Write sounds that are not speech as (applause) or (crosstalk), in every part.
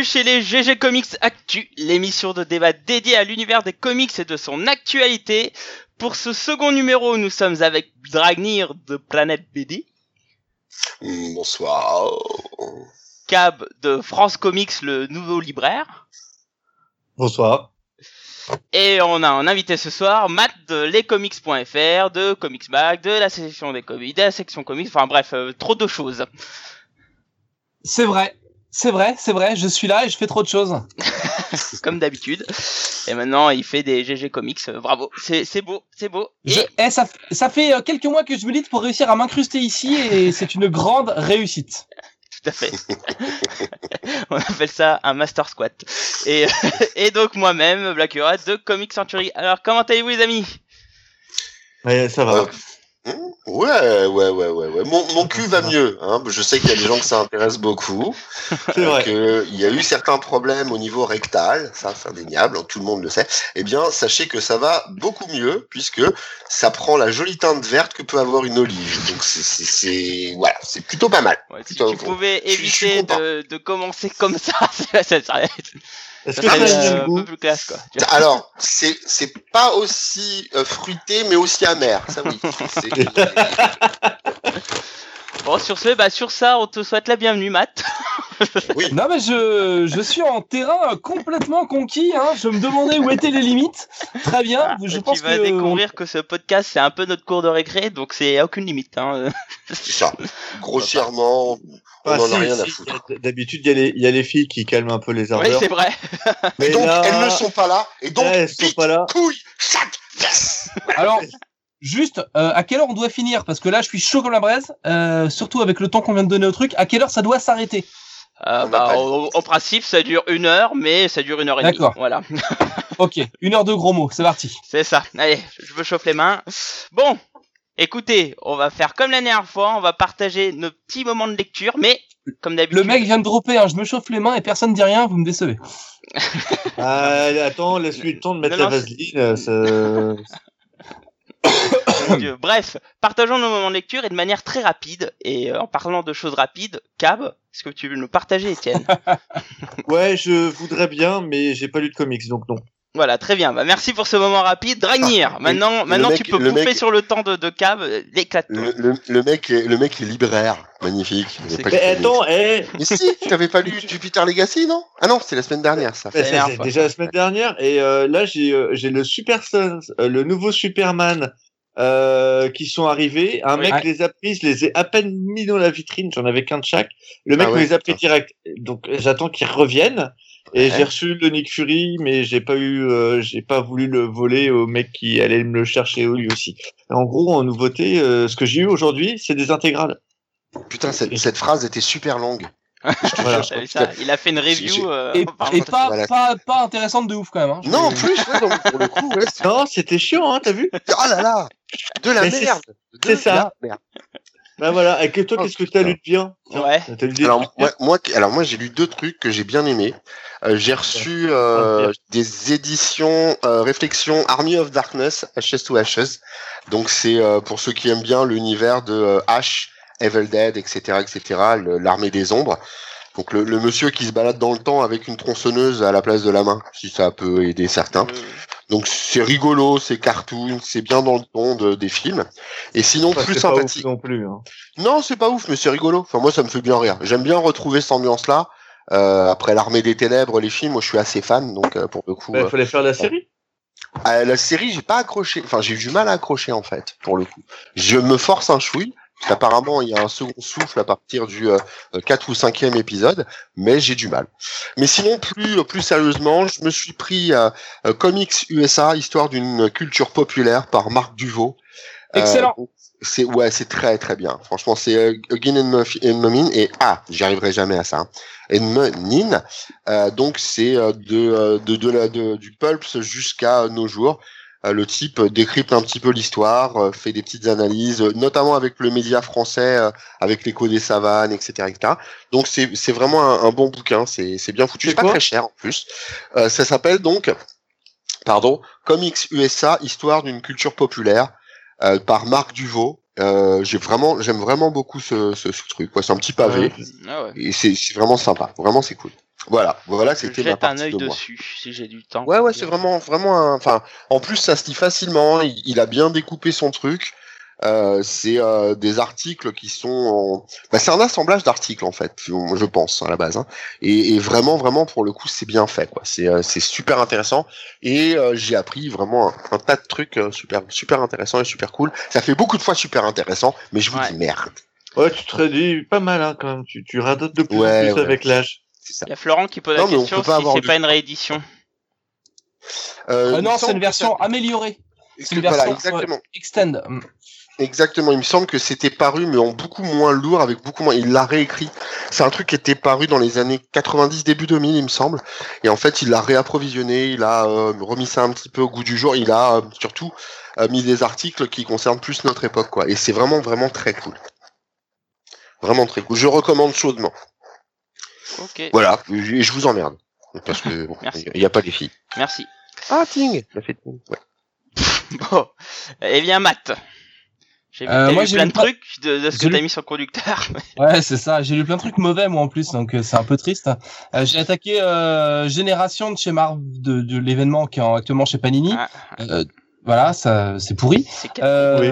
Bienvenue chez les GG Comics Actu, l'émission de débat dédiée à l'univers des comics et de son actualité. Pour ce second numéro, nous sommes avec Dragnir de Planète BD. Mm, bonsoir. Cab de France Comics, le nouveau libraire. Bonsoir. Et on a un invité ce soir, Matt de lescomics.fr, de Comics Mag, de la section des comics, de la section comics, enfin bref, euh, trop de choses. C'est vrai, c'est vrai, c'est vrai, je suis là et je fais trop de choses. (laughs) Comme d'habitude. Et maintenant, il fait des GG Comics, euh, bravo, c'est beau, c'est beau. Et Je- eh, ça, ça fait euh, quelques mois que je milite pour réussir à m'incruster ici et (laughs) c'est une grande réussite. Tout à fait. (laughs) On appelle ça un master squat. Et, et donc moi-même, Black Rat de Comic Century. Alors comment allez-vous les amis? Ouais, ça va. Euh, mm, Ouais, ouais, ouais, ouais, ouais. Mon, mon cul va mieux. Hein. Je sais qu'il y a des gens que ça intéresse beaucoup. (laughs) C'est vrai. que il y a eu certains problèmes au niveau rectal, ça c'est indéniable, hein, tout le monde le sait. Eh bien, sachez que ça va beaucoup mieux puisque ça prend la jolie teinte verte que peut avoir une olive. Donc c'est, voilà, c'est plutôt pas mal. Ouais, Si tu pouvais éviter de, de commencer comme ça, (laughs) ça, ça Est-ce ça que ça serait, a euh, un peu plus classe quoi. Alors, c'est, c'est pas aussi euh, fruité, mais aussi amer. Ça oui. C'est- (laughs) Bon sur ce, bah sur ça, on te souhaite la bienvenue Matt. (laughs) oui. Non mais je, je suis en terrain complètement conquis, hein. je me demandais où étaient les limites. Très bien, je Et pense tu vas que... découvrir que ce podcast c'est un peu notre cours de récré, donc c'est aucune limite. Hein. C'est ça. (laughs) Grossièrement, on Ah, a rien à foutre. D'habitude, il y, a les- il y a les filles qui calment un peu les Oui ardeurs. c'est vrai. (laughs) mais donc, là, elles ne sont pas là. Et donc, elles sont pas là. couille, chac, yes. Alors, juste, euh, à quelle heure on doit finir? Parce que là, je suis chaud comme la braise, euh, surtout avec le temps qu'on vient de donner au truc. À quelle heure ça doit s'arrêter? Euh, bah, au principe ça dure une heure, mais ça dure une heure et demie. D'accord. Voilà. Ok, une heure de gros mots, c'est parti. C'est ça. Allez, je me chauffe les mains. Bon, écoutez, on va faire comme la dernière fois, on va partager nos petits moments de lecture, mais comme d'habitude. Le mec vient de dropper, hein, je me chauffe les mains et personne dit rien, vous me décevez. Ah, (laughs) attends, laisse-lui le temps de mettre Non, la non, vaseline. euh, ça- (coughs) Mon Dieu. Bref, partageons nos moments de lecture et de manière très rapide. Et euh, en parlant de choses rapides, Cab, est-ce que tu veux nous partager, Étienne? (laughs) Ouais, je voudrais bien, mais j'ai pas lu de comics, donc non. Voilà, très bien. Bah, merci pour ce moment rapide. Dragnir, maintenant, le maintenant mec- tu peux mec- sur le temps de, de Cab. euh, L'éclate-toi. Le, le, le mec est, le mec est libraire. Magnifique. Mais de attends, eh, Mais si, tu n'avais pas lu Jupiter Legacy, non? Ah non, c'est la semaine dernière, ça. c'est fois. déjà la semaine dernière, et euh, là j'ai euh, j'ai le Super Sons, euh, le nouveau Superman. Euh, qui sont arrivés, un Oui. mec les a pris, je les ai à peine mis dans la vitrine, j'en avais qu'un de chaque. Le mec Ah me ouais, les a pris direct, donc j'attends qu'ils reviennent. Et Ouais. j'ai reçu le Nick Fury, mais j'ai pas eu, euh, j'ai pas voulu le voler au mec qui allait me le chercher lui aussi. En gros, en nouveauté, euh, ce que j'ai eu aujourd'hui, c'est des intégrales. Putain, cette, cette phrase était super longue. (laughs) Voilà. Ça Il a fait une review. euh, Et, pas, voilà. pas, pas intéressante de ouf quand même. Hein. Non, en plus, ouais, donc, pour le coup, ouais, Non, c'était chiant, hein, t'as vu? Oh là là, de la Mais c'est- merde. De c'est ça. la merde. Ben voilà. Et que toi, Oh, qu'est-ce que t'as lu de bien Ouais. Lu Alors moi, moi, alors moi, j'ai lu deux trucs que j'ai bien aimés. Euh, j'ai reçu euh, des éditions euh, réflexions Army of Darkness, Ashes to Ashes. Donc c'est euh, pour ceux qui aiment bien l'univers de euh, Ash, Evil Dead, etc., etc., l'armée des ombres. Donc le, le monsieur qui se balade dans le temps avec une tronçonneuse à la place de la main, si ça peut aider certains. Donc c'est rigolo, c'est cartoon, c'est bien dans le ton de- des films. Et sinon Enfin, plus c'est pas ouf sympathique. non plus. Hein. Non, c'est pas ouf, mais c'est rigolo. Enfin moi ça me fait bien rire. J'aime bien retrouver cette ambiance-là. Euh, après l'armée des ténèbres, les films, moi je suis assez fan, donc euh, pour le coup. Il euh, fallait faire la série. à la série, j'ai pas accroché. Enfin, j'ai eu du mal à accrocher en fait, pour le coup. Je me force un chouille. Parce qu'apparemment, il y a un second souffle à partir du euh, 4 ou 5e épisode, mais j'ai du mal. Mais sinon, plus plus sérieusement, je me suis pris euh, euh, Comics USA, histoire d'une culture populaire par Marc Duvaux. Euh, Excellent. c'est ouais, c'est très très bien. Franchement, c'est euh, Again and Mumin et ah, j'y arriverai jamais à ça. Hein. And Mumin. Euh, donc c'est euh, de, euh, de de la de, du pulps jusqu'à nos jours. Euh, le type décrypte un petit peu l'histoire, euh, fait des petites analyses, euh, notamment avec le média français, euh, avec l'écho des savanes, etc., etc. Donc c'est vraiment un, un bon bouquin. C'est bien foutu. C'est pas très cher en plus. Euh, ça s'appelle donc, pardon, Comics USA, histoire d'une culture populaire euh, par Marc Duvaux. Euh, j'ai vraiment, j'aime vraiment beaucoup ce, ce, ce truc. C'est un petit pavé Ah ouais. et c'est c'est vraiment sympa. Vraiment, c'est cool. Voilà, voilà, Je c'était ma jette un partie œil de moi. dessus si j'ai du temps. Ouais, ouais, c'est vraiment, vraiment un. Enfin, en plus, ça se lit facilement. Il, il a bien découpé son truc. Euh, c'est euh, des articles qui sont. En... Bah, c'est un assemblage d'articles en fait, je pense à la base. hein. Et, et vraiment, vraiment, pour le coup, c'est bien fait. quoi. C'est, euh, c'est super intéressant. Et euh, j'ai appris vraiment un, un tas de trucs euh, super, super intéressants et super cool. Ça fait beaucoup de fois super intéressant, mais je vous Ouais. dis merde. Ouais, tu te réduis pas mal hein, quand même. Tu, tu radotes de plus Ouais, en plus ouais. avec l'âge. Ça. Il y a Florent qui pose Non, la mais on question peut pas si avoir c'est du- pas une réédition. Euh, Ah non, c'est une version améliorée. C'est une Voilà, version exactement. ouais, extend. Exactement, il me semble que c'était paru, mais en beaucoup moins lourd, avec beaucoup moins. Il l'a réécrit. C'est un truc qui était paru dans les années 90, début 2000, il me semble. Et en fait, il l'a réapprovisionné, il a euh, remis ça un petit peu au goût du jour. Il a euh, surtout euh, mis des articles qui concernent plus notre époque, quoi. Et c'est vraiment, vraiment très cool. Vraiment très cool. Je recommande chaudement. Ok, Voilà, et je vous emmerde. Parce que bon, (laughs) il n'y a pas les filles. merci. Ah, Ting La fête. Ouais. (laughs) Bon, eh bien Matt. J'ai vu Euh, moi, lu j'ai plein lu de pas- trucs de, de ce que t'as lu- mis sur le conducteur. (laughs) Ouais, c'est ça. J'ai lu plein de trucs mauvais moi en plus, donc euh, c'est un peu triste. Euh, j'ai attaqué euh, Génération de chez Mar de, de l'événement qui est en- actuellement chez Panini. Ah. Voilà, ça c'est pourri. Euh, Oui.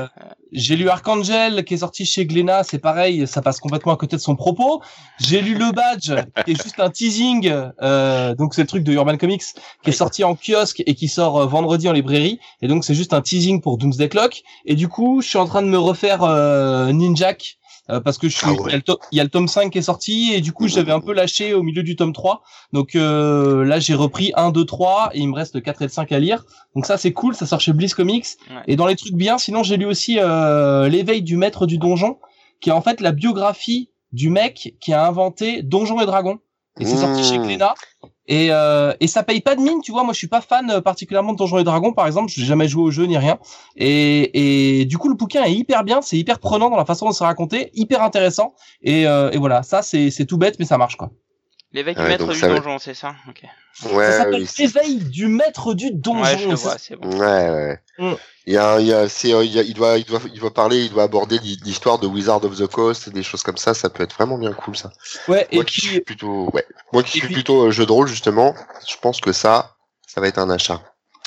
J'ai lu Archangel qui est sorti chez Glénat, c'est pareil, ça passe complètement à côté de son propos. J'ai lu Le Badge qui est juste un teasing, euh, donc c'est le truc de Urban Comics qui est sorti en kiosque et qui sort euh, vendredi en librairie. Et donc c'est juste un teasing pour Doomsday Clock. Et du coup, je suis en train de me refaire euh, Ninjak. Euh, parce que je suis, Ah il, y a le to- il y a le tome 5 qui est sorti et du coup j'avais un peu lâché au milieu du tome 3 donc euh, là j'ai repris 1, 2, 3 et il me reste 4 et le 5 à lire donc ça c'est cool ça sort chez Bliss Comics Ouais. et dans les trucs bien, sinon j'ai lu aussi euh, l'éveil du maître du donjon, qui est en fait la biographie du mec qui a inventé Donjons et Dragons. Et c'est sorti chez Mmh. Glénat. Et, euh, et ça paye pas de mine, tu vois. Moi, je suis pas fan euh, particulièrement de Donjons et Dragons, par exemple. Je n'ai jamais joué au jeu ni rien. Et, et du coup, le bouquin est hyper bien. C'est hyper prenant dans la façon dont c'est raconté, hyper intéressant. Et, euh, et voilà, ça c'est c'est tout bête, mais ça marche quoi. L'évêque du Ouais, maître du ça va- donjon, c'est ça? Ok. Ouais, ça s'appelle oui, l'éveil du maître du donjon. Ouais, je le Et ça, vois, c'est bon. Ouais, ouais. Mm. Il y a, il y a, euh, il, y a- il doit, il doit, il doit parler, il doit aborder l'hi- l'histoire de Wizard of the Coast, des choses comme ça. Ça peut être vraiment bien cool, ça. Ouais, et Moi qui puis suis plutôt, ouais, moi qui et suis puis- plutôt euh, jeu de rôle justement, je pense que ça, ça va être un achat.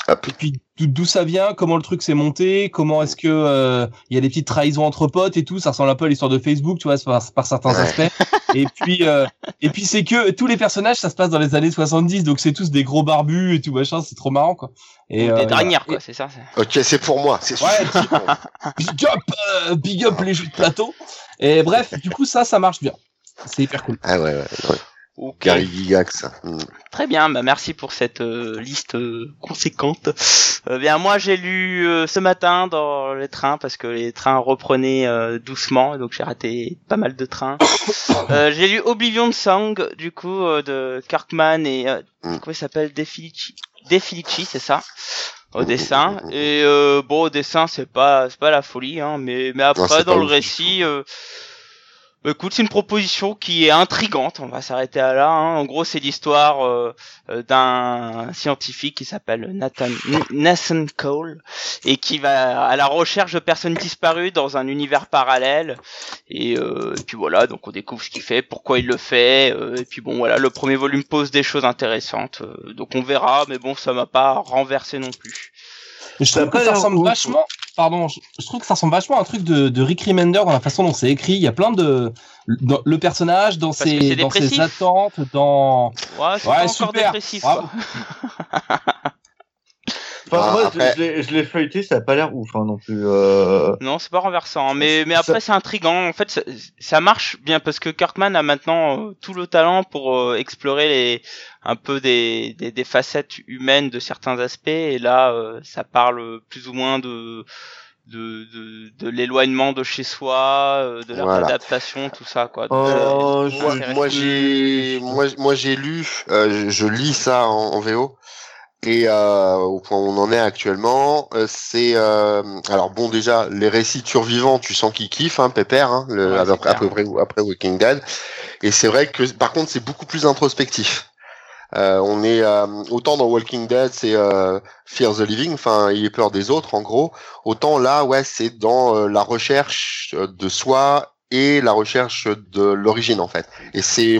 Hop. Et puis d'où- ça vient, comment le truc s'est monté, comment est-ce que euh, il y a des petites trahisons entre potes et tout, ça ressemble un peu à l'histoire de Facebook, tu vois, par, par certains Ouais. aspects. (laughs) Et puis euh, et puis c'est que tous les personnages, ça se passe dans les années 70, donc c'est tous des gros barbus et tout machin, c'est trop marrant quoi. Et euh, des voilà. quoi, c'est ça. c'est- Ok, c'est pour moi. C'est Ouais, suffisant. (laughs) Et big up, euh, big up les jeux de plateau. Et bref, du coup ça, ça marche bien. C'est hyper cool. ah ouais, ouais, ouais. Ok. Gary Gigax. Mm. Très bien, bah merci pour cette euh, liste euh, conséquente. Euh, bien, moi j'ai lu euh, ce matin dans les trains parce que les trains reprenaient euh, doucement, donc j'ai raté pas mal de trains. (coughs) Euh, j'ai lu Oblivion Song, du coup, euh, de Kirkman et euh, Mm. comment il s'appelle? Defilici, Defilici, c'est ça, au Mm, dessin. mm, mm, mm. Et euh, bon, au dessin c'est pas c'est pas la folie, hein, mais mais après dans le récit. Bah, Écoute, c'est une proposition qui est intrigante. On va s'arrêter à là. hein. En gros, c'est l'histoire euh, euh, d'un scientifique qui s'appelle Nathan Nathan Cole et qui va à la recherche de personnes disparues dans un univers parallèle. Et, euh, et puis voilà, donc on découvre ce qu'il fait, pourquoi il le fait. euh, et puis bon, voilà, le premier volume pose des choses intéressantes. euh, donc on verra, mais bon, ça m'a pas renversé non plus. Je Ça trouve que ressemble vachement. Pardon, je, je trouve que ça ressemble vachement à un truc de, de Rick Remender dans la façon dont c'est écrit. Il y a plein de dans le personnage, dans Parce ses dans ses attentes, dans Ouais, c'est Ouais, super. dépressif. (laughs) Enfin, Ah, moi, après- je l'ai- je l'ai feuilleté, ça a pas l'air ouf hein, non plus. Euh... Non, c'est pas renversant, hein. mais mais Ça- après c'est intrigant. En fait, ça, ça marche bien parce que Kirkman a maintenant euh, tout le talent pour euh, explorer les un peu des, des des facettes humaines de certains aspects. Et là, euh, ça parle plus ou moins de de de, de l'éloignement de chez soi, de Voilà. l'adaptation, tout ça quoi. Donc, Oh, je- Moi, j'ai, moi, moi j'ai lu, euh, je, je lis ça en, en VO. Et euh, au point où on en est actuellement, euh, c'est euh, alors bon déjà les récits survivants, tu sens qu'ils kiffent, hein, Pépère, hein, le, Ouais, à, c'est peu- à clair. peu près après Walking Dead. Et c'est vrai que par contre c'est beaucoup plus introspectif. Euh, on est euh, autant dans Walking Dead, c'est euh, Fear the Living, enfin il est peur des autres en gros. Autant là, ouais, c'est dans euh, la recherche de soi et la recherche de l'origine en fait. Et c'est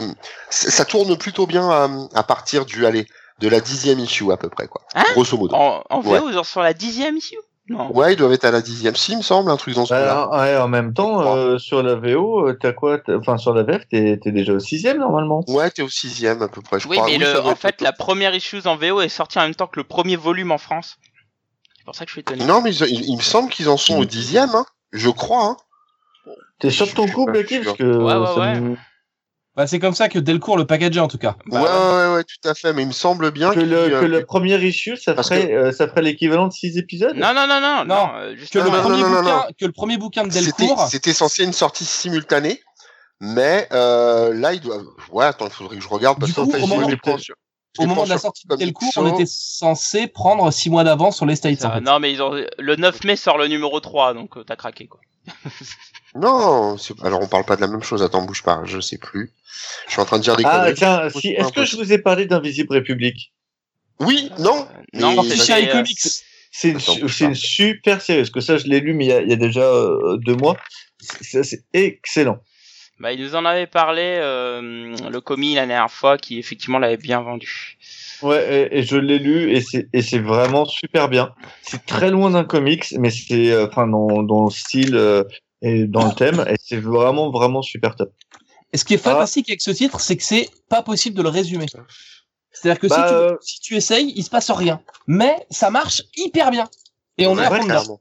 ça tourne plutôt bien à, à partir du allez de la dixième issue à peu près quoi. Hein Grosso modo. En, en Ouais. VO, genre sur la dixième issue? Non. Ouais, ils doivent être à la dixième, si, il me semble, un truc dans ce Bah, là ouais, en même temps, euh, sur la VO, euh, t'as quoi t'as- Enfin, sur la VF, t'es t'es déjà au sixième normalement. Ouais, t'es au sixième à peu près, je Oui, crois. mais le, doit en fait, la première issue en VO est sortie en même temps que le premier volume en France. C'est pour ça que je suis étonné. Non, mais ils- il, il me semble qu'ils en sont au dixième, hein. Je crois, hein. T'es de ton coup, sûr. Parce que Ouais, ouais, ça ouais. me- Bah, c'est comme ça que Delcourt le packagé en tout cas. Bah ouais, ouais. ouais, tout à fait. Mais il me semble bien que qu'ils, le, euh, que le premier issue, ça Parce ferait, euh, ça ferait l'équivalent de 6 épisodes Non, non, non, non, Non, euh, Que, Non, le non, premier non, bouquin, non. que le premier bouquin de Delcourt. c'était censé une sortie simultanée. Mais euh, là, ils doivent. Ouais, attends, il faudrait que je regarde parce qu'en fait, au je moment- les prends sur. Au moment de la sortie de Delcourt, on était censé prendre 6 mois d'avance sur les States. en Ça- fait. Non, mais ils ont... le 9 mai sort le numéro 3, donc euh, t'as craqué, quoi. Non, alors on parle pas de la même chose. Attends, bouge pas, je sais plus. Je suis en train de dire des Ah, tiens, si, est-ce que je vous ai parlé d'Invisible République Oui, non. Euh, non, c'est euh, iComics. C'est une, super série, parce que ça, je l'ai lu, mais il y a, il y a déjà euh, deux mois. C'est c'est excellent. Bah, il nous en avait parlé, euh, le commis, la dernière fois, qui effectivement l'avait bien vendu. Ouais, et, et je l'ai lu, et c'est vraiment super bien. C'est très loin d'un comics, mais c'est, euh, enfin, dans, dans le style euh, et dans le thème, et c'est vraiment, vraiment super top. Et ce qui est fantastique avec ce titre, c'est que c'est pas possible de le résumer. C'est-à-dire que Bah, si, tu, euh, si tu essayes, il se passe rien. Mais ça marche hyper bien. Et on est à fond clairement.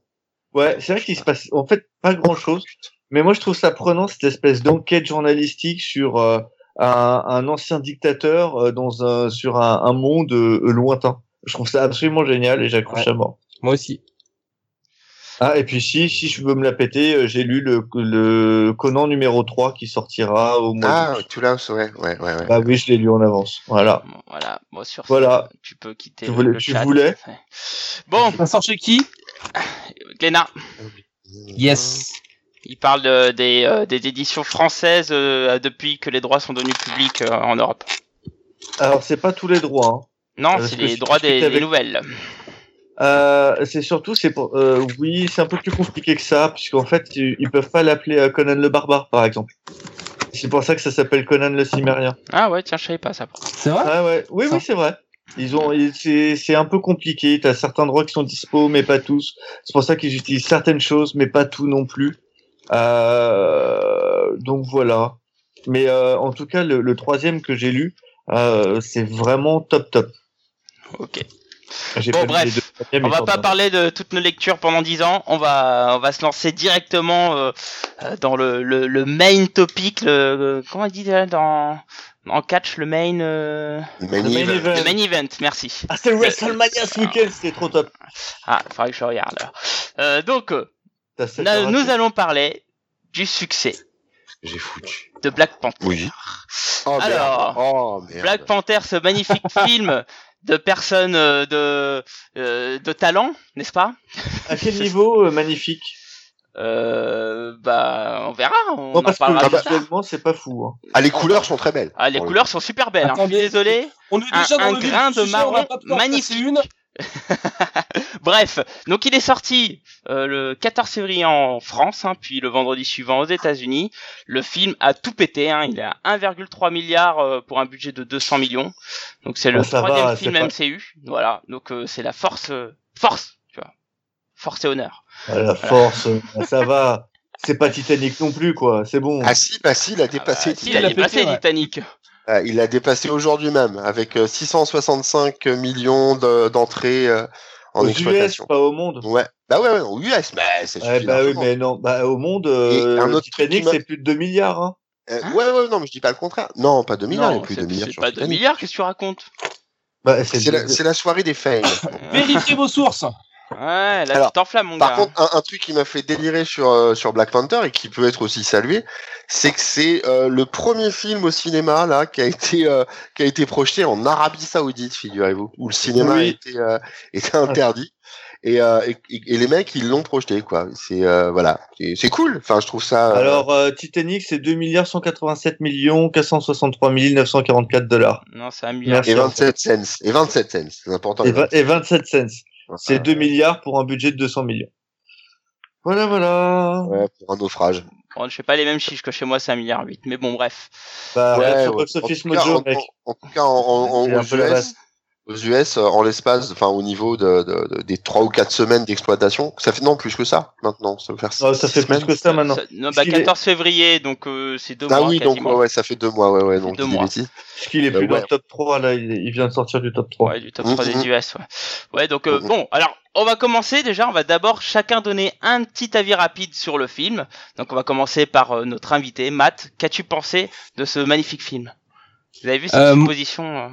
Ouais, c'est vrai qu'il se passe en fait pas grand chose, mais moi je trouve ça prenant cette espèce d'enquête journalistique sur euh, un, un ancien dictateur euh, dans un sur un, un monde euh, lointain. Je trouve ça absolument génial et j'accroche à mort. Moi aussi. Ah et puis si si je veux me la péter, euh, j'ai lu le, le Conan numéro 3 qui sortira au mois Ah, tout là, ouais, ouais, ouais, ouais. Bah oui, je l'ai lu en avance. Voilà. Bon, voilà. Bon, sur Voilà. ce, tu peux quitter Tu voulais- le tu chat. voulais. Bon, Ça sort chez qui? Glénat, Yes. Il parle de- des, euh, des éditions françaises euh, depuis que les droits sont devenus publics euh, en Europe. Alors c'est pas tous les droits. Hein. Non, c'est les droits des, nouvelles. Euh, c'est surtout, c'est pour, euh, oui, c'est un peu plus compliqué que ça, puisqu'en fait, ils, peuvent pas l'appeler euh, Conan le barbare, par exemple. C'est pour ça que ça s'appelle Conan le cimérien. Ah ouais, tiens, je savais pas ça. C'est vrai? Ah ouais, oui, Ça. oui, c'est vrai. Ils ont, c'est un peu compliqué. T'as certains droits qui sont dispo, mais pas tous. C'est pour ça qu'ils utilisent certaines choses, mais pas tout non plus. Euh, donc voilà. Mais euh, en tout cas, le, le troisième que j'ai lu, euh, c'est vraiment top top. Ok. Bon, bref, On va pas parler de toutes nos lectures pendant 10 ans. On va, on va se lancer directement euh, euh, dans le, le, le main topic. Le, le- comment on dit déjà dans en catch le main euh, Le main Le main event. event. le main event. Merci. Ah, c'est WrestleMania ce week-end, c'était trop top. Ah, faudrait que je regarde. alors. Euh, donc, nous allons parler du succès J'ai foutu. de Black Panther. Oui. Oh, merde. Alors, oh, merde. Black Panther, ce magnifique (laughs) film de personnes euh, de euh, de talent, n'est-ce pas? À quel niveau euh, magnifique? Euh, Bah, on verra. On Non, en parce que parlera visuellement, c'est pas fou. Hein. Ah, les couleurs sont très belles. Ah, les le couleurs sont super belles. Hein. Je suis désolé. On est Un- déjà dans un le grain de marron magnifique. (laughs) Bref, donc il est sorti euh, le 14 février en France, hein, puis le vendredi suivant aux États-Unis. Le film a tout pété, hein, il est à 1,3 milliard euh, pour un budget de 200 millions. Donc c'est le Ah, va, troisième film pas- MCU. Voilà, donc euh, c'est la force, euh, force, tu vois, force et honneur. À la force, euh, ça va. (laughs) C'est pas Titanic non plus, quoi. C'est bon. Ah si, bah si, il a dépassé. Ah bah, si, il a il a dépassé. Titanic. Euh, il a dépassé aujourd'hui même, avec euh, 665 millions de- d'entrées euh, en Aux US, exploitation. pas au monde. Ouais. Bah ouais, ouais, aux US, bah ça Ouais, bah oui, mais non. Bah, au monde, euh, un autre Titanic, c'est plus de 2 milliards. Hein. Euh, ouais, ouais, non, mais je dis pas le contraire. Non, pas 2 milliards, Non, plus c'est de milliards c'est sur pas 2 Titanic. milliards, qu'est-ce que tu racontes? Bah, C'est la, c'est la soirée des fails. (laughs) Vérifiez vos sources. Ouais, là Alors, tu t'enflammes mon Par gars. contre, un, un truc qui m'a fait délirer sur, euh, sur Black Panther et qui peut être aussi salué, c'est que c'est euh, le premier film au cinéma là qui a été euh, qui a été projeté en Arabie Saoudite, figurez-vous, où le cinéma Oui. était euh, était interdit. Et, euh, et, et les mecs ils l'ont projeté quoi. C'est euh, voilà, c'est cool. Enfin, je trouve ça. euh, Alors, euh, Titanic, c'est 2 milliards 187 millions 463 944 dollars. Non, c'est un milliard. Merci. et 27 cents. Et 27 cents, c'est important. Et 27 cents. C'est 2 milliards pour un budget de 200 millions. Voilà, voilà. Ouais, pour un naufrage. Bon, je fais pas les mêmes chiffres que chez moi, c'est un milliard 8. Mais bon, bref. Bah, Ouais, ouais. En, tout cas, Mojo, en- mec. en- en tout cas, en, en- US. Aux US, euh, en l'espace, enfin au niveau de, de- de- des trois ou quatre semaines d'exploitation, ça fait non plus que ça maintenant. Ça, faire Non, ça fait plus que ça maintenant. Ça- non, bah, Parce qu'il est- 14 février, donc euh, c'est deux Ah mois oui, donc quasiment. ouais, ouais, ça fait deux mois, ouais, ouais, donc deux mois. bêtises. Puisqu'il est plus Euh, dans ouais. le top 3, là, il, il vient de sortir du top 3. Ouais, du top Mhm. 3 des US, ouais. Ouais, donc euh, Mhm. bon, alors on va commencer déjà, on va d'abord chacun donner un petit avis rapide sur le film. Donc on va commencer par euh, notre invité, Matt. Qu'as-tu pensé de ce magnifique film? Vous avez vu cette Euh, position euh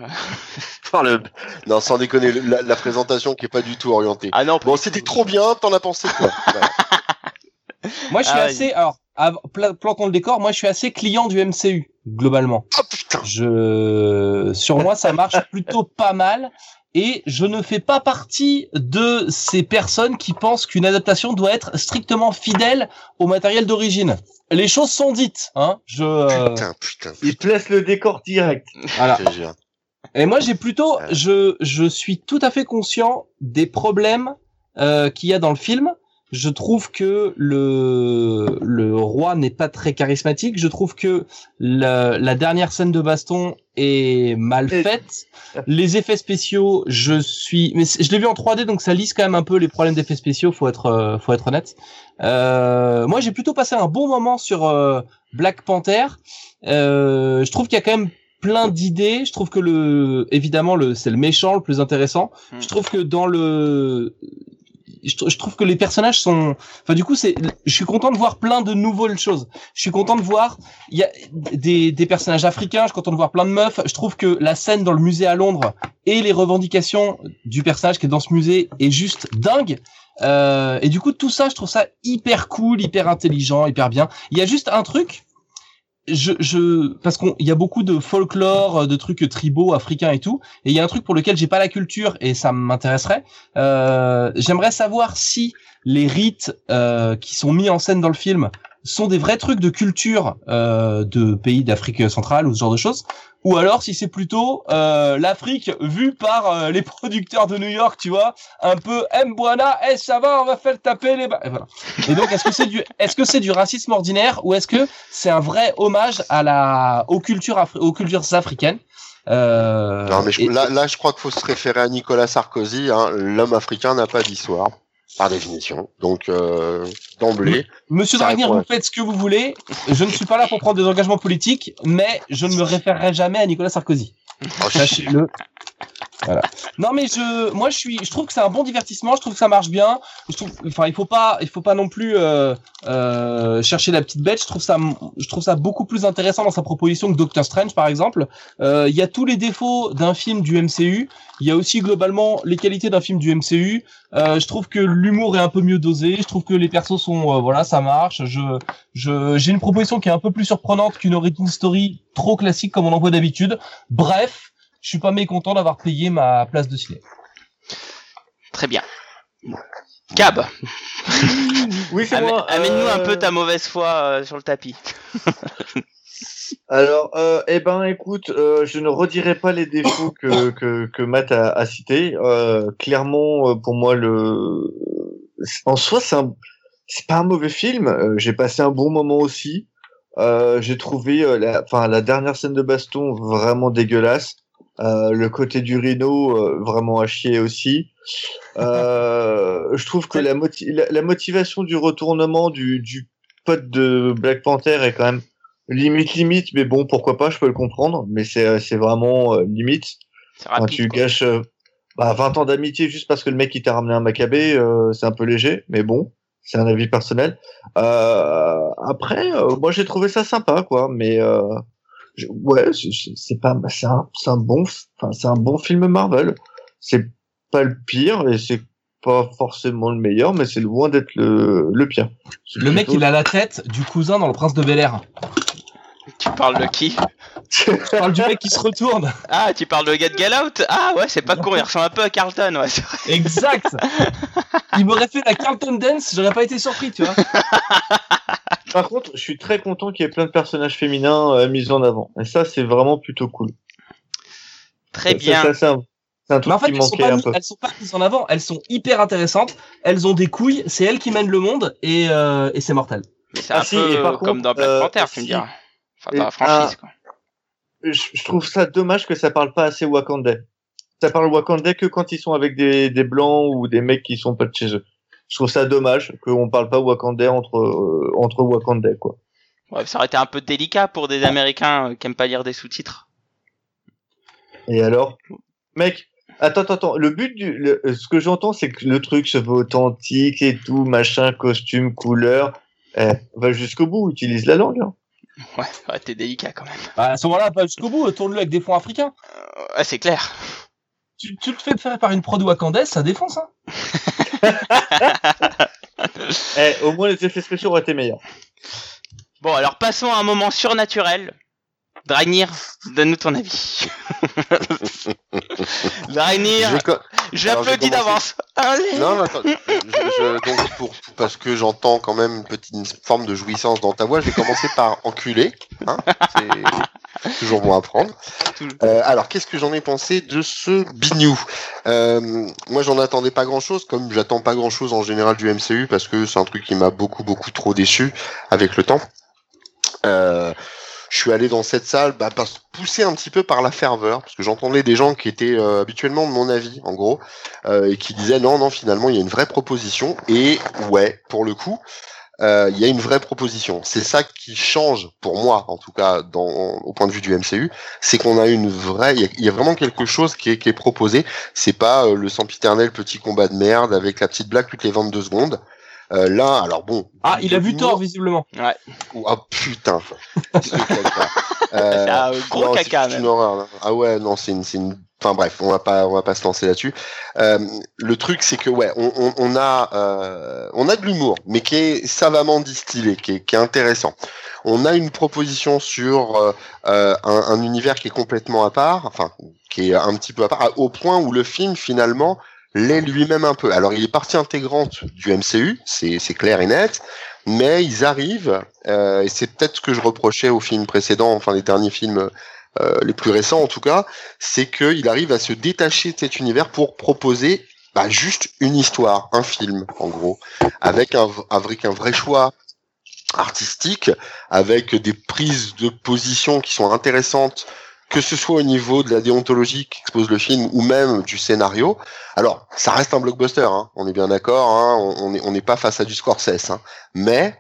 (laughs) Par le- Non, sans déconner, la, la présentation qui est pas du tout orientée. Ah non, Bon, c'était trop bien, t'en as pensé quoi. (laughs) Moi, je suis Ah, assez, alors, plantons le décor, moi, je suis assez client du MCU, globalement. Oh putain Je, sur moi, ça marche plutôt pas mal. Et je ne fais pas partie de ces personnes qui pensent qu'une adaptation doit être strictement fidèle au matériel d'origine. Les choses sont dites, hein. Je, euh, Putain, putain, Il laisse le décor direct. voilà. Et moi, j'ai plutôt, je, je suis tout à fait conscient des problèmes euh, qu'il y a dans le film. Je trouve que le le roi n'est pas très charismatique. Je trouve que la, la dernière scène de baston est mal Et- faite. Les effets spéciaux, je suis, mais je l'ai vu en 3D, donc ça lisse quand même un peu les problèmes d'effets spéciaux. Faut être, euh, faut être honnête. Euh, moi, j'ai plutôt passé un bon moment sur euh, Black Panther. Euh, je trouve qu'il y a quand même plein d'idées. Je trouve que le, évidemment, le, c'est le méchant le plus intéressant. Hmm. Je trouve que dans le, je, tr- je trouve que les personnages sont, enfin, du coup, c'est, je suis content de voir plein de nouvelles choses. Je suis content de voir, il y a des, des personnages africains. Je suis content de voir plein de meufs. Je trouve que la scène dans le musée à Londres et les revendications du personnage qui est dans ce musée est juste dingue. Euh, et du coup, tout ça, je trouve ça hyper cool, hyper intelligent, hyper bien. Il y a juste un truc je, je, parce qu'on, y a beaucoup de folklore, de trucs tribaux, africains et tout, et il y a un truc pour lequel j'ai pas la culture et ça m'intéresserait. Euh, j'aimerais savoir si les rites euh, qui sont mis en scène dans le film sont des vrais trucs de culture euh, de pays d'Afrique centrale ou ce genre de choses, ou alors si c'est plutôt euh, l'Afrique vue par euh, les (laughs) producteurs de New York, tu vois, un peu Mbwana, eh ça va, on va faire taper les ba... et voilà. Et donc est-ce que c'est du est-ce que c'est du racisme ordinaire ou est-ce que c'est un vrai hommage à la aux cultures afri- aux cultures africaines? Euh, Non, mais je- et- là, là, je crois qu'il faut se référer à Nicolas Sarkozy. Hein. L'homme africain n'a pas d'histoire, par définition. Donc, euh, d'emblée, Monsieur Dragnir, vous faites ce que vous voulez. Je ne suis pas là pour prendre des engagements politiques, mais je ne me référerai jamais à Nicolas Sarkozy. oh, Sachez-le. Voilà. Non mais je, moi je suis, je trouve que c'est un bon divertissement, je trouve que ça marche bien. Je trouve, enfin il faut pas, il faut pas non plus euh, euh, chercher la petite bête. Je trouve ça, je trouve ça beaucoup plus intéressant dans sa proposition que Doctor Strange par exemple. Euh, Il y a tous les défauts d'un film du MCU. Il y a aussi globalement les qualités d'un film du MCU. Euh, je trouve que l'humour est un peu mieux dosé. Je trouve que les persos sont, euh, voilà, ça marche. Je, je, j'ai une proposition qui est un peu plus surprenante qu'une origin story trop classique comme on en voit d'habitude. Bref, je suis pas mécontent d'avoir payé ma place de ciné. Très bien. Cab, (laughs) Oui, c'est moi. amène-nous un euh, peu ta mauvaise foi euh, sur le tapis. (laughs) Alors, euh, eh ben, écoute, euh, je ne redirai pas les défauts que que, que Matt a, a cités. Euh, clairement, euh, pour moi, le en soi, c'est un c'est pas un mauvais film. Euh, J'ai passé un bon moment aussi. Euh, J'ai trouvé, euh, la, enfin, la dernière scène de baston vraiment dégueulasse. Euh, le côté du rhino euh, vraiment à chier aussi. Euh, je trouve que la, moti- la, la motivation du retournement du, du pote de Black Panther est quand même limite limite, mais bon pourquoi pas, je peux le comprendre, mais c'est vraiment limite. Quand tu quoi. gâches euh, bah, 20 ans d'amitié juste parce que le mec il t'a ramené un macabé, c'est un peu léger, mais bon, c'est un avis personnel. Après, moi j'ai trouvé ça sympa quoi, mais je- ouais, c'est- pas, c'est un, c'est un bon, enfin c'est un bon film Marvel. C'est pas le pire et c'est pas forcément le meilleur, mais c'est loin d'être le, le pire. Le mec, il a la tête du cousin dans Le Prince de Bel Air. Tu parles de qui? Je parle du mec qui se retourne. Ah, tu parles de Get Get Out? Ah ouais, c'est pas con, il ressemble un peu à Carlton, ouais. Exact. Il m'aurait fait la Carlton Dance, j'aurais pas été surpris, tu vois. (laughs) Par contre, je suis très content qu'il y ait plein de personnages féminins euh, mis en avant. Et ça, c'est vraiment plutôt cool. Très Ça- bien. ça, c'est un, c'est un truc Mais en fait, qui elles sont, manquait pas un mis- peu. elles sont pas mises en avant, elles sont hyper intéressantes, elles ont des couilles, c'est elles qui mènent le monde et, euh, et c'est mortel. Mais c'est Ah un si, peu et par comme contre, dans Black euh, Panther, tu si. me diras. Enfin, dans la franchise, quoi. je, je trouve ça dommage que ça parle pas assez Wakandais. Ça parle Wakandais que quand ils sont avec des, des blancs ou des mecs qui sont pas de chez eux. Je trouve ça dommage qu'on parle pas Wakandais entre euh, entre Wakandais quoi. Ouais, ça aurait été un peu délicat pour des Américains euh, qui aiment pas lire des sous-titres. Et alors, mec, attends, attends, attends. Le but du, le- ce que j'entends, c'est que le truc se veut authentique et tout, machin, costume, couleur. Eh, va jusqu'au bout, utilise la langue. hein. Ouais, ça aurait été délicat quand même. Bah, à ce moment-là, pas jusqu'au bout, tourne-le avec des fonds africains. Euh, ouais, c'est clair. Tu, tu le fais faire par une prod wakandaise, ça défonce, hein. (laughs) Eh, au moins les effets spéciaux auraient été meilleurs. Bon, alors passons à un moment surnaturel. Dragnir, donne-nous ton avis. (laughs) Dragnir, commencer. d'avance. Non, non, attends, je, je- donc pour, parce que j'entends quand même une petite forme de jouissance dans ta voix, je vais commencer par enculer. Hein, c'est toujours bon à prendre. Euh, alors, qu'est-ce que j'en ai pensé de ce bignou? Euh, Moi, j'en attendais pas grand-chose, comme j'attends pas grand-chose en général du MCU, parce que c'est un truc qui m'a beaucoup, beaucoup trop déçu avec le temps. Euh, je suis allé dans cette salle bah, poussé un petit peu par la ferveur, parce que j'entendais des gens qui étaient euh, habituellement de mon avis, en gros, euh, et qui disaient non, non, finalement, il y a une vraie proposition. Et ouais, pour le coup, euh, il y a une vraie proposition. C'est ça qui change, pour moi, en tout cas, au point de vue du MCU, c'est qu'on a une vraie, il y a- il y, a vraiment quelque chose qui est, qui est proposé. C'est pas euh, le sempiternel petit combat de merde avec la petite blague toutes les 22 secondes. Euh, là, alors bon. Ah, il a vu tort, visiblement. Oh, ah, putain. (laughs) Euh, (laughs) C'est un gros non, caca, même. une horreur. là. Ah ouais, non, c'est une, c'est une. Enfin bref, on va pas, on va pas se lancer là-dessus. Euh, le truc, c'est que ouais, on, on, on a, euh, on a de l'humour, mais qui est savamment distillé, qui est, qui est intéressant. On a une proposition sur euh, euh, un, un univers qui est complètement à part, enfin, qui est un petit peu à part, au point où le film finalement l'est lui-même un peu. Alors, il est partie intégrante du MCU, c'est clair et net, mais ils arrivent, euh, et c'est peut-être ce que je reprochais aux films précédents, enfin les derniers films euh, les plus récents en tout cas, c'est qu'il arrive à se détacher de cet univers pour proposer bah, juste une histoire, un film en gros, avec un, avec un vrai choix artistique, avec des prises de position qui sont intéressantes, que ce soit au niveau de la déontologie qu'expose le film ou même du scénario. Alors, ça reste un blockbuster, hein, on est bien d'accord, hein, on n'est pas face à du Scorsese, hein, mais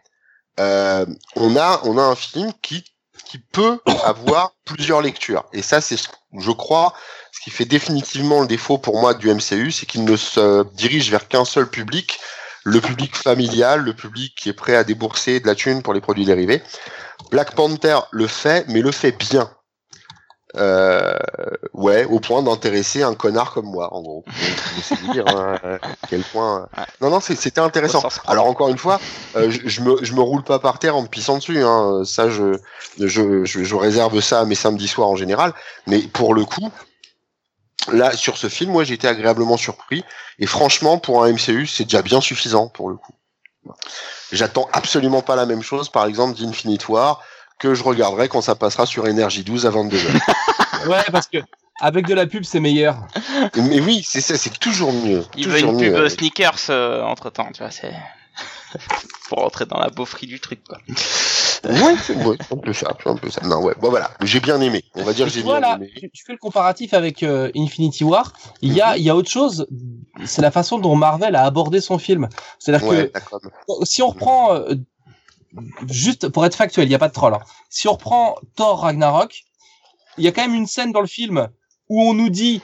euh, on a on a un film qui qui peut avoir (coughs) plusieurs lectures. Et ça, c'est, ce- je crois, ce qui fait définitivement le défaut pour moi du MCU, c'est qu'il ne se dirige vers qu'un seul public, le public familial, le public qui est prêt à débourser de la thune pour les produits dérivés. Black Panther le fait, mais le fait bien. Euh, ouais, au point d'intéresser un connard comme moi, en gros. Donc, dire hein, à quel point. Ouais. Non, non, c'était intéressant. Alors encore une fois, euh, je, je me je me roule pas par terre en me pissant dessus. Hein. Ça, je, je je je réserve ça à mes samedis soirs en général. Mais pour le coup, là sur ce film, moi j'ai été agréablement surpris. Et franchement, pour un MCU, c'est déjà bien suffisant pour le coup. J'attends absolument pas la même chose, par exemple, d'Infinite War que je regarderai quand ça passera sur Énergie 12 à 22h. (laughs) Ouais, parce que avec de la pub, c'est meilleur. Mais oui, c'est ça, c'est toujours mieux. Il veut toujours une mieux, pub euh, euh, sneakers entre temps, tu vois, c'est (laughs) pour rentrer dans la beaufrie du truc, quoi. Ouais, c'est ouais, un peu ça, un peu ça. Non, ouais, bon voilà, j'ai bien aimé. On va dire que Tu j'ai bien là, aimé. tu, fais le comparatif avec euh, Infinity War. Il y a, il y a autre chose. C'est la façon dont Marvel a abordé son film. C'est-à-dire Ouais, que si on reprend, euh, juste pour être factuel, il n'y a pas de troll. hein. Si on reprend Thor Ragnarok, il y a quand même une scène dans le film où on nous dit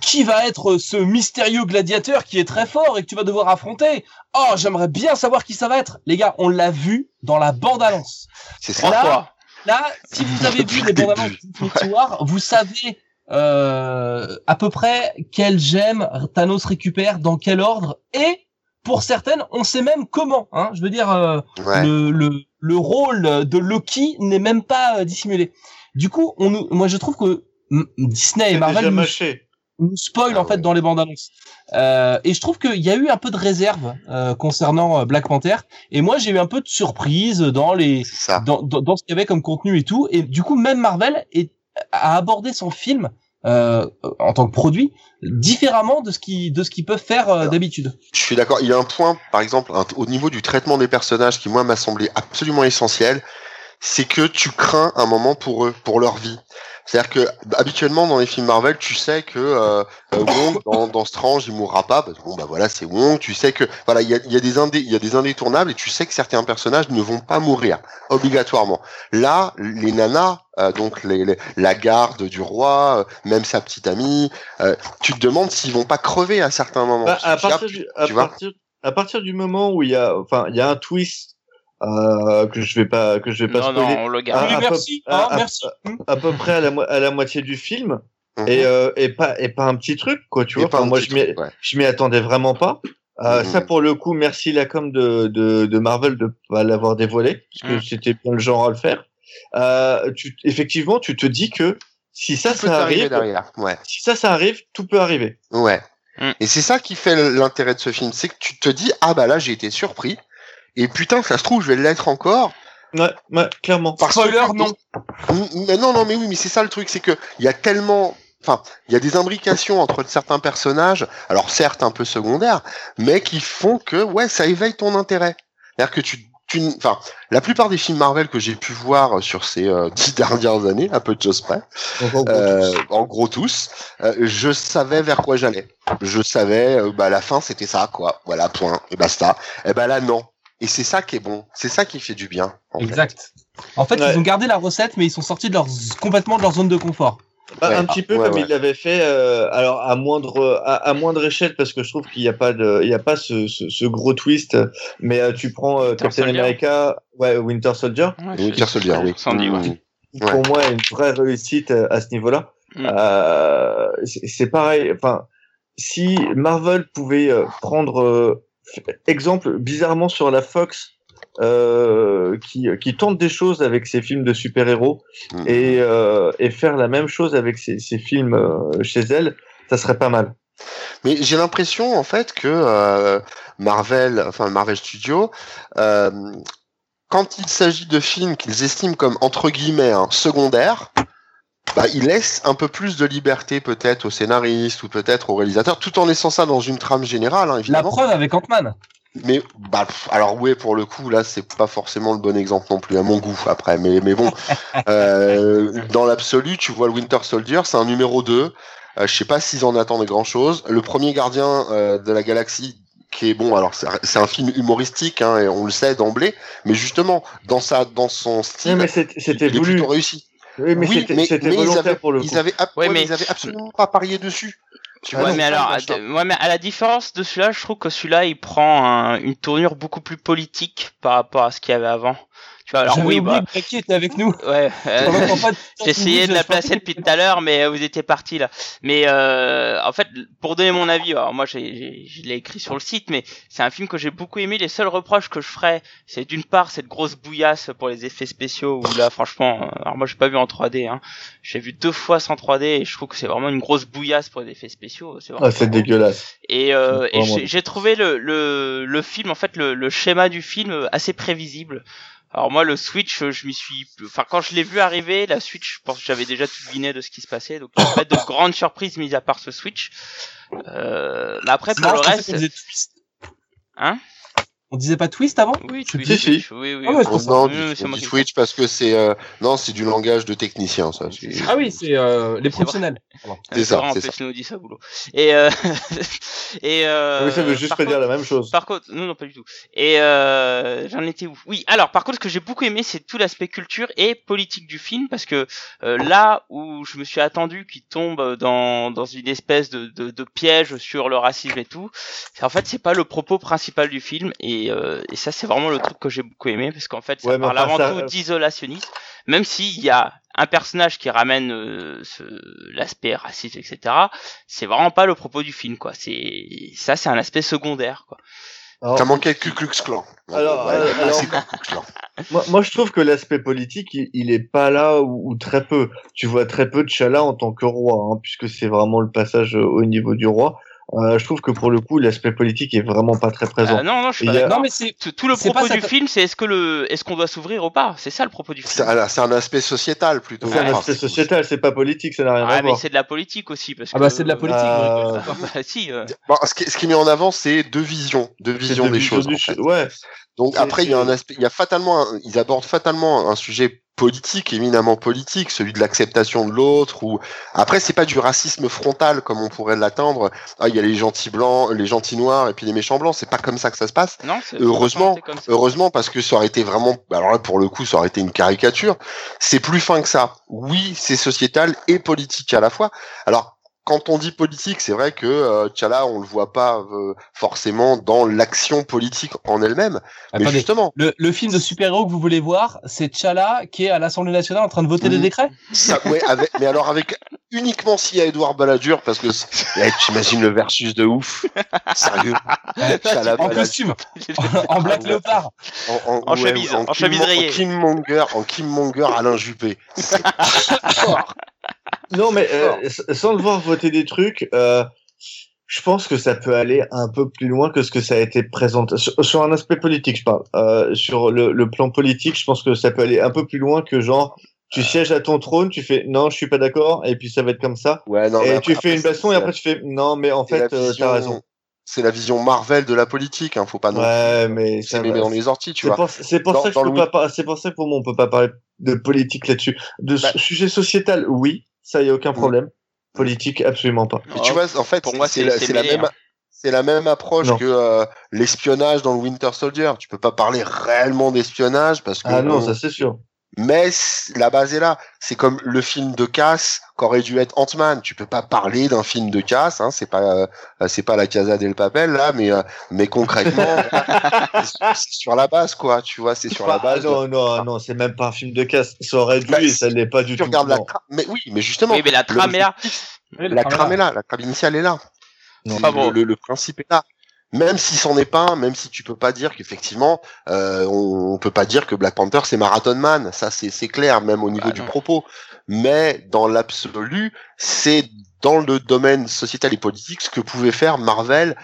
qui va être ce mystérieux gladiateur qui est très fort et que tu vas devoir affronter. Oh, j'aimerais bien savoir qui ça va être. Les gars, on l'a vu dans la bande-annonce. C'est ça. Là, fois. Là, si vous avez vu les le bandes annonces d'Infinity War, vous savez euh, à peu près quelle gemme Thanos récupère, dans quel ordre, et pour certaines, on sait même comment. Hein, je veux dire, euh, Ouais. le, le, le rôle de Loki n'est même pas euh, dissimulé. Du coup, on nous, moi je trouve que Disney et Marvel nous, nous spoil Ah en fait ouais. dans les bandes annonces. Euh, et je trouve qu'il y a eu un peu de réserve euh, concernant euh, Black Panther. Et moi j'ai eu un peu de surprise dans les dans, dans ce qu'il y avait comme contenu et tout. Et du coup, même Marvel est, a abordé son film euh, en tant que produit différemment de ce qui de ce qu'ils peuvent faire euh, d'habitude. Je suis d'accord. Il y a un point, par exemple, un- au niveau du traitement des personnages qui moi m'a semblé absolument essentiel, c'est que tu crains un moment pour eux, pour leur vie. C'est-à-dire que habituellement dans les films Marvel, tu sais que euh, euh, Wong dans, dans Strange il mourra pas parce que bon bah voilà c'est Wong. Tu sais que voilà il y a, y a des indé, il y a des indétournables et tu sais que certains personnages ne vont pas mourir obligatoirement. Là les nanas euh, donc les, les- la garde du roi, euh, même sa petite amie, euh, tu te demandes s'ils vont pas crever à certains moments. Bah, à, partir tu- du, à, tu vois partir, à partir du moment où il y a, enfin, il y a un twist euh, que je vais pas, que je vais pas Non, spoiler, non, on le Ah, garde. Oui, à peu- merci, à- hein, à- merci. À peu près à la, mo- à la moitié du film, Mhm. et, euh, et pas, et pas un petit truc, quoi, tu Et vois. Enfin, moi, je m'y, truc, ouais. je m'y attendais vraiment pas. Euh, Mhm. Ça, pour le coup, merci la com de, de, de Marvel de pas l'avoir dévoilé, parce que Mhm. c'était bien le genre à le faire. Euh, tu, effectivement, tu te dis que si ça, ça arrive, derrière. Ouais. si ça, ça arrive, tout peut arriver. Ouais. Mm. Et c'est ça qui fait l'intérêt de ce film, c'est que tu te dis ah bah là j'ai été surpris et putain ça se trouve je vais l'être encore. Ouais, ouais, clairement. Parce Spoiler, que- non. Mais non non mais oui mais c'est ça le truc c'est que il y a tellement enfin il y a des imbrications entre certains personnages alors certes un peu secondaires mais qui font que ouais ça éveille ton intérêt. C'est-à-dire que tu tu enfin la plupart des films Marvel que j'ai pu voir sur ces euh, (laughs) dix dernières années à peu de choses près en gros, euh, en gros tous, euh, je savais vers quoi j'allais. Je savais, euh, bah la fin c'était ça, quoi. Voilà, point, et basta. Et ben là non. Et c'est ça qui est bon, c'est ça qui fait du bien. en fait. Exact. En fait, Ouais. ils ont gardé la recette, mais ils sont sortis de leur complètement de leur zone de confort. Bah, Ouais. un petit peu Ouais, comme ouais. il l'avait fait, euh, alors à moindre à, à moindre échelle parce que je trouve qu'il n'y a pas de il y a pas ce, ce, ce gros twist. Mais euh, tu prends euh, Winter Captain Soldier. America, ouais Winter Soldier, Winter Soldier, oui. Sandy, ouais. Qui, pour moi une vraie réussite euh, à ce niveau-là. Mm. Euh, c'est pareil. Enfin, si Marvel pouvait prendre euh, exemple bizarrement sur la Fox. Euh, qui, qui tente des choses avec ses films de super-héros et, euh, et faire la même chose avec ses, ses films euh, chez elle, ça serait pas mal. Mais j'ai l'impression en fait que Marvel, enfin Marvel Studios, quand il s'agit de films qu'ils estiment comme entre guillemets hein, secondaires, bah, ils laissent un peu plus de liberté peut-être aux scénaristes ou peut-être aux réalisateurs, tout en laissant ça dans une trame générale, hein, La évidemment. preuve avec Ant-Man. Mais bah pff, alors oui pour le coup là c'est pas forcément le bon exemple non plus à mon goût après mais mais bon (laughs) euh, dans l'absolu tu vois le Winter Soldier c'est un numéro 2 euh, je sais pas s'ils en attendent grand chose le premier gardien euh, de la galaxie qui est bon alors c'est un- film humoristique hein, et on le sait d'emblée mais justement dans sa dans son style Oui, mais c'est- c'était il voulu. plutôt réussi Oui, mais Oui, c'était mais ils volontaire avaient- pour le coup. ils avaient ab- Ouais, ouais, mais mais- ils avaient absolument pas parié dessus tu Ouais, vois, mais alors, ouais, mais à la différence de celui-là, je trouve que celui-là, il prend un- une tournure beaucoup plus politique par rapport à ce qu'il y avait avant. Tu vois, alors oui, bah, Becky était avec nous. ouais. euh, (laughs) essayé de la placer depuis tout à l'heure, mais vous étiez parti là. Mais euh, en fait, pour donner mon avis, alors moi j'ai, j'ai- je l'ai écrit sur le site, mais c'est un film que j'ai beaucoup aimé. Les seuls reproches que je ferais, c'est d'une part cette grosse bouillasse pour les effets spéciaux, où là franchement, euh, alors moi j'ai pas vu en 3D, hein. j'ai vu deux fois sans 3D et je trouve que c'est vraiment une grosse bouillasse pour les effets spéciaux. C'est vraiment Ah, c'est dégueulasse. et, euh, et j'ai- j'ai trouvé le, le, le film, en fait, le, le schéma du film assez prévisible. Alors moi, le Switch, euh, je m'y suis... Enfin, quand je l'ai vu arriver, la Switch, je pense que j'avais déjà tout deviné de ce qui se passait. Donc, a pas de (coughs) grande surprise mis à part ce Switch. Euh, mais après, pour le reste... Hein? On disait pas twist avant Oui, Si, Twitch, si. Switch, oui, oui. Ah ouais, ça. non, du, Switch parce que c'est euh, non c'est du langage de technicien ça Ah oui, c'est euh, les professionnels. C'est ça, c'est plus, ça. nous dit ça, boulot. Et, euh... (laughs) et euh... Oui, ça veut juste pas dire contre- la même chose. Par contre, non, non, pas du tout. Et euh, j'en étais où? Oui, alors par contre, ce que j'ai beaucoup aimé, c'est tout l'aspect culture et politique du film, parce que euh, là où je me suis attendu qu'il tombe dans dans une espèce de, de, de piège sur le racisme et tout, c'est en fait c'est pas le propos principal du film, et, euh, et ça c'est vraiment le truc que j'ai beaucoup aimé, parce qu'en fait ça Ouais, parle avant ça- tout d'isolationnisme, même s'il y a un personnage qui ramène euh, ce, l'aspect raciste, etc. C'est vraiment pas le propos du film, quoi. C'est ça, c'est un aspect secondaire, quoi. Alors, T'as manqué le Ku Klux Klan. Alors, Ouais, euh, alors- (laughs) moi, moi, je trouve que l'aspect politique, il, il est pas là ou, ou très peu. Tu vois très peu de Chala en tant que roi, hein, puisque c'est vraiment le passage euh, au niveau du roi. Euh, je trouve que pour le coup, l'aspect politique est vraiment pas très présent. Ah, non, non, je suis pas a-. Non, mais c'est. Tout, le propos du ça- film, c'est est-ce que le, est-ce qu'on doit s'ouvrir ou pas? C'est ça le propos du film. c'est un aspect sociétal plutôt. c'est un aspect sociétal, c'est pas politique, ça n'a rien Ah, à mais voir. c'est de la politique aussi parce Ah que. bah, c'est de la politique. Euh. (laughs) Bah, si. euh, Bon, ce, qui, ce qui est mis en avant, c'est deux visions, deux visions de des choses. du en fait. ch- Ouais, Donc après, il y a un aspect, il y a fatalement, un- ils abordent fatalement un sujet politique, éminemment politique, celui de l'acceptation de l'autre. Ou après, c'est pas du racisme frontal comme on pourrait l'attendre. Ah, il y a les gentils blancs, les gentils noirs et puis les méchants blancs. C'est pas comme ça que ça se passe. Non, Heureusement, c'est comme ça. Heureusement, parce que ça aurait été vraiment, alors là, pour le coup, ça aurait été une caricature. C'est plus fin que ça. Oui, c'est sociétal et politique à la fois. Alors, quand on dit politique, c'est vrai que euh, T'Challa, on le voit pas euh, forcément dans l'action politique en elle-même. Mais Attendez. justement, Le, le film de super-héros que vous voulez voir, c'est T'Challa qui est à l'Assemblée nationale en train de voter des Mhm. décrets? Ça, ouais, avec, mais alors avec uniquement s'il y a Edouard Balladur, parce que eh, t'imagines le versus de ouf. Sérieux. T'Challa, En Balladur, costume, (laughs) en black ouais. léopard. en, En chemise, en chemise Kim- rayée. En Kim Monger, en Kim Monger, Alain Juppé. (laughs) C'est. Non, mais euh, sans le voir voter des trucs, euh, je pense que ça peut aller un peu plus loin que ce que ça a été présenté. Sur, sur un aspect politique, je parle. Euh, sur le, le plan politique, je pense que ça peut aller un peu plus loin que genre, tu sièges à ton trône, tu fais non, je suis pas d'accord, et puis ça va être comme ça. Ouais, non, et après- tu fais une baston, et c'est après tu fais non, mais en c'est fait, euh, vision- t'as raison. C'est la vision Marvel de la politique, hein, faut pas non Ouais, mais va- dans les orties, tu C'est vois. c'est pour ça que je peux pas c'est pour ça que pour moi on peut pas parler de politique là-dessus. De Bah- sujet sociétal, oui, ça y a aucun problème. Politique, absolument pas. Mais tu vois, en fait, Pour moi, c'est la, même, c'est la même approche Non. que euh, l'espionnage dans le Winter Soldier. Tu peux pas parler réellement d'espionnage parce que Ah non, on- ça c'est sûr. Mais la base est là. C'est comme le film de casse qu'aurait dû être Ant-Man. Tu peux pas parler d'un film de casse, hein, c'est pas euh, c'est pas la Casa del Papel là, mais euh, mais concrètement, (laughs) c'est sur la base quoi. Tu vois, c'est sur la Bah, base. de- non, non, non, c'est même pas un film de casse. Ça aurait dû Bah, et ça l'est pas du tu tout. regardes la trame, mais oui, mais justement, Oui, mais la trame est là. la trame est là, la trame initiale est là. Non, C'est pas le, bon. le- le principe est là. Même si c'en est pas même si tu peux pas dire qu'effectivement, euh, on, on peut pas dire que Black Panther c'est Marathon Man, ça c'est clair, même au niveau Bah du non. propos. Mais dans l'absolu, c'est dans le domaine sociétal et politique ce que pouvait faire Marvel.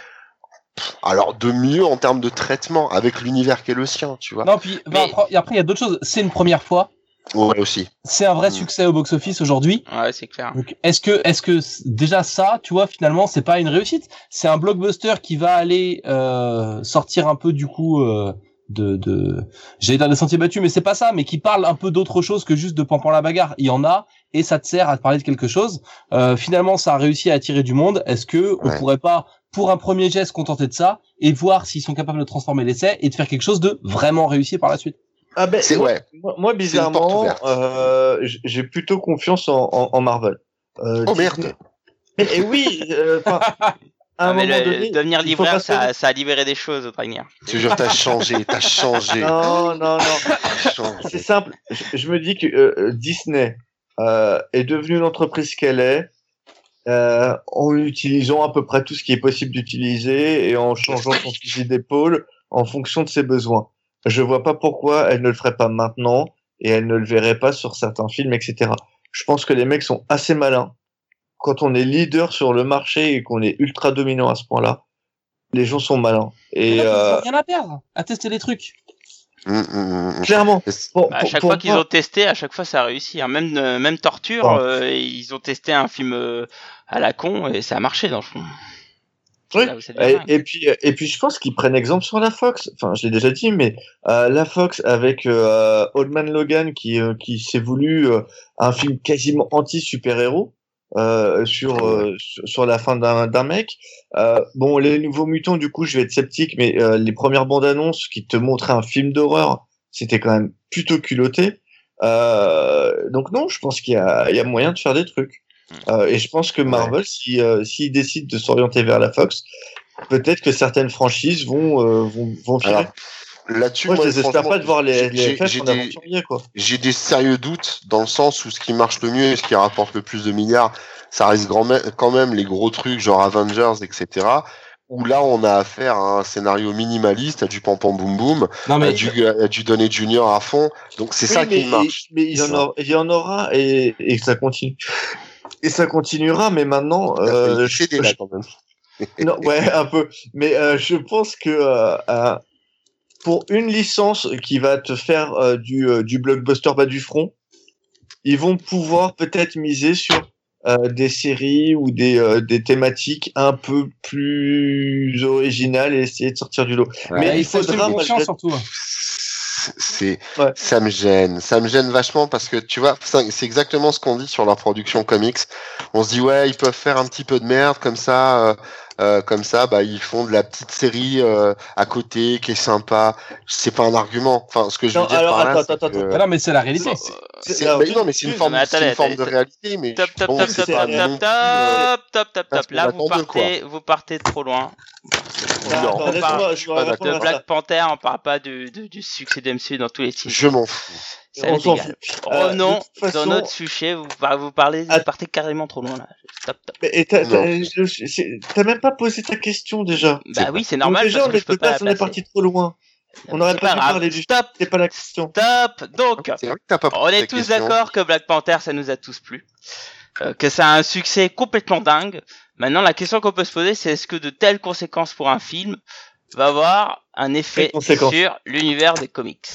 pff, Alors de mieux en termes de traitement avec l'univers qui est le sien, tu vois. Non, puis bah, Mais- après, il y a d'autres choses. C'est une première fois. Ouais aussi. C'est un vrai Mm. succès au box-office aujourd'hui. Ouais, c'est clair. Donc, est-ce que, est-ce que déjà ça, tu vois, finalement, c'est pas une réussite? C'est un blockbuster qui va aller euh, sortir un peu du coup euh, de, de, j'allais dire des sentiers battus, mais c'est pas ça, mais qui parle un peu d'autre chose que juste de pampan la bagarre. Il y en a et ça te sert à te parler de quelque chose. Euh, finalement, ça a réussi à attirer du monde. Est-ce que on Ouais. pourrait pas, pour un premier geste, se contenter de ça et voir s'ils sont capables de transformer l'essai et de faire quelque chose de vraiment réussi par la suite? Ah ben, C'est moi, ouais. moi, moi, une porte bizarrement, euh, j'ai plutôt confiance en, en, en Marvel. Euh, Oh merde. Mais et oui, euh, 'fin, (laughs) à un Ah, mais moment le- donné, devenir passer- ça, ça a libéré des choses, Dragnir. Je te jure, t'as changé, t'as changé. Non, non, non. C'est simple. Je, je me dis que euh, Disney euh, est devenue l'entreprise qu'elle est euh, en utilisant à peu près tout ce qui est possible d'utiliser et en changeant (laughs) son fusil d'épaule en fonction de ses besoins. Je vois pas pourquoi elle ne le ferait pas maintenant et elle ne le verrait pas sur certains films, etc. Je pense que les mecs sont assez malins. Quand on est leader sur le marché et qu'on est ultra dominant à ce point-là, les gens sont malins. Et ils euh, rien à perdre, à tester les trucs. Clairement, pour, Bah, à chaque pour fois qu'ils ont testé, à chaque fois ça a réussi. hein. Même euh, même torture, Oh. euh, ils ont testé un film euh, à la con et ça a marché dans le fond. Oui. Et, puis, et puis, je pense qu'ils prennent exemple sur la Fox. Enfin, je l'ai déjà dit, mais euh, la Fox avec euh, Old Man Logan qui euh, qui s'est voulu euh, un film quasiment anti super héros euh, sur, euh, sur sur la fin d'un d'un mec. Euh, bon, les nouveaux mutants, du coup, je vais être sceptique, mais euh, les premières bandes annonces qui te montraient un film d'horreur, c'était quand même plutôt culotté. Euh, donc non, je pense qu'il y a il y a moyen de faire des trucs. Euh, et je pense que Marvel, si euh, s'ils décident de s'orienter vers la Fox, peut-être que certaines franchises vont euh, vont, vont. Alors, là-dessus, Moi, moi, franchement, pas de voir les, j'ai- les FF j'ai des- j'ai des sérieux doutes dans le sens où ce qui marche le mieux et ce qui rapporte le plus de milliards, ça reste grand quand même les gros trucs genre Avengers, etc. Où là, on a affaire à un scénario minimaliste, à du pam pam boum boum, à du, à du donner junior à fond. Donc c'est Oui, ça mais, qui marche. Mais il y, en aura, il y en aura et, et ça continue. Et ça continuera, mais maintenant, euh, je, des je- quand même. (laughs) non, ouais, un peu. Mais euh, je pense que euh, euh, pour une licence qui va te faire euh, du, euh, du blockbuster bas du front, ils vont pouvoir peut-être miser sur euh, des séries ou des, euh, des thématiques un peu plus originales et essayer de sortir du lot. Ouais. Mais Ouais, il faut faudra, malgré- surtout. C'est Ouais. ça me gêne ça me gêne vachement parce que tu vois c'est exactement ce qu'on dit sur leur production comics on se dit ouais ils peuvent faire un petit peu de merde comme ça euh, euh, comme ça bah ils font de la petite série euh, à côté qui est sympa c'est pas un argument enfin ce que je veux Non, dire alors, par là attends, c'est attends, que- Ah non, mais c'est la réalité. c'est- non mais c'est une forme, une de réalité mais Top, top, bon, top, top, top, top, top, top, top, parce top. Là, partez, vous partez trop loin. Non, on parle- je pas De. Black Panther, on parle pas du, du, du succès d'MCU dans tous les titres. je m'en fous Ça On m'est s'en égal. fout. Oh Euh, façon- dans notre sujet, vous, par- vous parlez, vous partez carrément trop loin là. Stop, stop. Mais et t'as- même pas posé ta question déjà. Bah oui, c'est normal Donc déjà, parce on que est je peux pas on est parti trop loin. On n'aurait pas dû parler du Stop, C'est pas la question. stop. Donc, on est tous d'accord que Black Panther, ça nous a tous plu. Euh, que ça a un succès complètement dingue. Maintenant, la question qu'on peut se poser, c'est est-ce que de telles conséquences pour un film va avoir un effet sur l'univers des comics?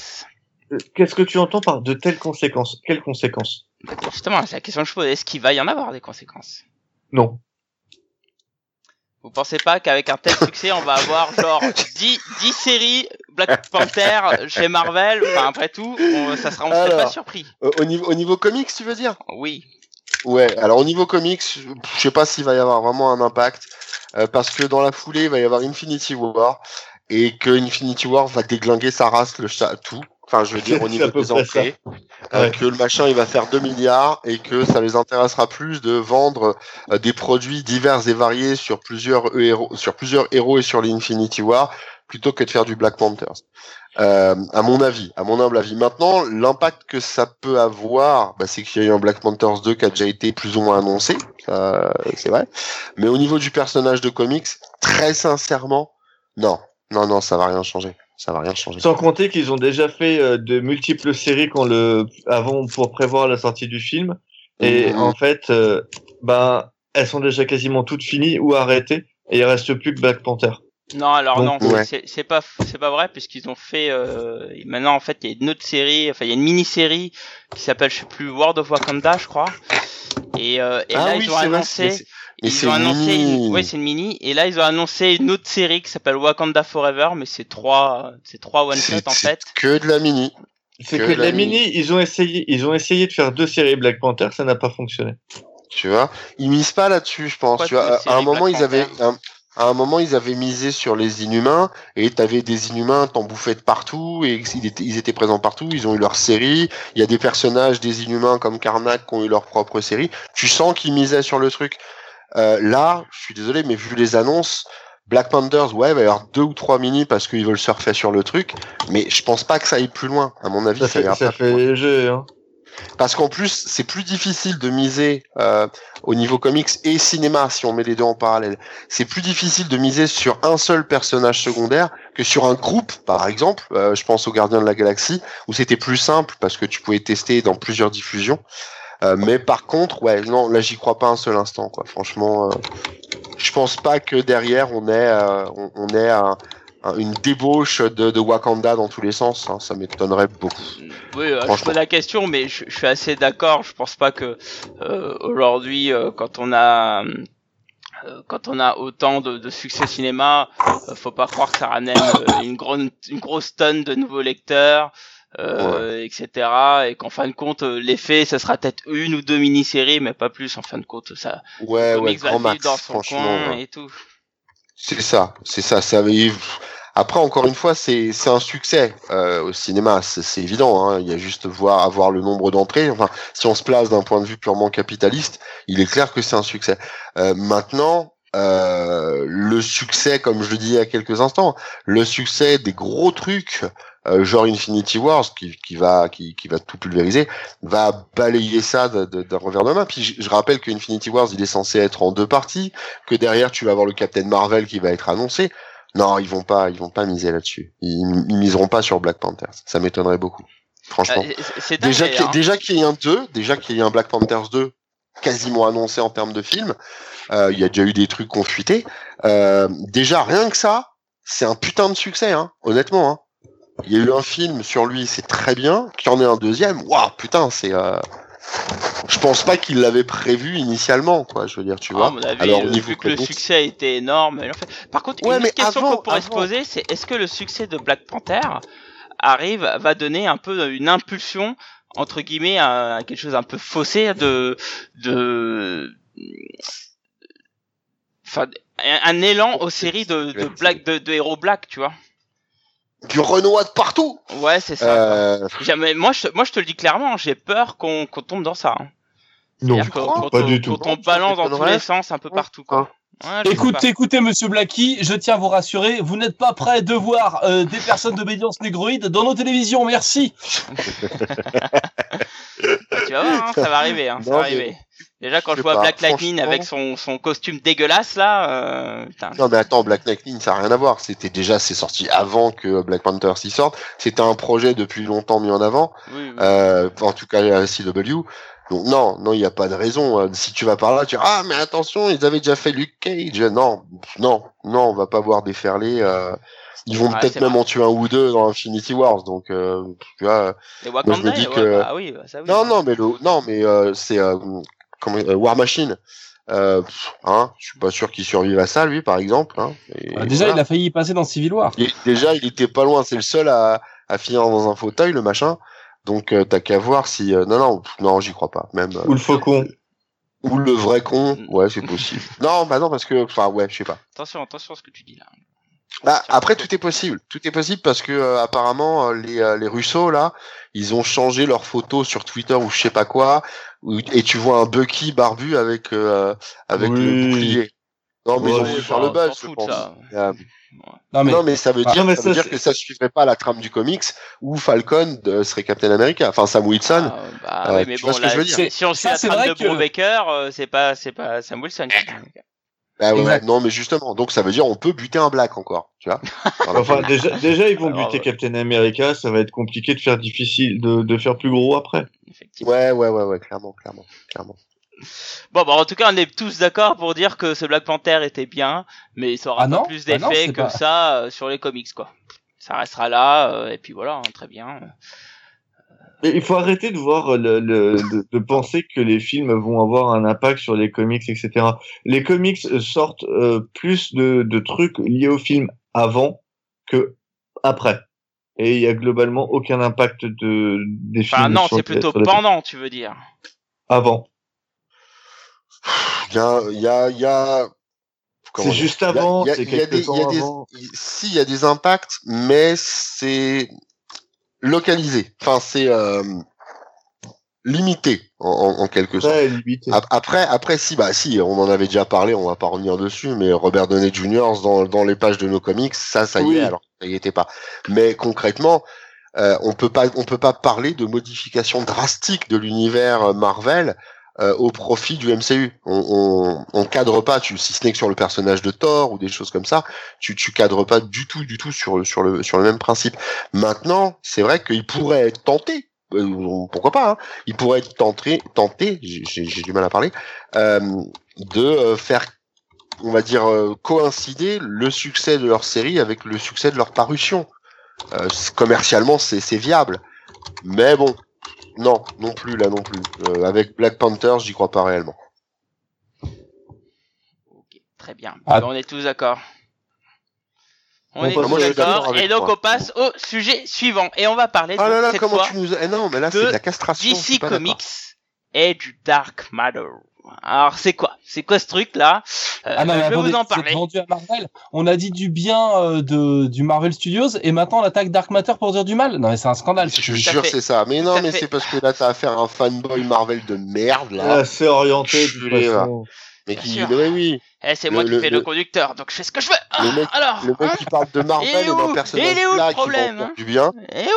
Euh, Qu'est-ce que tu entends par de telles conséquences? Quelles conséquences? Justement, c'est la question que je pose. Est-ce qu'il va y en avoir des conséquences? Non. Vous pensez pas qu'avec un tel succès, on va avoir genre 10, 10 séries Black Panther chez Marvel? Enfin, après tout, on, ça sera, on serait pas surpris. Au niveau au niveau comics tu veux dire? Oui. Ouais, alors au niveau comics, je sais pas s'il va y avoir vraiment un impact, euh, parce que dans la foulée, il va y avoir Infinity War, et que Infinity War va déglinguer sa race, le chat, tout. Enfin, je veux dire au (laughs) niveau des entrées, euh, Ouais. que le machin il va faire 2 milliards et que ça les intéressera plus de vendre euh, des produits divers et variés sur plusieurs héros, sur plusieurs héros et sur l'Infinity War plutôt que de faire du Black Panthers. Euh, à mon avis, à mon humble avis. Maintenant, l'impact que ça peut avoir, bah, c'est qu'il y a eu un Black Panthers 2 qui a déjà été plus ou moins annoncé, ça, c'est vrai. Mais au niveau du personnage de comics, très sincèrement, non, non, non, ça va rien changer. Ça va rien changer. Sans compter qu'ils ont déjà fait euh, de multiples séries quand le avant pour prévoir la sortie du film. Et en fait, euh, ben elles sont déjà quasiment toutes finies ou arrêtées. Et il reste plus que Black Panther. Non, alors Donc, non, ouais. c'est c'est pas c'est pas vrai puisqu'ils ont fait euh, maintenant en fait il y a une autre série, enfin il y a une mini-série qui s'appelle je sais plus World of Wakanda je crois. Et, euh, et Ah là oui, ils ont vrai, annoncé mais ils ont annoncé mini. une, ouais c'est une mini et là ils ont annoncé une autre série qui s'appelle Wakanda Forever mais c'est trois c'est trois one shot en c'est fait. que de la mini. C'est Que que, la la mini. mini, ils ont essayé, ils ont essayé de faire deux séries Black Panther, ça n'a pas fonctionné. Tu vois, ils misent pas là-dessus, je pense. Tu vois, à un moment Black ils avaient, un- à un moment ils avaient misé sur les Inhumains et t'avais des Inhumains, t'en bouffais de partout et ils étaient, ils étaient présents partout. Ils ont eu leur série. Il y a des personnages des Inhumains comme Karnak qui ont eu leur propre série. Tu sens qu'ils misaient sur le truc. Euh, là, je suis désolé, mais vu les annonces. Black Panthers, ouais, il va y avoir deux ou trois mini parce qu'ils veulent surfer sur le truc, mais je pense pas que ça aille plus loin. À mon avis, Ça ça, fait, ça pas fait léger. Hein. Parce qu'en plus, c'est plus difficile de miser euh, au niveau comics et cinéma, si on met les deux en parallèle. C'est plus difficile de miser sur un seul personnage secondaire que sur un groupe, par exemple. Euh, je pense aux Gardiens de la Galaxie, où c'était plus simple parce que tu pouvais tester dans plusieurs diffusions. Euh, mais par contre, ouais, non, là, j'y crois pas un seul instant, quoi. Franchement, euh, je pense pas que derrière on ait, euh, on, on ait un- une débauche de, de Wakanda dans tous les sens. hein. Ça m'étonnerait beaucoup. Oui, euh, je pose la question, mais je, je suis assez d'accord. Je pense pas que euh, aujourd'hui, euh, quand on a euh, quand on a autant de, de succès cinéma, faut pas croire que ça ramène une grande une grosse tonne de nouveaux lecteurs, euh, etc. Et qu'en fin de compte, l'effet, ça sera peut-être une ou deux mini-séries, mais pas plus. En fin de compte, ça, Ouais, ouais, grand max, dans son franchement. coin ouais. et tout. C'est ça, c'est ça. ça avait- Après, encore une fois, c'est un succès euh, au cinéma, c'est évident. Hein. Il y a juste voir avoir le nombre d'entrées. Enfin, si on se place d'un point de vue purement capitaliste, il est clair que c'est un succès. Euh, maintenant, euh, le succès, comme je le dis il quelques instants, le succès des gros trucs, euh, genre Infinity Wars, qui, qui va qui, qui va tout pulvériser, va balayer ça d'un revers de main. Puis je rappelle que Infinity Wars, il est censé être en deux parties, que derrière tu vas avoir le Captain Marvel qui va être annoncé. Non, ils vont pas, ils vont pas miser là-dessus. Ils, ils miseront pas sur Black Panther. Ça m'étonnerait beaucoup, franchement. Euh, déjà qu'il hein. déjà qu'il y ait un 2, déjà qu'il y ait un Black Panthers 2 quasiment annoncé en termes de film, Euh, Il y a déjà eu des trucs confuités. Euh, déjà, rien que ça, c'est un putain de succès, hein, honnêtement. Hein. Il y a eu un film sur lui, c'est très bien. Qu'il y en ait un deuxième, waouh, putain, c'est. Je pense pas qu'il l'avait prévu initialement, quoi. Je veux dire, tu Ah, vois. avis, Alors, euh, niveau vu que le succès a été énorme. elle en fait- Par contre, Ouais, une question qu'on pourrait se poser, c'est est-ce que le succès de Black Panther arrive, va donner un peu une impulsion entre guillemets à, à quelque chose un peu faussé de de enfin un, un élan aux séries de, de black de, de héros black, tu vois. Du Renoir de partout. Ouais, c'est ça. Euh, Jamais, moi, je, moi, je te le dis clairement, j'ai peur qu'on qu'on tombe dans ça. hein. Non, qu'on- pas qu'on- du tout. Quand on balance dans tous les sens un peu partout, quoi. Ouais, Écoutez, écoutez, monsieur Blacky, je tiens à vous rassurer, vous n'êtes pas prêt de voir euh, des personnes d'obédience négroïde dans nos télévisions, merci. (laughs) tu vas voir, hein, ça va arriver, hein, ça va mais- arriver. Déjà, quand je je vois pas, Black Lightning avec son, son costume dégueulasse, là, euh. Non mais attends, Black Lightning, ça n'a rien à voir. C'était déjà, c'est sorti avant que Black Panther s'y sorte. C'était un projet depuis longtemps mis en avant. Oui, oui. Euh, en tout cas à CW. Donc non, non, il n'y a pas de raison. Euh, Si tu vas par là, tu dis ah mais attention, ils avaient déjà fait Luke Cage. Non, non, non, on va pas voir déferler. Euh, ils vont peut-être même vrai. en tuer un ou deux dans Infinity Wars. Donc euh, tu vois. Et Wakanda, moi, je me dis que- bah oui, bah, ça oui. Non, non, mais le, non, mais euh, c'est euh, comment euh, War Machine. Euh, hein, je suis pas sûr qu'il survive à ça, lui, par exemple. Hein, Et Euh, déjà, voilà. il a failli y passer dans Civil War. Il- déjà, il était pas loin. C'est le seul à, à finir dans un fauteuil, le machin. Donc, euh, t'as qu'à voir si. euh, non, non, non, j'y crois pas. Même. euh, Ou le faucon. ou le vrai con. Ouais, c'est possible. (laughs) non, bah non, parce que. Enfin, ouais, je sais pas. Attention, attention à ce que tu dis là. Bah, après, tout est possible. Tout est possible parce que euh, apparemment, les, euh, les Russo là, ils ont changé leurs photos sur Twitter ou je sais pas quoi, et tu vois un Bucky barbu avec euh, avec le bouclier. Non, mais Ouais, ils ont voulu ça, faire le buzz, je pense. ça. Euh, Non, mais, Non, mais ça veut Ah, dire, non, mais ça veut dire que ça suivrait pas la trame du comics où Falcon euh, serait Captain America. Enfin, Sam Wilson. Ah, bah, Euh, ouais, mais tu vois bon, ce que je veux dire si- on suit Ça, la trame de que- Brubaker, euh, c'est pas, c'est pas Sam Wilson. (laughs) Bah ouais, Exact. ouais, non, mais justement, donc ça veut dire on peut buter un black encore, tu vois. Enfin, déjà, déjà, ils vont Alors, buter ouais. Captain America, ça va être compliqué de faire difficile, de, de faire plus gros après. Effectivement. ouais, ouais, ouais, ouais, clairement, clairement, clairement. Bon, bah, en tout cas, on est tous d'accord pour dire que ce Black Panther était bien, mais ça aura Ah pas non, plus ah d'effet que pas- ça euh, sur les comics, quoi. Ça restera là, euh, et puis voilà, hein, très bien. Il faut arrêter de voir le, le- de, de penser que les films vont avoir un impact sur les comics, etc. Les comics euh, sortent euh, plus de, de trucs liés au film avant que après. Et il y a globalement aucun impact de des films. Enfin, non, c'est plutôt pendant, tu veux dire. avant. Il y a, il y a, il y a. comment C'est juste avant, Il y a- y des, il y a temps des, avant. il- si, il y a des impacts, mais c'est localisé. Enfin, c'est euh, limité en, quelque sorte. Limité. Après, après, si, bah, si, on en avait déjà parlé, on va pas revenir dessus, mais Robert Downey Jr. dans, dans les pages de nos comics, ça, ça y est, alors, ça y était pas. Mais concrètement, euh, on peut pas, on peut pas parler de modification drastique de l'univers euh, Marvel euh, au profit du MCU. On, on, on cadre pas, tu, si ce n'est que sur le personnage de Thor ou des choses comme ça, tu, tu cadres pas du tout, du tout sur, sur le, sur le même principe. Maintenant, c'est vrai qu'il pourrait être tenté. euh, pourquoi pas hein, Il pourrait être tenté, tenté, j'ai du mal à parler, euh, de euh, faire, on va dire, euh, coïncider le succès de leur série avec le succès de leur parution. Euh, commercialement, c'est viable, mais bon, non, non plus là non plus. Euh, avec Black Panther, j'y crois pas réellement. Ok, très bien. Ah. On est tous d'accord. On Bon, est bah, tous d'accord Et donc, toi. on passe au sujet suivant. Et on va parler Ah là donc, là, cette comment fois tu nous, eh non, mais là de c'est de la castration. DC Comics et du Dark Matter. Alors, c'est quoi? C'est quoi ce truc-là Euh, Ah non, mais Je vais attendez, vous en parler. vendu à Marvel. On a dit du bien euh, de, du Marvel Studios et maintenant on attaque Dark Matter pour dire du mal. Non, mais c'est un scandale. Je te je jure, c'est ça. Mais non, mais c'est parce que là, t'as affaire à un fanboy Marvel de merde, là. Ah, c'est orienté de mais qui, sûr. oui, oui. Eh, c'est Le- moi qui le- fais le, le- conducteur, donc je fais ce que je veux. Ah, Le mec- alors, Le mec hein qui parle de Marvel et d'un personnage Il est où le là qui va du bien. Eh ouais, ouais,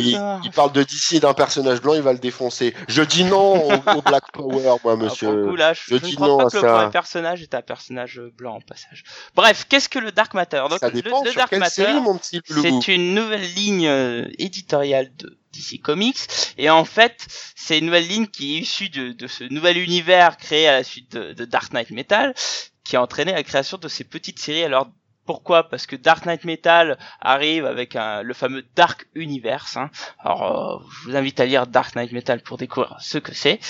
Il, ça va. il parle de DC et d'un personnage blanc, il va le défoncer. Je dis non au, au Black Power, moi, Ah, le monsieur. coup, là, je, je je ne dis crois non pas à que le ça. premier personnage est un personnage euh, blanc en passage. Bref, qu'est-ce que le Dark Matter? Donc, ça le, dépend le sur Dark quelle Matter, série, mon petit loulou. c'est une nouvelle ligne euh, éditoriale de DC Comics. Et en fait, c'est une nouvelle ligne qui est issue de, de, ce nouvel univers créé à la suite de, de Dark Knight Metal, qui a entraîné la création de ces petites séries. Alors pourquoi? Parce que Dark Knight Metal arrive avec un, le fameux Dark Universe. Hein. Alors, euh, je vous invite à lire Dark Knight Metal pour découvrir ce que c'est.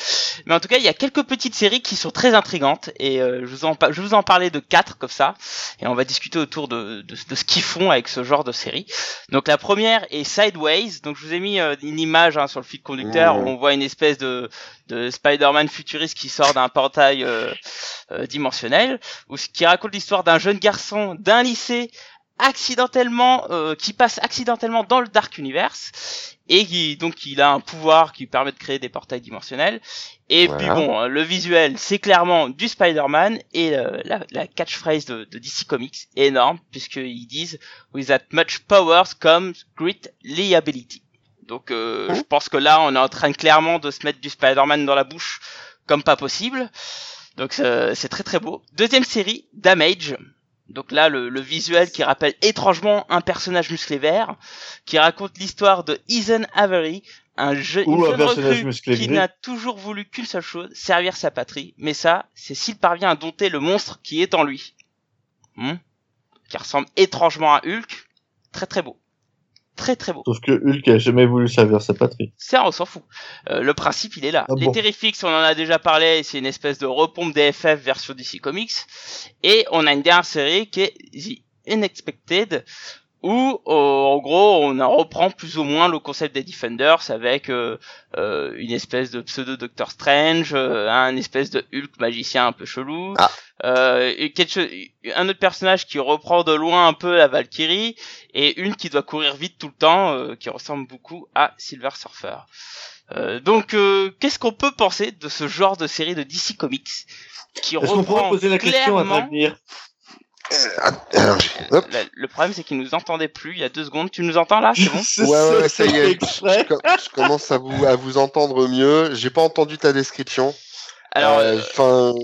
Mais en tout cas, il y a quelques petites séries qui sont très intrigantes et euh, je, vous en, je vous en parlais de quatre comme ça et on va discuter autour de, de, de ce qu'ils font avec ce genre de série. Donc la première est Sideways. Donc je vous ai mis euh, une image hein, sur le fil conducteur où on voit une espèce de, de Spider-Man futuriste qui sort d'un portail dimensionnel, ou ce qui raconte l'histoire d'un jeune garçon d'un lycée accidentellement euh, qui passe accidentellement dans le Dark Universe et qui donc il a un pouvoir qui permet de créer des portails dimensionnels et Voilà. puis bon le visuel c'est clairement du Spider-Man et euh, la, la catchphrase de, de DC Comics est énorme puisqu'ils disent with that much powers comes great liability donc euh, Mhm. je pense que là on est en train clairement de se mettre du Spider-Man dans la bouche comme pas possible donc c'est très très beau deuxième série Damage donc là, le, le visuel qui rappelle étrangement un personnage musclé vert, qui raconte l'histoire de Ethan Avery, un, je, Ou une un jeune recrue qui n'a toujours voulu qu'une seule chose, servir sa patrie. Mais ça, c'est s'il parvient à dompter le monstre qui est en lui. Hmm qui ressemble étrangement à Hulk. Très très beau. Très très beau. Sauf que Hulk a jamais voulu servir sa patrie. Ça, on s'en fout. Euh, le principe, il est là. Ah les bon. Terrifics, on en a déjà parlé, c'est une espèce de repompe DFF version DC Comics. Et on a une dernière série qui est The Unexpected, où euh, en gros on en reprend plus ou moins le concept des Defenders avec euh, euh, une espèce de pseudo Doctor Strange, euh, un espèce de Hulk magicien un peu chelou, Ah. euh, et quelque chose, un autre personnage qui reprend de loin un peu la Valkyrie et une qui doit courir vite tout le temps, euh, qui ressemble beaucoup à Silver Surfer. Euh, donc, euh, qu'est-ce qu'on peut penser de ce genre de série de DC Comics qui Est-ce qu'on pourrait reprend poser la question à clairement Dragnir le problème, c'est qu'il nous entendait plus il y a deux secondes. Tu nous entends là C'est bon (laughs) Ouais, ouais, ça, y est. Je, com- je commence à vous, à vous entendre mieux. J'ai pas entendu ta description. Alors, Euh, euh, enfin,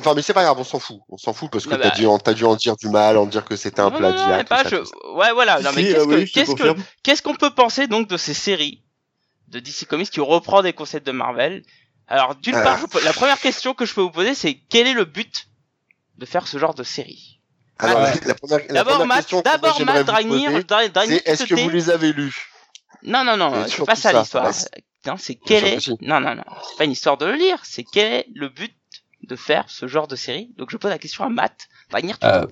enfin, mais c'est pas grave, on s'en fout. On s'en fout parce que Ah t'as bah. dû, en- t'as dû en dire du mal, en dire que c'était un non, non, non, plagiat. pas, ça, je-. Ouais, voilà. Non, mais qu'est-ce ah oui, qu'est-ce qu'on peut penser donc de ces séries de DC Comics qui reprend des concepts de Marvel? Alors, d'une Euh. part, la première question que je peux vous poser, c'est quel est le but de faire ce genre de série? Alors, Ouais. la première, la D'abord, première Matt, question que Matt Dragnir, c'est est-ce que vous les avez lus? Non, non, non, C'est pas ça ça. l'histoire. Non, c'est quel est. que. Non, non, non. C'est pas une histoire de le lire. C'est quel est le but de faire ce genre de série? Donc je pose la question à Matt. Dragnir, tu Euh.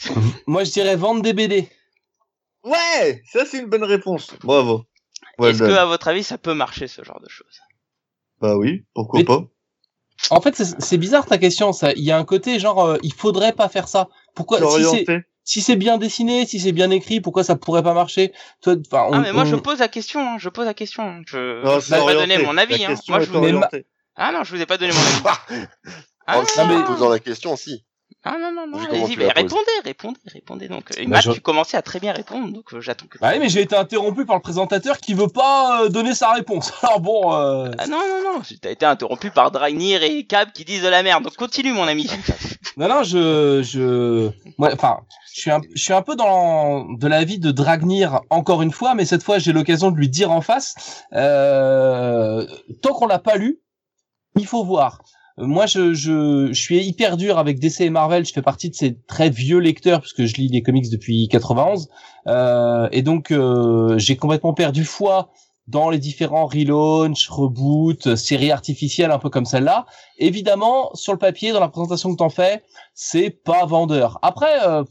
(laughs) Moi, je dirais vendre des BD. Ouais, ça c'est une bonne réponse. Bravo. Well Est-ce que, done. à votre avis, ça peut marcher ce genre de choses? Bah oui, pourquoi Mais- pas. En fait, c'est c'est bizarre ta question. Ça, il y a un côté genre, euh, il faudrait pas faire ça. Pourquoi si c'est si c'est bien dessiné, si c'est bien écrit, pourquoi ça pourrait pas marcher? Toi, enfin, on- Ah mais moi on- je pose la question. hein, Je pose la question. Je Non, je c'est vous ai pas donné mon avis. Hein. Moi je vous... Ma-. Ah non, je vous ai pas donné mon avis. (laughs) Ah En non, mais- posant la question, si. Ah non non non. Allez-y, mais la répondez, répondez, répondez. Donc et Bah, Matt, je- tu commençais à très bien répondre. Donc euh, j'attends que. Bah oui, mais j'ai été interrompu par le présentateur qui veut pas euh, donner sa réponse. (laughs) Alors bon, euh, Ah non non non. T'as été interrompu par Dragnir et Cab qui disent de la merde. Donc continue mon ami. (laughs) non non, je je, ouais, enfin, je suis un, je suis un peu dans de l'avis de Dragnir encore une fois, mais cette fois j'ai l'occasion de lui dire en face. Euh, tant qu'on l'a pas lu, il faut voir. Euh, Moi, je, je, je suis hyper dur avec DC et Marvel. Je fais partie de ces très vieux lecteurs puisque je lis les comics depuis 91, euh, et donc euh, j'ai complètement perdu foi dans les différents relaunch, reboot, séries artificielles un peu comme celle-là. Évidemment, sur le papier, dans la présentation que t'en fais, c'est pas vendeur. Après, euh,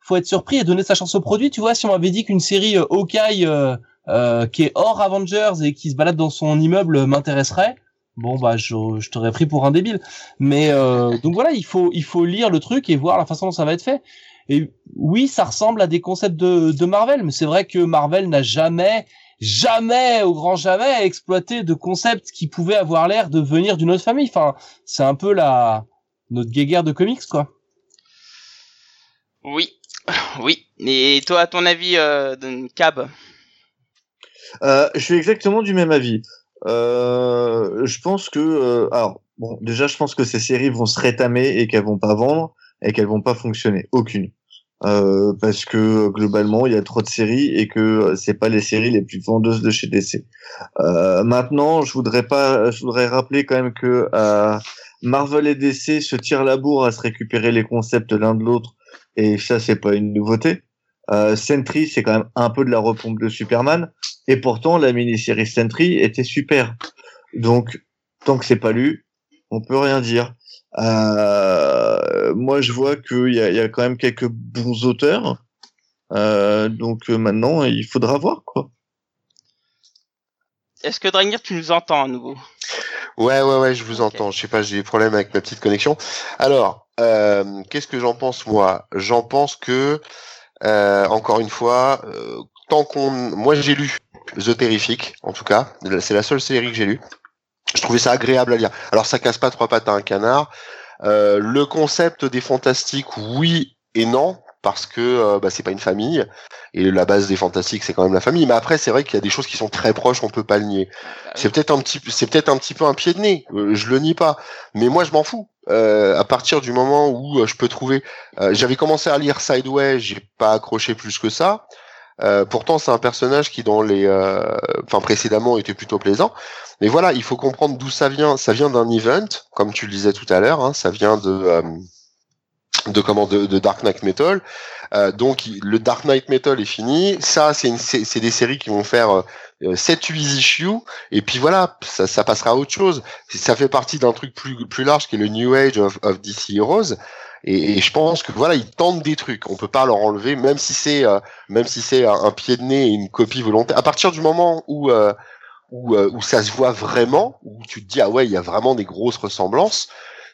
faut être surpris et donner sa chance au produit. Tu vois, si on m'avait dit qu'une série euh, Hawkeye euh, qui est hors Avengers et qui se balade dans son immeuble m'intéresserait, bon bah je, je t'aurais pris pour un débile. Mais euh, donc voilà, il faut il faut lire le truc et voir la façon dont ça va être fait. Et oui, ça ressemble à des concepts de, de Marvel, mais c'est vrai que Marvel n'a jamais jamais au grand jamais exploité de concepts qui pouvaient avoir l'air de venir d'une autre famille. Enfin, c'est un peu la notre guéguerre de comics quoi. Oui, oui. Et toi, à ton avis, euh, de- Cab? Euh, je suis exactement du même avis. Euh, je pense que, euh, alors, bon, déjà, je pense que ces séries vont se rétamer et qu'elles vont pas vendre et qu'elles vont pas fonctionner. Aucune. euh, parce que globalement il y a trop de séries et que c'est pas les séries les plus vendeuses de chez DC. Euh, maintenant, je voudrais pas, je voudrais rappeler quand même que euh, Marvel et DC se tirent la bourre à se récupérer les concepts l'un de l'autre et ça c'est pas une nouveauté. Euh, Sentry c'est quand même un peu de la repompe de Superman et pourtant la mini-série Sentry était super. Donc tant que c'est pas lu, on peut rien dire. Euh, moi, je vois qu'il y a, y a quand même quelques bons auteurs. Euh, donc euh, maintenant, il faudra voir quoi. Est-ce que Dragnir, tu nous entends à nouveau? Ouais, ouais, ouais, je vous entends. Je sais pas, j'ai des problèmes avec ma petite connexion. Alors, euh, qu'est-ce que j'en pense moi? J'en pense que, euh, encore une fois, euh, tant qu'on, moi j'ai lu The Terrific, en tout cas, c'est la seule série que j'ai lue. Je trouvais ça agréable à lire. Alors ça casse pas trois pattes à un canard. Euh, le concept des fantastiques, oui et non, parce que bah, c'est pas une famille et la base des fantastiques c'est quand même la famille. Mais après c'est vrai qu'il y a des choses qui sont très proches, on peut pas le nier. Bah C'est peut-être un petit, c'est peut-être un petit peu un pied de nez. euh, je le nie pas, mais moi je m'en fous. Euh, à partir du moment où euh, je peux trouver, euh, j'avais commencé à lire Sideway, j'ai pas accroché plus que ça. Euh, pourtant, c'est un personnage qui, dans les, euh, enfin précédemment, était plutôt plaisant. Mais voilà, il faut comprendre d'où ça vient. Ça vient d'un event, comme tu le disais tout à l'heure. Hein, ça vient de, euh, de comment, de, de Dark Knight Metal. Euh, donc, le Dark Knight Metal est fini. Ça, c'est des séries qui vont faire euh, 7-8 issues. Et puis voilà, ça, ça passera à autre chose. Ça fait partie d'un truc plus, plus large qui est le New Age of, of DC Heroes. Et, et je pense que voilà, ils tentent des trucs. On peut pas leur enlever, même si c'est euh, même si c'est un, un pied de nez et une copie volontaire. À partir du moment où euh, où, euh, où ça se voit vraiment, où tu te dis ah ouais, il y a vraiment des grosses ressemblances.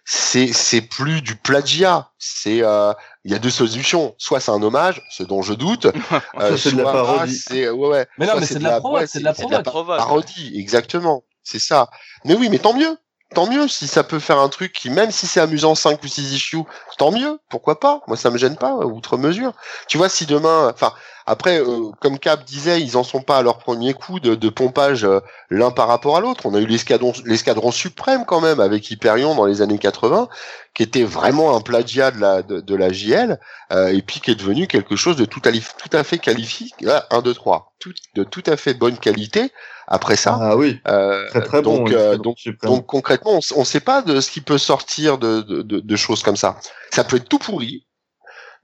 C'est c'est plus du plagiat. C'est euh, il y a deux solutions. Soit c'est un hommage, ce dont je doute. (laughs) euh, c'est de la ah, parodie. c'est ouais ouais. Mais non, soit mais c'est de la provoque, ouais, c'est de la parodie, exactement. C'est ça. Mais oui, mais tant mieux. Tant mieux si ça peut faire un truc qui, même si c'est amusant 5 ou 6 issues, tant mieux. Pourquoi pas? Moi, ça me gêne pas, outre mesure. Tu vois, si demain, enfin, après, euh, comme Cap disait, ils en sont pas à leur premier coup de, pompage euh, l'un par rapport à l'autre. On a eu l'escadron, l'escadron suprême quand même avec Hyperion dans les années 80, qui était vraiment un plagiat de la de, de la JL, euh, et puis qui est devenu quelque chose de tout à, tout à fait qualifié. Là, 1, 2, 3. Tout, de tout à fait bonne qualité. Après ça, Ah oui, euh, très très donc, bon. euh, donc, donc concrètement, on ne sait pas de ce qui peut sortir de, de, de, de choses comme ça. Ça peut être tout pourri,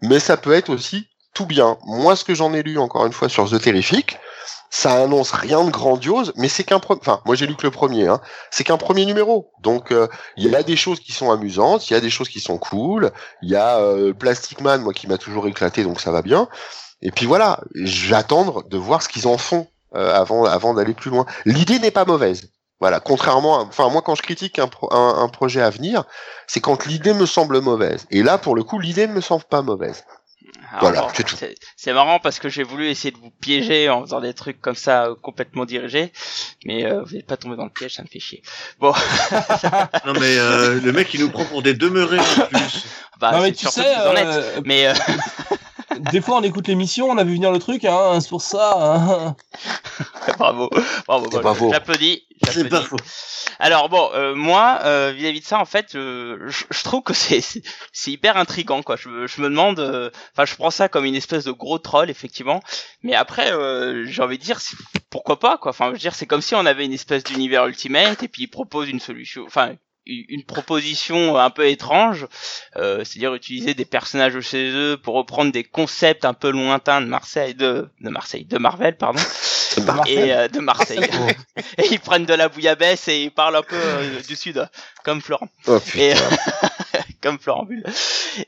mais ça peut être aussi tout bien. Moi, ce que j'en ai lu encore une fois sur The Terrific, ça annonce rien de grandiose, mais c'est qu'un premier. Enfin, moi j'ai lu que le premier. Hein. C'est qu'un premier numéro. Donc euh, il y a des choses qui sont amusantes, il y a des choses qui sont cool. Il y a euh, Plastic Man, moi qui m'a toujours éclaté, donc ça va bien. Et puis voilà, attendre de voir ce qu'ils en font euh, avant avant d'aller plus loin. L'idée n'est pas mauvaise. Voilà, contrairement, à, enfin moi quand je critique un, pro- un projet à venir, c'est quand l'idée me semble mauvaise. Et là, pour le coup, l'idée ne me semble pas mauvaise. Voilà, bon, c'est tout. c'est c'est marrant parce que j'ai voulu essayer de vous piéger en faisant des trucs comme ça euh, complètement dirigés, mais euh, vous n'êtes pas tombé dans le piège, ça me fait chier. Bon, (laughs) Non mais euh, le mec il nous prend pour des demeurés en plus. bah, non, mais c'est tu sais, que vous en êtes. euh, Mais euh, (laughs) des fois on écoute l'émission, on a vu venir le truc, hein, c'est pour ça. hein. (laughs) bravo, bravo, bravo. J'applaudis. C'est pas j'applaudis. faux. Alors bon, euh, moi, euh, vis-à-vis de ça, en fait, euh, je, je trouve que c'est hyper intrigant, quoi. Je, me- je me demande, euh, enfin, je prends ça comme une espèce de gros troll, effectivement. Mais après, euh, j'ai envie de dire, pourquoi pas, quoi. Enfin, je veux dire, c'est comme si on avait une espèce d'univers ultimate et puis il propose une solution, enfin, une proposition un peu étrange, euh, c'est-à-dire utiliser des personnages de chez eux pour reprendre des concepts un peu lointains de Marseille, de, de Marseille, de Marvel, pardon, (laughs) et euh, de Marseille. (laughs) et ils prennent de la bouillabaisse et ils parlent un peu euh, du sud, comme Florent. Oh, putain. Et (laughs) comme Florent Bulle.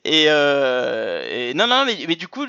Et, euh, et non, non, mais, mais du coup,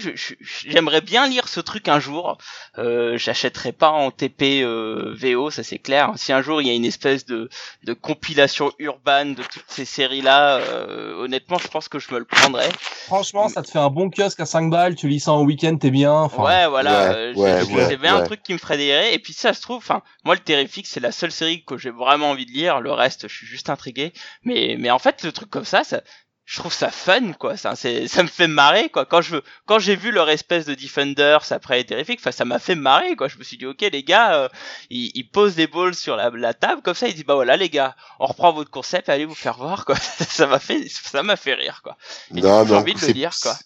j'aimerais bien lire ce truc un jour. Euh, J'achèterai pas en TP euh, VO, ça c'est clair. Si un jour il y a une espèce de, de compilation urbaine de toutes ces séries-là, euh, honnêtement, je pense que je me le prendrais. Franchement, ça te fait un bon kiosque à 5 balles, tu lis ça en week-end, t'es bien. Enfin, ouais, voilà. ouais, euh, ouais, c'est ouais, c'est bien un truc qui me ferait délirer. Et puis ça se trouve, enfin, moi le Terrific, c'est la seule série que j'ai vraiment envie de lire. Le reste, je suis juste intrigué. Mais, mais en fait, le truc comme ça, ça, je trouve ça fun, quoi. Ça, c'est, ça me fait marrer, quoi. Quand je, quand j'ai vu leur espèce de Defenders après Terrific, enfin, ça m'a fait marrer, quoi. Je me suis dit, ok, les gars, euh, ils, ils posent des balls sur la, la table comme ça. Ils disent, bah voilà, les gars, on reprend votre concept, allez vous faire voir, quoi. (laughs) ça m'a fait, ça m'a fait rire, quoi. Et j'ai envie de le lire, quoi.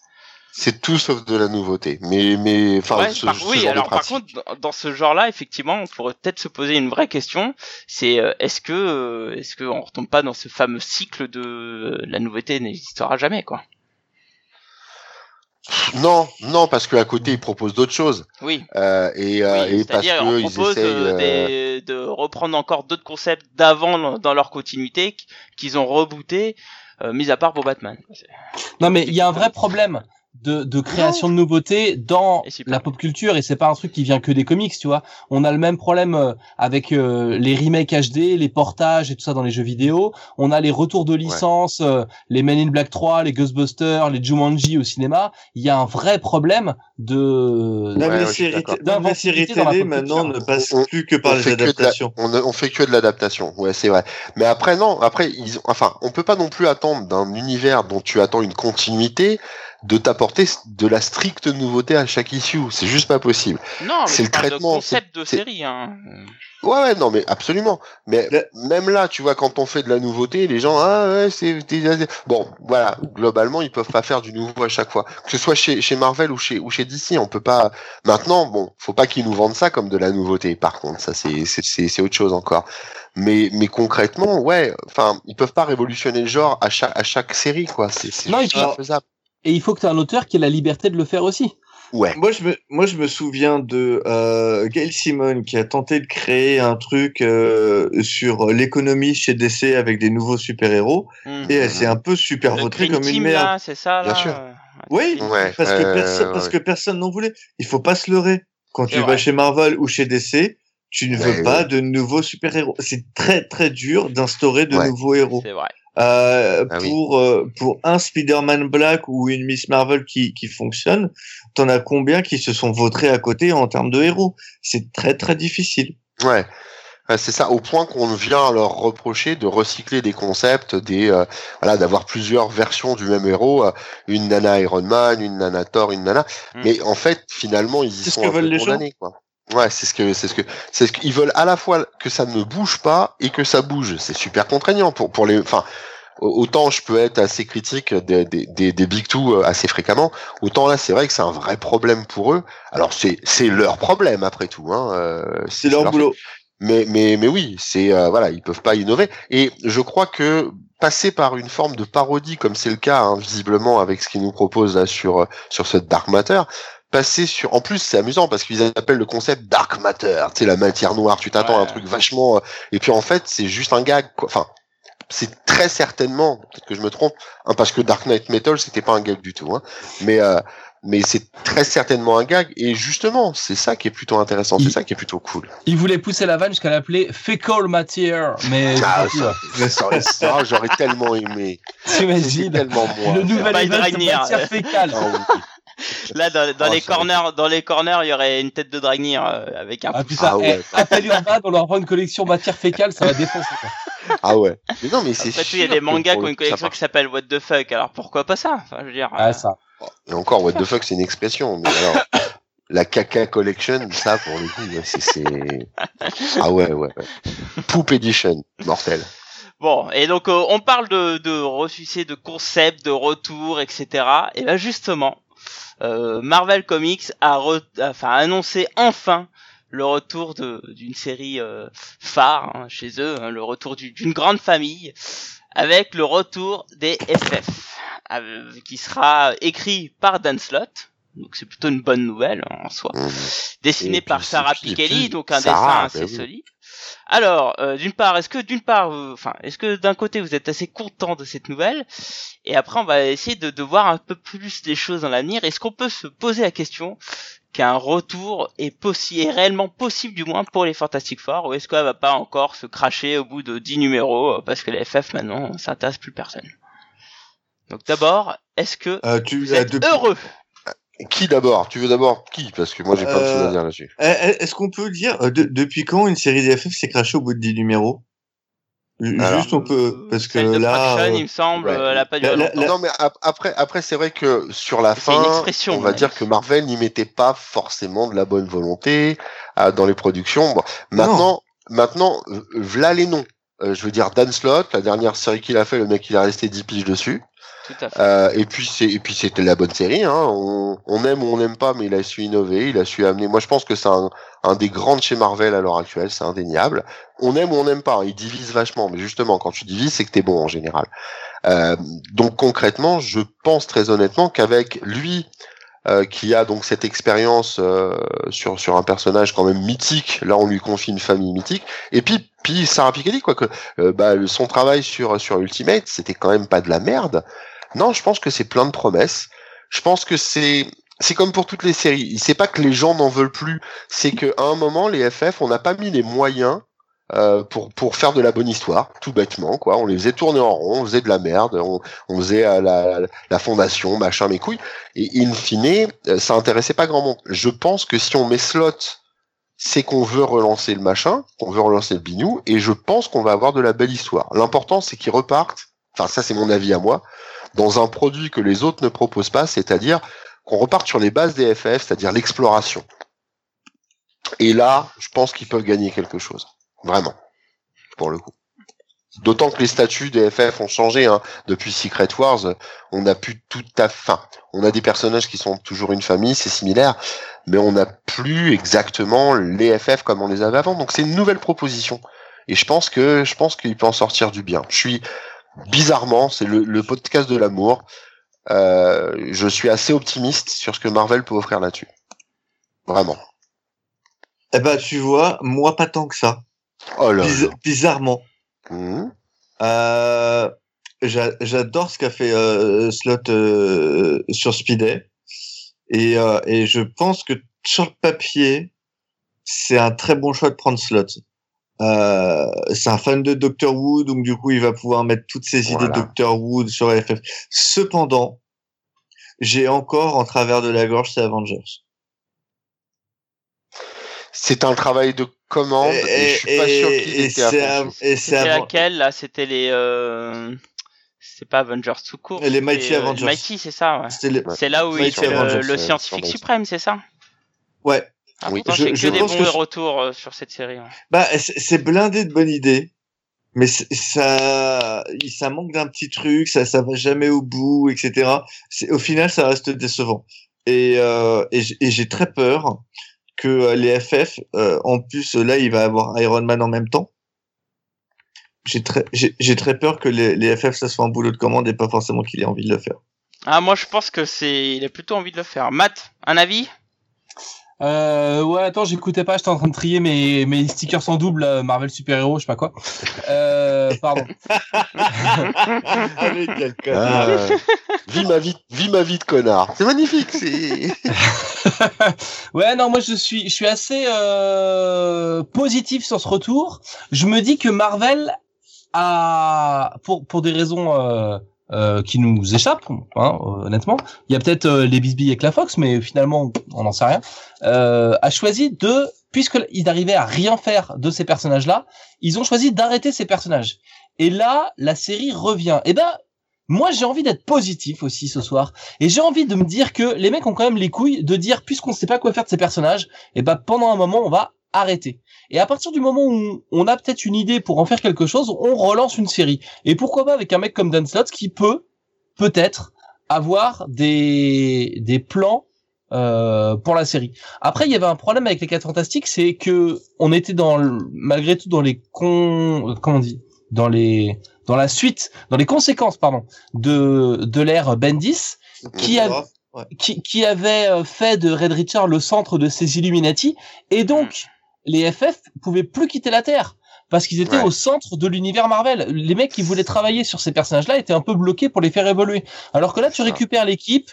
C'est tout sauf de la nouveauté. Mais, mais, enfin, Ouais, ce, par- ce oui, genre de alors par contre, dans- ce genre-là, effectivement, on pourrait peut-être se poser une vraie question. C'est euh, est-ce que euh, est-ce que on retombe pas dans ce fameux cycle de euh, la nouveauté n'existera jamais, quoi? Non, non, parce qu'à côté, ils proposent d'autres choses. Oui. Euh, et, euh, oui et parce que ils propose essayent. euh, des- de reprendre encore d'autres concepts d'avant dans leur continuité qu- qu'ils ont rebooté, euh, mis à part pour Batman. Non, mais il y a un vrai problème de, de création de nouveautés dans la pop culture et c'est pas un truc qui vient que des comics, tu vois. On a le même problème euh, avec euh, les remakes HD, les portages et tout ça dans les jeux vidéo. On a les retours de licence, euh, les Men in Black 3, les Ghostbusters, les Jumanji au cinéma. Il y a un vrai problème de Ouais, les ouais, séries, la télé maintenant ne passent On- plus que par on les la- adaptations. on, on fait que de l'adaptation, ouais, c'est vrai. Mais après, non, après, ils, ont- enfin, on peut pas non plus attendre d'un univers dont tu attends une continuité de t'apporter de la stricte nouveauté à chaque issue. C'est juste pas possible. Non, mais C'est le traitement, de concept de c'est- série. Hein. Ouais, ouais, non, mais absolument. Mais Le- même là, tu vois, quand on fait de la nouveauté, les gens, ah ouais, c'est bon, voilà. Globalement, ils peuvent pas faire du nouveau à chaque fois, que ce soit chez, chez Marvel ou chez ou chez DC. On peut pas. Maintenant, bon, faut pas qu'ils nous vendent ça comme de la nouveauté. Par contre, ça c'est c'est c'est c'est autre chose encore. Mais mais concrètement, ouais, enfin, ils peuvent pas révolutionner le genre à chaque à chaque série, quoi. C'est c'est faisable. Et il faut que tu aies un auteur qui ait la liberté de le faire aussi. Ouais. Moi, je me, moi, je me souviens de euh, Gail Simon qui a tenté de créer un truc euh, sur l'économie chez DC avec des nouveaux super-héros Hmm. et elle s'est un peu super Le votée Green comme une merde. c'est ça, Bien là sûr. euh, Oui, Ouais, parce que euh, personne, parce que personne n'en voulait. Il faut pas se leurrer. Quand tu vrai. vas chez Marvel ou chez DC, tu ne veux Ouais, pas ouais. de nouveaux super-héros. C'est très très dur d'instaurer de Ouais. nouveaux héros. C'est vrai. Euh, Ah oui. pour euh, pour un Spider-Man Black ou une Miss Marvel qui qui fonctionne, t'en as combien qui se sont vautrés à côté en termes de héros? C'est très très difficile. Ouais. Ouais, C'est ça, au point qu'on vient leur reprocher de recycler des concepts, des euh, voilà, d'avoir plusieurs versions du même héros, euh, une nana Iron Man, une nana Thor, une nana. Mm. Mais en fait, finalement, ils y C'est ce sont que un peu veulent les gens. condamnés, quoi. Ouais, c'est ce que c'est ce que c'est ce qu'ils veulent à la fois que ça ne bouge pas et que ça bouge. C'est super contraignant pour pour les. Enfin, au- autant je peux être assez critique des des des, des big two euh, assez fréquemment, autant là c'est vrai que c'est un vrai problème pour eux. Alors c'est c'est leur problème après tout. Hein. euh, C'est leur boulot. Mais, mais, mais oui, c'est euh, voilà, ils peuvent pas innover. Et je crois que passer par une forme de parodie, comme c'est le cas hein, visiblement avec ce qu'ils nous proposent là sur euh, sur ce Dark Matter, passer sur. En plus, c'est amusant parce qu'ils appellent le concept Dark Matter, tu sais la matière noire. Tu t'attends à un truc vachement. euh, et puis en fait, c'est juste un gag. Quoi. Enfin, c'est très certainement, peut-être que je me trompe, hein, parce que Dark Knight Metal, c'était pas un gag du tout. Hein, mais euh, mais c'est très certainement un gag. Et justement, c'est ça qui est plutôt intéressant. C'est ça qui est plutôt cool. Il voulait pousser la vanne jusqu'à l'appeler fecal matter, mais Ah, ça, ça j'aurais tellement aimé. (laughs) T'imagines tellement moi. le nouvel de Dragnir. matière fécale. Ah oui. (laughs) Là, dans, dans Oh, les corners, dans les corners, il y aurait une tête de Dragnir euh, avec un. Ah putain, Ah ouais. eh, on leur vend une collection matière fécale, ça va défoncer. quoi. (laughs) Ah ouais. Mais non, mais c'est Après tout, il y a des mangas qui ont une collection qui s'appelle What the fuck. Alors pourquoi pas ça? Enfin, je veux dire. Ah euh, ça. Et encore, what the fuck, c'est une expression. Mais alors, la caca collection, ça, pour le coup, ouais, c'est. (laughs) Ah ouais, ouais, ouais. Poop edition, mortel. Bon, et donc euh, on parle de, de de concepts, de retour, etc. Et ben justement, Marvel Comics a, re- a- annoncé enfin le retour de d'une série euh, phare hein, chez eux, hein, le retour du- d'une grande famille, avec le retour des FF, euh, qui sera écrit par Dan Slott. Donc c'est plutôt une bonne nouvelle hein, en soi. Mmh. Dessiné par Sarah Pikeli, donc un Sarah, dessin bah assez oui. solide. Alors, euh, d'une part, est-ce que d'une part, enfin, est-ce que d'un côté vous êtes assez content de cette nouvelle, et après on va essayer de, de voir un peu plus les choses dans l'avenir. Est-ce qu'on peut se poser la question qu'un retour est possible, est réellement possible du moins pour les Fantastic Four, ou est-ce qu'elle va pas encore se cracher au bout de 10 numéros euh, parce que les FF maintenant ça intéresse plus personne? Donc d'abord, est-ce que Euh, tu vous êtes depuis- heureux? Qui d'abord? Tu veux d'abord qui? Parce que moi, j'ai plein de Euh, choses à dire là-dessus. Eh, eh, Est-ce qu'on peut dire euh, de- depuis quand une série d'FF s'est crachée au bout de 10 numéros? Alors, Juste on peut parce que de là Fraction, euh, il me semble, ouais. euh, elle a pas duré La- la- longtemps. la- Non, mais ap- après, après c'est vrai que sur la fin, on va ouais. dire que Marvel n'y mettait pas forcément de la bonne volonté euh, dans les productions. Bon, maintenant, maintenant, euh, v'là les noms. Euh, je veux dire Dan Slott, la dernière série qu'il a fait, le mec il est resté 10 piges dessus. Euh, et puis c'est et puis c'était la bonne série. Hein. On, on aime ou on n'aime pas, mais il a su innover, il a su amener. Moi, je pense que c'est un, un des grands de chez Marvel à l'heure actuelle, c'est indéniable. On aime ou on n'aime pas, il divise vachement, mais justement, quand tu divises, c'est que t'es bon en général. Euh, donc concrètement, je pense très honnêtement qu'avec lui, euh, qui a donc cette expérience euh, sur sur un personnage quand même mythique. Là, on lui confie une famille mythique. Et puis puis Sarah Piketty quoi que euh, bah, son travail sur sur Ultimate, c'était quand même pas de la merde. Non, je pense que c'est plein de promesses. Je pense que c'est c'est comme pour toutes les séries. C'est pas que les gens n'en veulent plus, c'est qu'à un moment les FF, on n'a pas mis les moyens euh, pour pour faire de la bonne histoire, tout bêtement quoi. On les faisait tourner en rond, on faisait de la merde, on, on faisait euh, la, la fondation, machin, mes couilles. Et in fine, euh, ça intéressait pas grand monde. Je pense que si on met slot, c'est qu'on veut relancer le machin, qu'on veut relancer le bignou, et je pense qu'on va avoir de la belle histoire. L'important c'est qu'ils repartent. Enfin ça c'est mon avis à moi, dans un produit que les autres ne proposent pas, c'est-à-dire qu'on reparte sur les bases des FF, c'est-à-dire l'exploration. Et là, je pense qu'ils peuvent gagner quelque chose. Vraiment. Pour le coup. D'autant que les statuts des FF ont changé. Hein. Depuis Secret Wars, on a plus tout à fin. On a des personnages qui sont toujours une famille, c'est similaire, mais on n'a plus exactement les FF comme on les avait avant. Donc c'est une nouvelle proposition. Et je pense que je pense qu'il peut en sortir du bien. Je suis bizarrement, c'est le, le, podcast de l'amour. Euh, je suis assez optimiste sur ce que Marvel peut offrir là-dessus. Vraiment. Eh ben, tu vois, moi pas tant que ça. Oh là Biz- là. bizarrement. Mhm. Euh, j'a- J'adore ce qu'a fait euh, Slot euh, sur Speeday. Et, euh, et je pense que sur le papier, c'est un très bon choix de prendre Slot. Euh, c'est un fan de Doctor Who, donc du coup, il va pouvoir mettre toutes ses idées de Voilà. Doctor Who sur FF. Cependant, j'ai encore en travers de la gorge ces Avengers. C'est un travail de commande et, je suis pas sûr et c'est fond. et c'est C'était laquelle là? C'était les. Euh... C'est pas Avengers tout court. Les Mighty euh, Avengers. Mighty, c'est ça. Ouais. c'était les- Ouais. C'est là où il fait le, scientifique suprême, c'est ça? Ouais. Ah, Oui. pourtant, Je- j'ai que je des pense bons que je- retours euh, sur cette série. ouais. Bah, c'est blindé de bonnes idées, mais ça, ça manque d'un petit truc, ça, ça va jamais au bout, etc. Au final, ça reste décevant. Et, euh, et j'ai très peur que euh, les FF, euh, en plus, là, il va avoir Iron Man en même temps. J'ai très, j'ai très peur que les, les FF, ça soit un boulot de commande et pas forcément qu'il ait envie de le faire. Ah, moi je pense que c'est. Il a plutôt envie de le faire. Matt, un avis? Euh, ouais, attends, j'écoutais pas, j'étais en train de trier mes, mes stickers en double, euh, Marvel Super Héros, je sais pas quoi. Euh, pardon. (laughs) Quel Ah, vis ma vie, vis ma vie de connard. C'est magnifique. C'est (laughs) ouais, non, moi je suis, je suis assez euh, positif sur ce retour. Je me dis que Marvel a, pour pour des raisons euh, qui nous échappent, hein, honnêtement, il y a peut-être euh, les bisbilles avec la Fox, mais finalement on n'en sait rien. Euh, a choisi de, puisqu'ils n'arrivaient à rien faire de ces personnages-là, ils ont choisi d'arrêter ces personnages. Et là, la série revient. Et ben, moi j'ai envie d'être positif aussi ce soir. Et j'ai envie de me dire que les mecs ont quand même les couilles de dire, puisqu'on ne sait pas quoi faire de ces personnages, et ben pendant un moment, on va arrêter. Et à partir du moment où on a peut-être une idée pour en faire quelque chose, on relance une série. Et pourquoi pas avec un mec comme Dan Slott qui peut, peut-être, avoir des, des plans euh, pour la série. Après, il y avait un problème avec les 4 Fantastiques, c'est que on était dans, le- malgré tout, dans les con, comment on dit, dans les, dans la suite, dans les conséquences, pardon, de, de l'ère Bendis, qui a, qui, qui avait euh, fait de Red Richard le centre de ces Illuminati, et donc les FF pouvaient plus quitter la Terre parce qu'ils étaient Ouais. au centre de l'univers Marvel. Les mecs qui voulaient travailler sur ces personnages-là étaient un peu bloqués pour les faire évoluer. Alors que là, tu récupères l'équipe.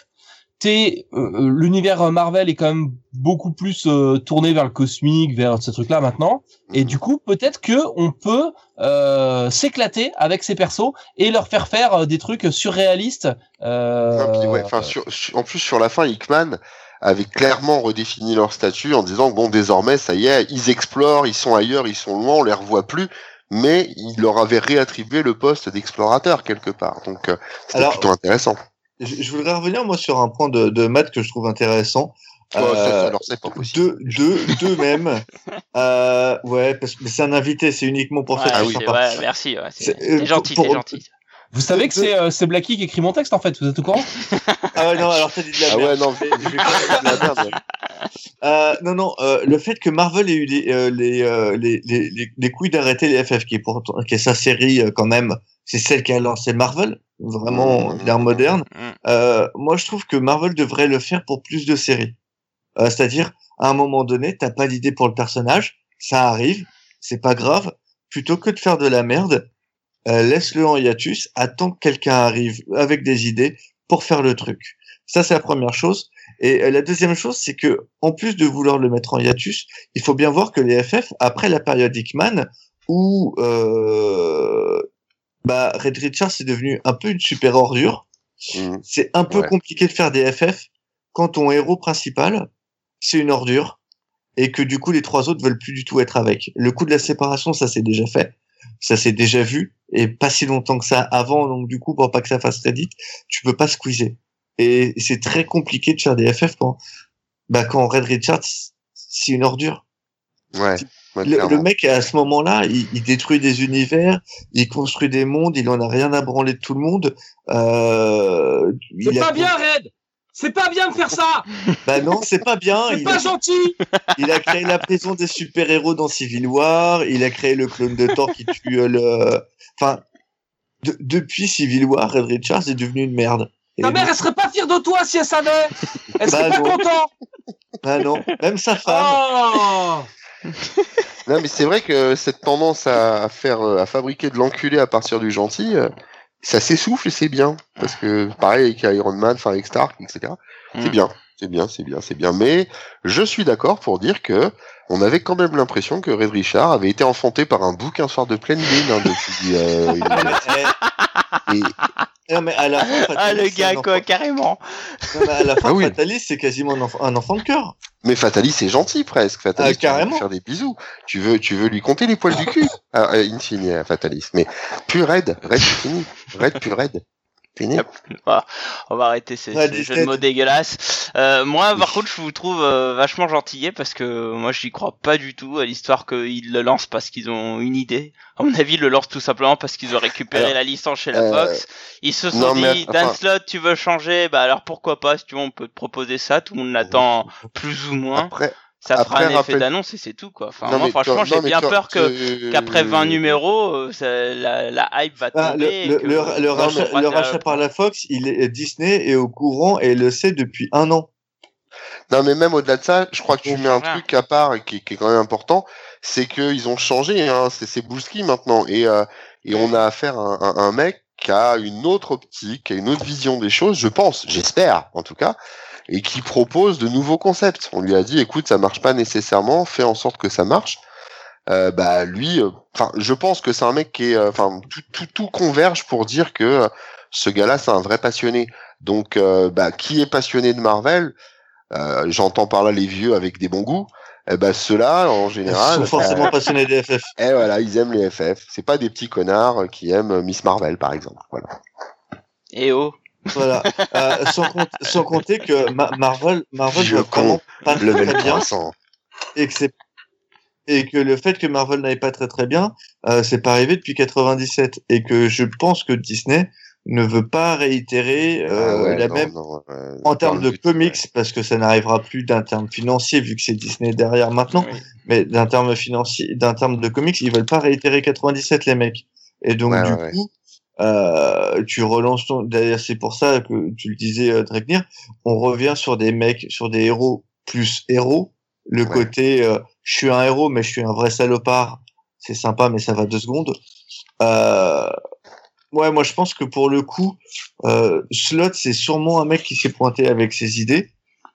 T'es euh, l'univers Marvel est quand même beaucoup plus euh, tourné vers le cosmique, vers ce truc-là maintenant. Et du coup, peut-être que on peut euh, s'éclater avec ces persos et leur faire faire euh, des trucs surréalistes. Euh, Non, puis ouais, enfin, sur- sur- en plus, sur la fin, Hickman avait clairement redéfini leur statut en disant bon, désormais, ça y est, ils explorent, ils sont ailleurs, ils sont loin, on les revoit plus, mais il leur avait réattribué le poste d'explorateur quelque part. Donc, euh, c'était plutôt intéressant. Je, je voudrais revenir, moi, sur un point de, de maths que je trouve intéressant. Oh, ça, ça, Euh, alors, c'est pas possible. deux, deux, deux même. (laughs) Euh, ouais, parce que c'est un invité, c'est uniquement pour ça Ouais, Ah oui. ouais, merci. Ouais, c'est gentil, pour- t'es gentil. Vous savez que c'est euh, c'est Blacky qui écrit mon texte en fait, vous êtes au courant? Ah ouais, non, alors t'as dit de la Ah merde. ouais, non, je vais je vais pas dire de la merde. Euh, non, non, euh, le fait que Marvel ait eu les, euh, les, euh, les, les, les, les couilles d'arrêter les FF, qui est, pourtant, qui est sa série euh, quand même, c'est celle qui a lancé Marvel, vraiment Mmh. l'ère moderne. Mm. Euh, moi, je trouve que Marvel devrait le faire pour plus de séries. Euh, C'est-à-dire, à un moment donné, t'as pas d'idée pour le personnage, ça arrive, c'est pas grave. Plutôt que de faire de la merde, euh, laisse-le en hiatus, attends que quelqu'un arrive avec des idées pour faire le truc. Ça, c'est la première chose. Et euh, la deuxième chose, c'est que en plus de vouloir le mettre en hiatus, il faut bien voir que les FF, après la période Hickman, où euh, bah, Red Richards est devenu un peu une super ordure, Mhm. c'est un peu Ouais. compliqué de faire des FF quand ton héros principal, c'est une ordure, et que du coup les trois autres veulent plus du tout être avec. Le coup de la séparation, ça c'est déjà fait, ça c'est déjà vu, et pas si longtemps que ça avant, donc du coup pour pas que ça fasse très vite, tu peux pas squeezer. Et c'est très compliqué de faire des FF quand, bah quand Red Richards, c'est une ordure. Ouais, ouais, Le, mec à ce moment-là, il, il détruit des univers, il construit des mondes, il en a rien à branler de tout le monde. Euh, C'est a- pas bien, Red C'est pas bien de faire ça Bah non, c'est pas bien. C'est Il pas a, gentil il a créé la prison des super-héros dans Civil War. Il a créé le clone de Thor qui tue euh, le. Enfin, de- depuis Civil War, Red Richards est devenu une merde. Et Ta mère, elle serait pas fière de toi si elle savait Elle serait Bah pas non. contente bah non, même sa femme. Oh Non, mais c'est vrai que cette tendance à, à faire, euh, à fabriquer de l'enculé à partir du gentil, euh, ça s'essouffle et c'est bien. Parce que, pareil avec Iron Man, enfin avec Stark, etc. C'est Mm. bien, c'est bien, c'est bien, c'est bien. Mais je suis d'accord pour dire que on avait quand même l'impression que Red Richard avait été enfanté par un bouquin soir de pleine lune hein, depuis. euh, (laughs) une- et- non mais à la fin, Ah, Fatalis, le c'est un gars, quoi, enfant- carrément. non, mais à la fin, Ah oui. Fatalis, c'est quasiment un enfant, un enfant de cœur. Mais Fatalis, c'est gentil presque. Fatalis, Ah, tu veux faire des bisous. Tu veux, tu veux lui compter les poils du cul. Ah, euh, in fine, à Fatalis. Mais plus raide, raide, fini. Raide, plus raide. Fini. Voilà. On va arrêter ces, Ouais, ces des jeux de mots dégueulasses. Euh, moi, par contre, je vous trouve euh, vachement gentillet parce que moi, j'y crois pas du tout à l'histoire qu'ils le lancent parce qu'ils ont une idée. À mon avis, ils le lancent tout simplement parce qu'ils ont récupéré Alors, la licence chez la euh, Fox. Ils se sont non, mais dit, enfin- Dan Slott, tu veux changer Bah alors pourquoi pas Si tu veux, on peut te proposer ça. Tout le monde l'attend plus ou moins. Après, Ça fera après, un effet d'annonce et c'est tout quoi. Enfin, non, moi, franchement, j'ai bien peur que qu'après 20 numéros, euh, ça- la, la hype va Ah, tomber. le, et le, que- le, le Non, rachat, par la Fox, il est Disney est au courant et le sait depuis un an. Non, mais même au-delà de ça, je crois que tu mets un truc à part qui, qui est quand même important, c'est qu'ils ont changé, hein, c'est c'est Boulski maintenant, et, euh, et on a affaire à un, à un mec qui a une autre optique, qui a une autre vision des choses, je pense, j'espère en tout cas, et qui propose de nouveaux concepts. On lui a dit, écoute, ça marche pas nécessairement, fais en sorte que ça marche. Euh, bah lui, euh, enfin, je pense que c'est un mec qui est, euh, enfin, tout, tout, tout converge pour dire que ce gars-là, c'est un vrai passionné. Donc, euh, bah, qui est passionné de Marvel euh, J'entends par là les vieux avec des bons goûts. Eh ben ceux-là, en Ils général, sont forcément euh, passionnés des FF. (laughs) eh, voilà, ils aiment les FF. C'est pas des petits connards qui aiment Miss Marvel, par exemple. Voilà. Et oh. Voilà. Euh, sans, compte- sans compter que Ma- Marvel, Marvel va vraiment pas très, bien 300. et que c'est et que le fait que Marvel n'aille pas très très bien, euh, c'est pas arrivé depuis 97 et que je pense que Disney ne veut pas réitérer euh, Ah ouais, la non, même non, euh, en termes de but, comics ouais. parce que ça n'arrivera plus d'un terme financier vu que c'est Disney derrière maintenant Oui. mais d'un terme financier d'un terme de comics ils veulent pas réitérer 97 les mecs et donc Ouais, du ouais, ouais. coup euh, tu relances ton d'ailleurs c'est pour ça que tu le disais euh, Dragnir on revient sur des mecs sur des héros plus héros. Le Ouais. côté euh, je suis un héros mais je suis un vrai salopard. C'est sympa mais ça va deux secondes. Euh, ouais moi je pense que pour le coup euh, Slot c'est sûrement un mec qui s'est pointé avec ses idées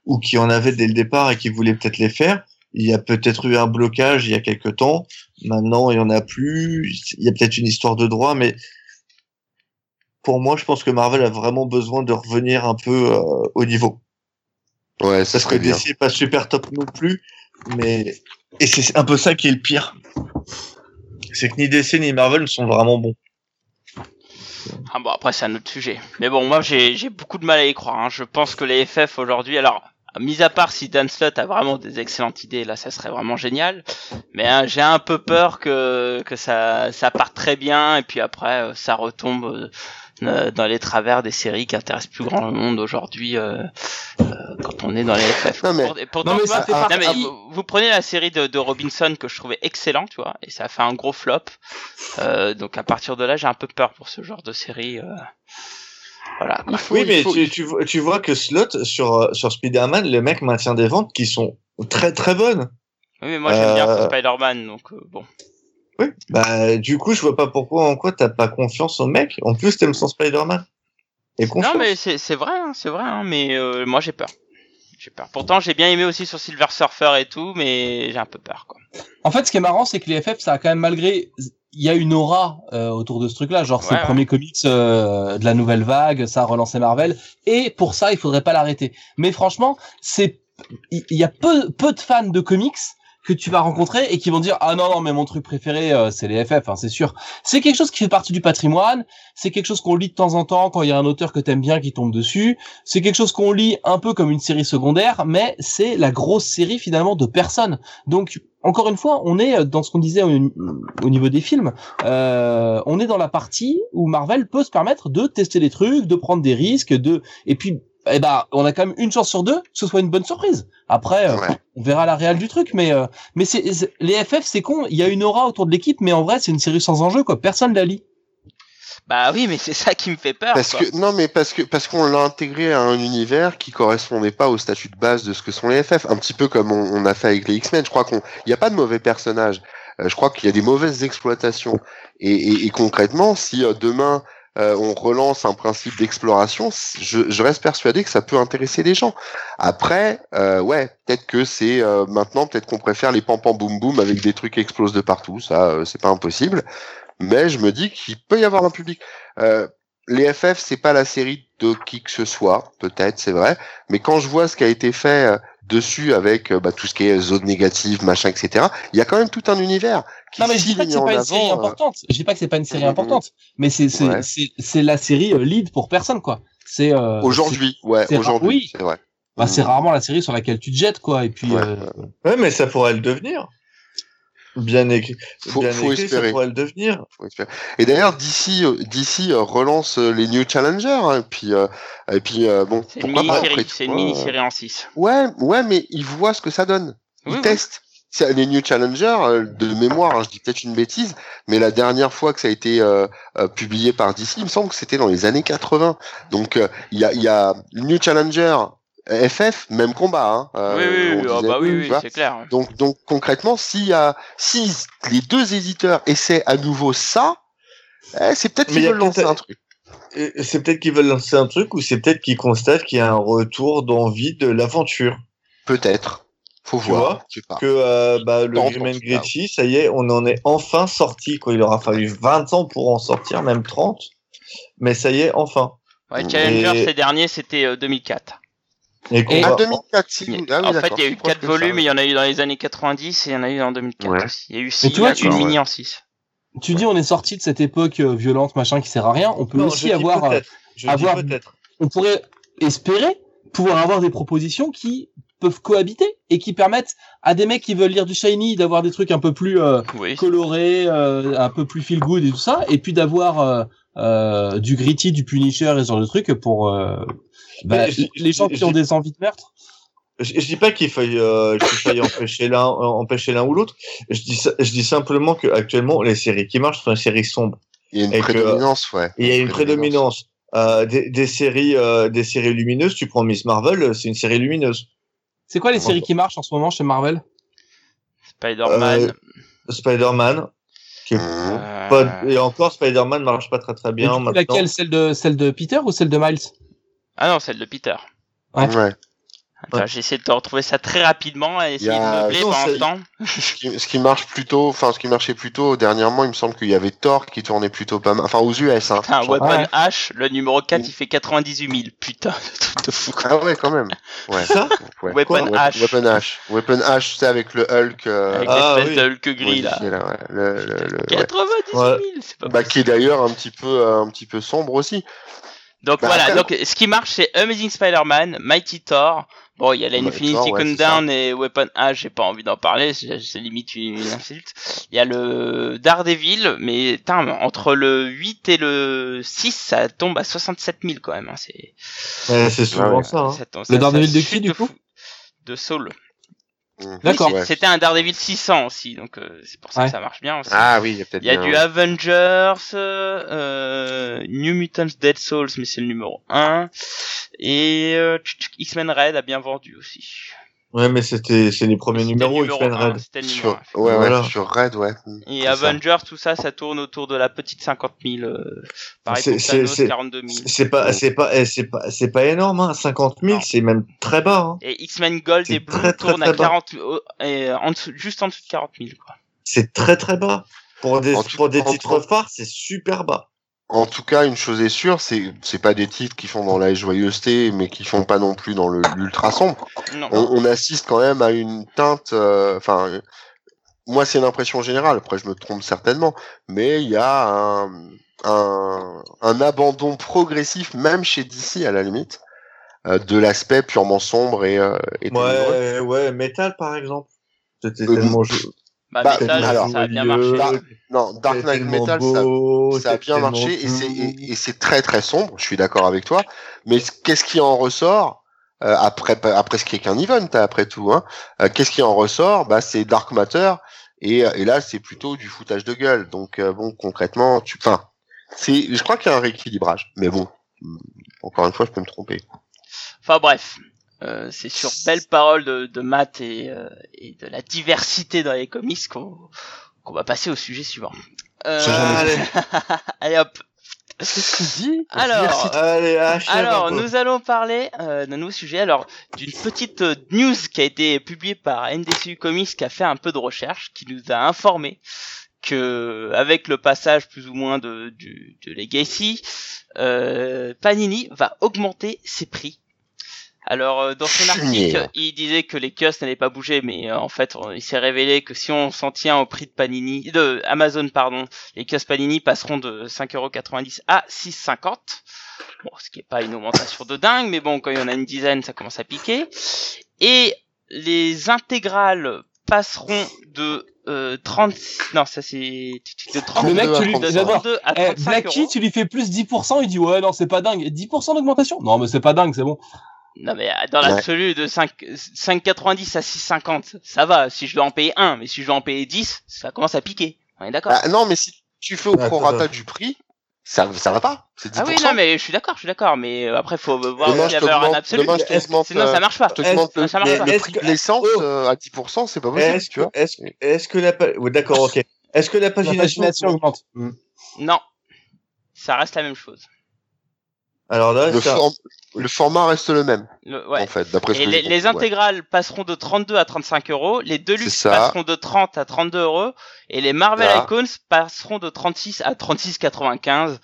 ou qui en avait dès le départ et qui voulait peut-être les faire. Il y a peut-être eu un blocage il y a quelque temps. Maintenant il y en a plus. Il y a peut-être une histoire de droit mais pour moi je pense que Marvel a vraiment besoin de revenir un peu euh, au niveau Ouais, ça parce que serait bien. DC est pas super top non plus mais et c'est un peu ça qui est le pire c'est que ni DC ni Marvel ne sont vraiment bons Ah bon, après, c'est un autre sujet. Mais bon, moi, j'ai j'ai beaucoup de mal à y croire. hein. Je pense que les FF aujourd'hui, alors, mis à part si Dan Slott a vraiment des excellentes idées, là, ça serait vraiment génial. Mais hein, j'ai un peu peur que que ça ça parte très bien et puis après, euh, ça retombe euh, dans les travers des séries qui intéressent plus grand monde aujourd'hui euh, euh, quand on est dans les FF. Non, mais- Pour- et pourtant, Non, mais tu vois, ça fait non, partie- mais vous, vous prenez la série de, de Robinson que je trouvais excellent, tu vois, et ça a fait un gros flop. Euh, donc à partir de là, j'ai un peu peur pour ce genre de série. euh. Voilà. Il faut- Oui, mais faut- tu, tu, vois- tu vois que Slot, sur, euh, sur Spider-Man, le mec maintient des ventes qui sont très très bonnes. Oui, mais moi j'aime bien Euh, Spider-Man, donc euh, bon. Oui. Bah, du coup, je vois pas pourquoi, en quoi t'as pas confiance au mec. En plus, t'aimes son Spider-Man. Et confiance. Non, mais c'est c'est vrai, hein, c'est vrai, hein, mais euh, moi j'ai peur. J'ai peur. Pourtant, j'ai bien aimé aussi sur Silver Surfer et tout, mais j'ai un peu peur, quoi. En fait, ce qui est marrant, c'est que les FF, ça a quand même malgré, il y a une aura euh, autour de ce truc-là, genre c'est Ouais, le ouais. premier comics euh, de la nouvelle vague, ça a relancé Marvel, et pour ça, il faudrait pas l'arrêter. Mais franchement, c'est, il il y a peu, peu de fans de comics que tu vas rencontrer et qui vont dire ah non non mais mon truc préféré euh, c'est les FF hein, c'est sûr c'est quelque chose qui fait partie du patrimoine c'est quelque chose qu'on lit de temps en temps quand il y a un auteur que t'aimes bien qui tombe dessus c'est quelque chose qu'on lit un peu comme une série secondaire mais c'est la grosse série finalement de personnes donc encore une fois, on est dans ce qu'on disait au, au niveau des films. Euh, on est dans la partie où Marvel peut se permettre de tester des trucs, de prendre des risques, de et puis eh ben on a quand même une chance sur deux que ce soit une bonne surprise. Après, euh, on verra la réelle du truc, mais euh, mais c'est les FF c'est con. Il y a une aura autour de l'équipe, mais en vrai c'est une série sans enjeu quoi. Personne la lit. Bah oui, mais c'est ça qui me fait peur. Parce quoi. que non, mais parce que parce qu'on l'a intégré à un univers qui correspondait pas au statut de base de ce que sont les FF, un petit peu comme on, on a fait avec les X-Men. Je crois qu'on, il y a pas de mauvais personnages. Euh, je crois qu'il y a des mauvaises exploitations. Et, et, et concrètement, si euh, demain euh, on relance un principe d'exploration, je, je reste persuadé que ça peut intéresser les gens. Après, euh, ouais, peut-être que c'est euh, maintenant, peut-être qu'on préfère les pam pam boum boum avec des trucs qui explosent de partout. Ça, euh, c'est pas impossible. Mais je me dis qu'il peut y avoir un public. Euh, les FF, c'est pas la série de qui que ce soit, peut-être, c'est vrai. Mais quand je vois ce qui a été fait euh, dessus avec euh, bah, tout ce qui est zone négative, machin, etc., il y a quand même tout un univers qui Non mais je dis pas que c'est pas une série euh, importante. Je dis pas que c'est pas une série Mhm. importante, mais c'est c'est Ouais. c'est c'est la série euh, lead pour personne quoi. C'est euh, Aujourd'hui, ouais, aujourd'hui, oui. c'est vrai. Bah, c'est rarement la série sur laquelle tu te jettes, quoi. Et puis, Ouais, euh, Ouais, mais ça pourrait le devenir. Bien écrit. Faut- bien faut écrit, espérer. ça pourrait le devenir. Faut espérer. Et d'ailleurs, d'ici, d'ici relance euh, les New Challengers, hein, et puis, euh, et puis euh, bon, C'est une pourquoi pas, mini-série, après c'est une mini-série en 6. euh, Ouais, ouais, mais ils voient ce que ça donne. Ils Oui, oui. testent. C'est- Les New Challengers, euh, de mémoire, hein, je dis peut-être une bêtise, mais la dernière fois que ça a été euh, euh, publié par DC, il me semble que c'était dans les années 80. Donc euh, il y a, il y a New Challenger FF, même combat. Hein, euh, oui, oui, oui, ah bah oui, oui, c'est clair. Donc, donc concrètement, s'il y a, si les deux éditeurs essaient à nouveau ça, eh, c'est peut-être qu'ils veulent lancer un truc. C'est peut-être qu'ils veulent lancer un truc ou c'est peut-être qu'ils constatent qu'il y a un retour d'envie de l'aventure. Peut-être. Faut Tu voir. vois je sais pas. Que euh, bah, le Grim. Gritty, ça y est, on en est enfin sorti. Quoi. Il aura fallu 20 ans pour en sortir, même 30. Mais ça y est, enfin. Ouais, Challenger, Et- ces derniers, c'était euh, 2004. Et va- 2004, si. Ah oui, en fait, il y a eu proche 4 de volumes, il y en a eu dans les années 90 et il y en a eu en 2004 Ouais. aussi. Il y a eu six, tu vois, une tu- mini en 6. tu dis on est sorti de cette époque euh, violente, machin, qui sert à rien. On peut Non, aussi avoir, euh. Je avoir- on pourrait espérer pouvoir avoir des propositions qui peuvent cohabiter et qui permettent à des mecs qui veulent lire du shiny d'avoir des trucs un peu plus euh, Oui. colorés, euh, un peu plus feel good et tout ça, et puis d'avoir euh, euh, du gritty, du Punisher et ce genre de trucs pour euh, bah, les gens qui ont des envies de meurtre. Je, je dis pas qu'il faille, euh, qu'il faille empêcher l'un, euh, empêcher l'un ou l'autre. Je dis, ça- je dis simplement que actuellement les séries qui marchent sont les séries sombres. Il y a une Et que- prédominance, ouais. Il y a une prédominance. Euh, des, des séries, euh, des séries lumineuses. Tu prends Miss Marvel, c'est une série lumineuse. C'est quoi les séries qui marchent en ce moment chez Marvel? Spider-Man. Euh, Spider-Man. qui est pas- et encore, Spider-Man marche pas très très bien du coup, maintenant. Laquelle? Celle de celle de Peter ou celle de Miles? Ah non, celle de Peter. Ouais. Ouais. Attends, j'ai essayé de te retrouver ça très rapidement et essayer a- de meubler non, pendant le temps. Ce qui, ce qui marche plutôt, enfin, ce qui marchait plutôt dernièrement, il me semble qu'il y avait Thor qui tournait plutôt pas mal. Enfin, aux US, hein. Putain, Weapon Ouais. H, le numéro 4, Oui. il fait 98 000. Putain, de (laughs) truc de fou. quoi. Ah ouais, quand même. Ouais. Ça ouais. Weapon Quoi H. Weapon H. Weapon H, c'est avec le Hulk. Euh, Avec Ah, l'espèce oui. de Hulk gris, là. là, ouais. Le, le, le- ouais. 98 000, Ouais. c'est pas Bah, possible. qui est d'ailleurs un petit peu, euh, un petit peu sombre aussi. Donc Bah, voilà, après- donc ce qui marche c'est Amazing Spider-Man, Mighty Thor. Bon, il y a la Mighty Infinity Thor, ouais, Countdown et Weapon H, j'ai pas envie d'en parler, c'est limite une, une insulte. Il y a le Daredevil, mais tain, entre le 8 et le 6, ça tombe à 67 000 quand même. Hein, c'est Ouais, c'est souvent Ouais. ça. hein. ça Le Daredevil de qui, du coup? De Soul. D'accord. Oui. C'était un Daredevil 600 aussi, donc euh, c'est pour ça Ouais. que ça marche bien aussi. Ah oui, il y a peut-être Il y a bien- du Avengers, euh, New Mutants Dead Souls, mais c'est le numéro 1. Et euh, X-Men Red a bien vendu aussi. Ouais, mais c'était c'est les premiers numéros numéro X-Men un, Red. C'était le numéro Sur... 1. Ouais, Voilà. ouais, sur Red, ouais. Et c'est ça. Avengers, tout ça, ça tourne autour de la petite 50 000. Euh, pareil C'est- pour c'est- Thanos, c'est- 42 000. C'est pas, c'est pas, eh, c'est pas, c'est pas énorme, hein. 50 000, Non. c'est même très bas, hein. Et X-Men Gold et Blue très, tournent à très bas. 40 oh, et en dessous, juste en dessous de 40 000. Quoi. C'est très très bas. Pour des, En tout- pour des titres phares, c'est super bas. En tout cas, une chose est sûre, c'est c'est pas des titres qui font dans la joyeuseté, mais qui font pas non plus dans le- l'ultra sombre. On, on assiste quand même à une teinte. euh, Enfin, euh, moi, c'est une impression générale. Après, je me trompe certainement, mais il y a un, un, un abandon progressif, même chez DC à la limite, euh, de l'aspect purement sombre et, euh, et ténébreux. Ouais, ouais, Metal par exemple. C'était Euh, tellement Bah, bah, Metal, alors, ça a bien marché. Dark- Non, Dark Knight Metal, ça, beau, ça a bien marché et c'est et, très très sombre. Je suis d'accord avec toi. Mais qu'est-ce qui en ressort euh, après après ce qui est qu'un event après tout hein, euh, Qu'est-ce qui en ressort Bah c'est Dark Matter et, et là c'est plutôt du foutage de gueule. Donc euh, bon concrètement, tu, enfin, c'est, je crois qu'il y a un rééquilibrage. Mais bon, encore une fois, je peux me tromper. Enfin bref, euh, c'est sur belles paroles de, de Matt et, euh, et de la diversité dans les comics qu'on qu'on va passer au sujet suivant. Euh, Allez. (laughs) allez hop. Dit? Alors, Allez, alors nous allons parler euh, d'un nouveau sujet. Alors d'une petite euh, news qui a été publiée par NDCU Comics qui a fait un peu de recherche, qui nous a informé que avec le passage plus ou moins de, du, de Legacy, euh, Panini va augmenter ses prix. Alors euh, dans son article, il disait que les kiosques n'allaient pas bouger, mais euh, en fait, il s'est révélé que si on s'en tient au prix de Panini, de Amazon pardon, les kiosques Panini passeront de 5,90€ à 6,50€. Bon, ce qui est pas une augmentation de dingue, mais bon, quand il y en a une dizaine, ça commence à piquer. Et les intégrales passeront de euh, 30, non, ça c'est de 30, Le mec, tu lui- de d'abord, 32 à Eh, 35 Blacky, euros. tu lui fais plus 10%, il dit ouais, non, c'est pas dingue. Et 10% d'augmentation? Non, mais c'est pas dingue, c'est bon. Non mais euh, dans l'absolu de 5 5,90 à 6,50, ça va si je dois en payer un, mais si je dois en payer 10, ça commence à piquer. On est d'accord Ah, non, mais si tu fais au Attends, prorata du prix, ça ça va pas. C'est 10%. Ah oui, non mais je suis d'accord, je suis d'accord, mais euh, après faut voir Demain, si la valeur en t'augmente- absolu. demain, je t'augmente, Sinon euh, ça marche pas. Je te demande le, ça marche pas. le prix de l'essence Oh. euh, à 10%, c'est pas possible, Est-ce tu vois. que, est-ce, que- est-ce que la, ouais, d'accord, ok. Est-ce que la pagination augmente. Non, ça reste la même chose. Alors là, Le, ça- form- le format reste le même, Le- ouais. en fait, d'après ce Et que les, les ouais. intégrales passeront de 32 à 35 euros, les Deluxe passeront de 30 à 32 euros, et les Marvel Là. Icons passeront de 36 à 36,95.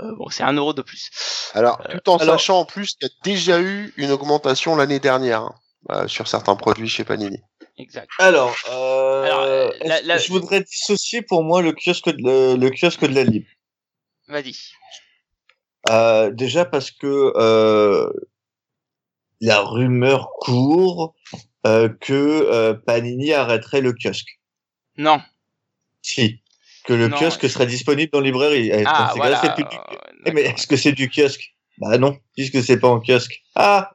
Euh, bon, c'est un euro de plus. Alors, tout en alors- sachant en plus qu'il y a déjà eu une augmentation l'année dernière hein, euh, sur certains produits chez Panini. Exact. alors, euh, Alors, euh, la- est-ce- la- je voudrais dissocier pour moi le kiosque de, le, le kiosque de la Libre. Vas-y. Euh, déjà parce que euh, la rumeur court euh, que euh, Panini arrêterait le kiosque. Non. Si. Que le Non, kiosque serait disponible dans librairie. Ah, voilà. du- euh, Eh, mais est-ce que c'est du kiosque? Bah non, puisque c'est pas en kiosque. Ah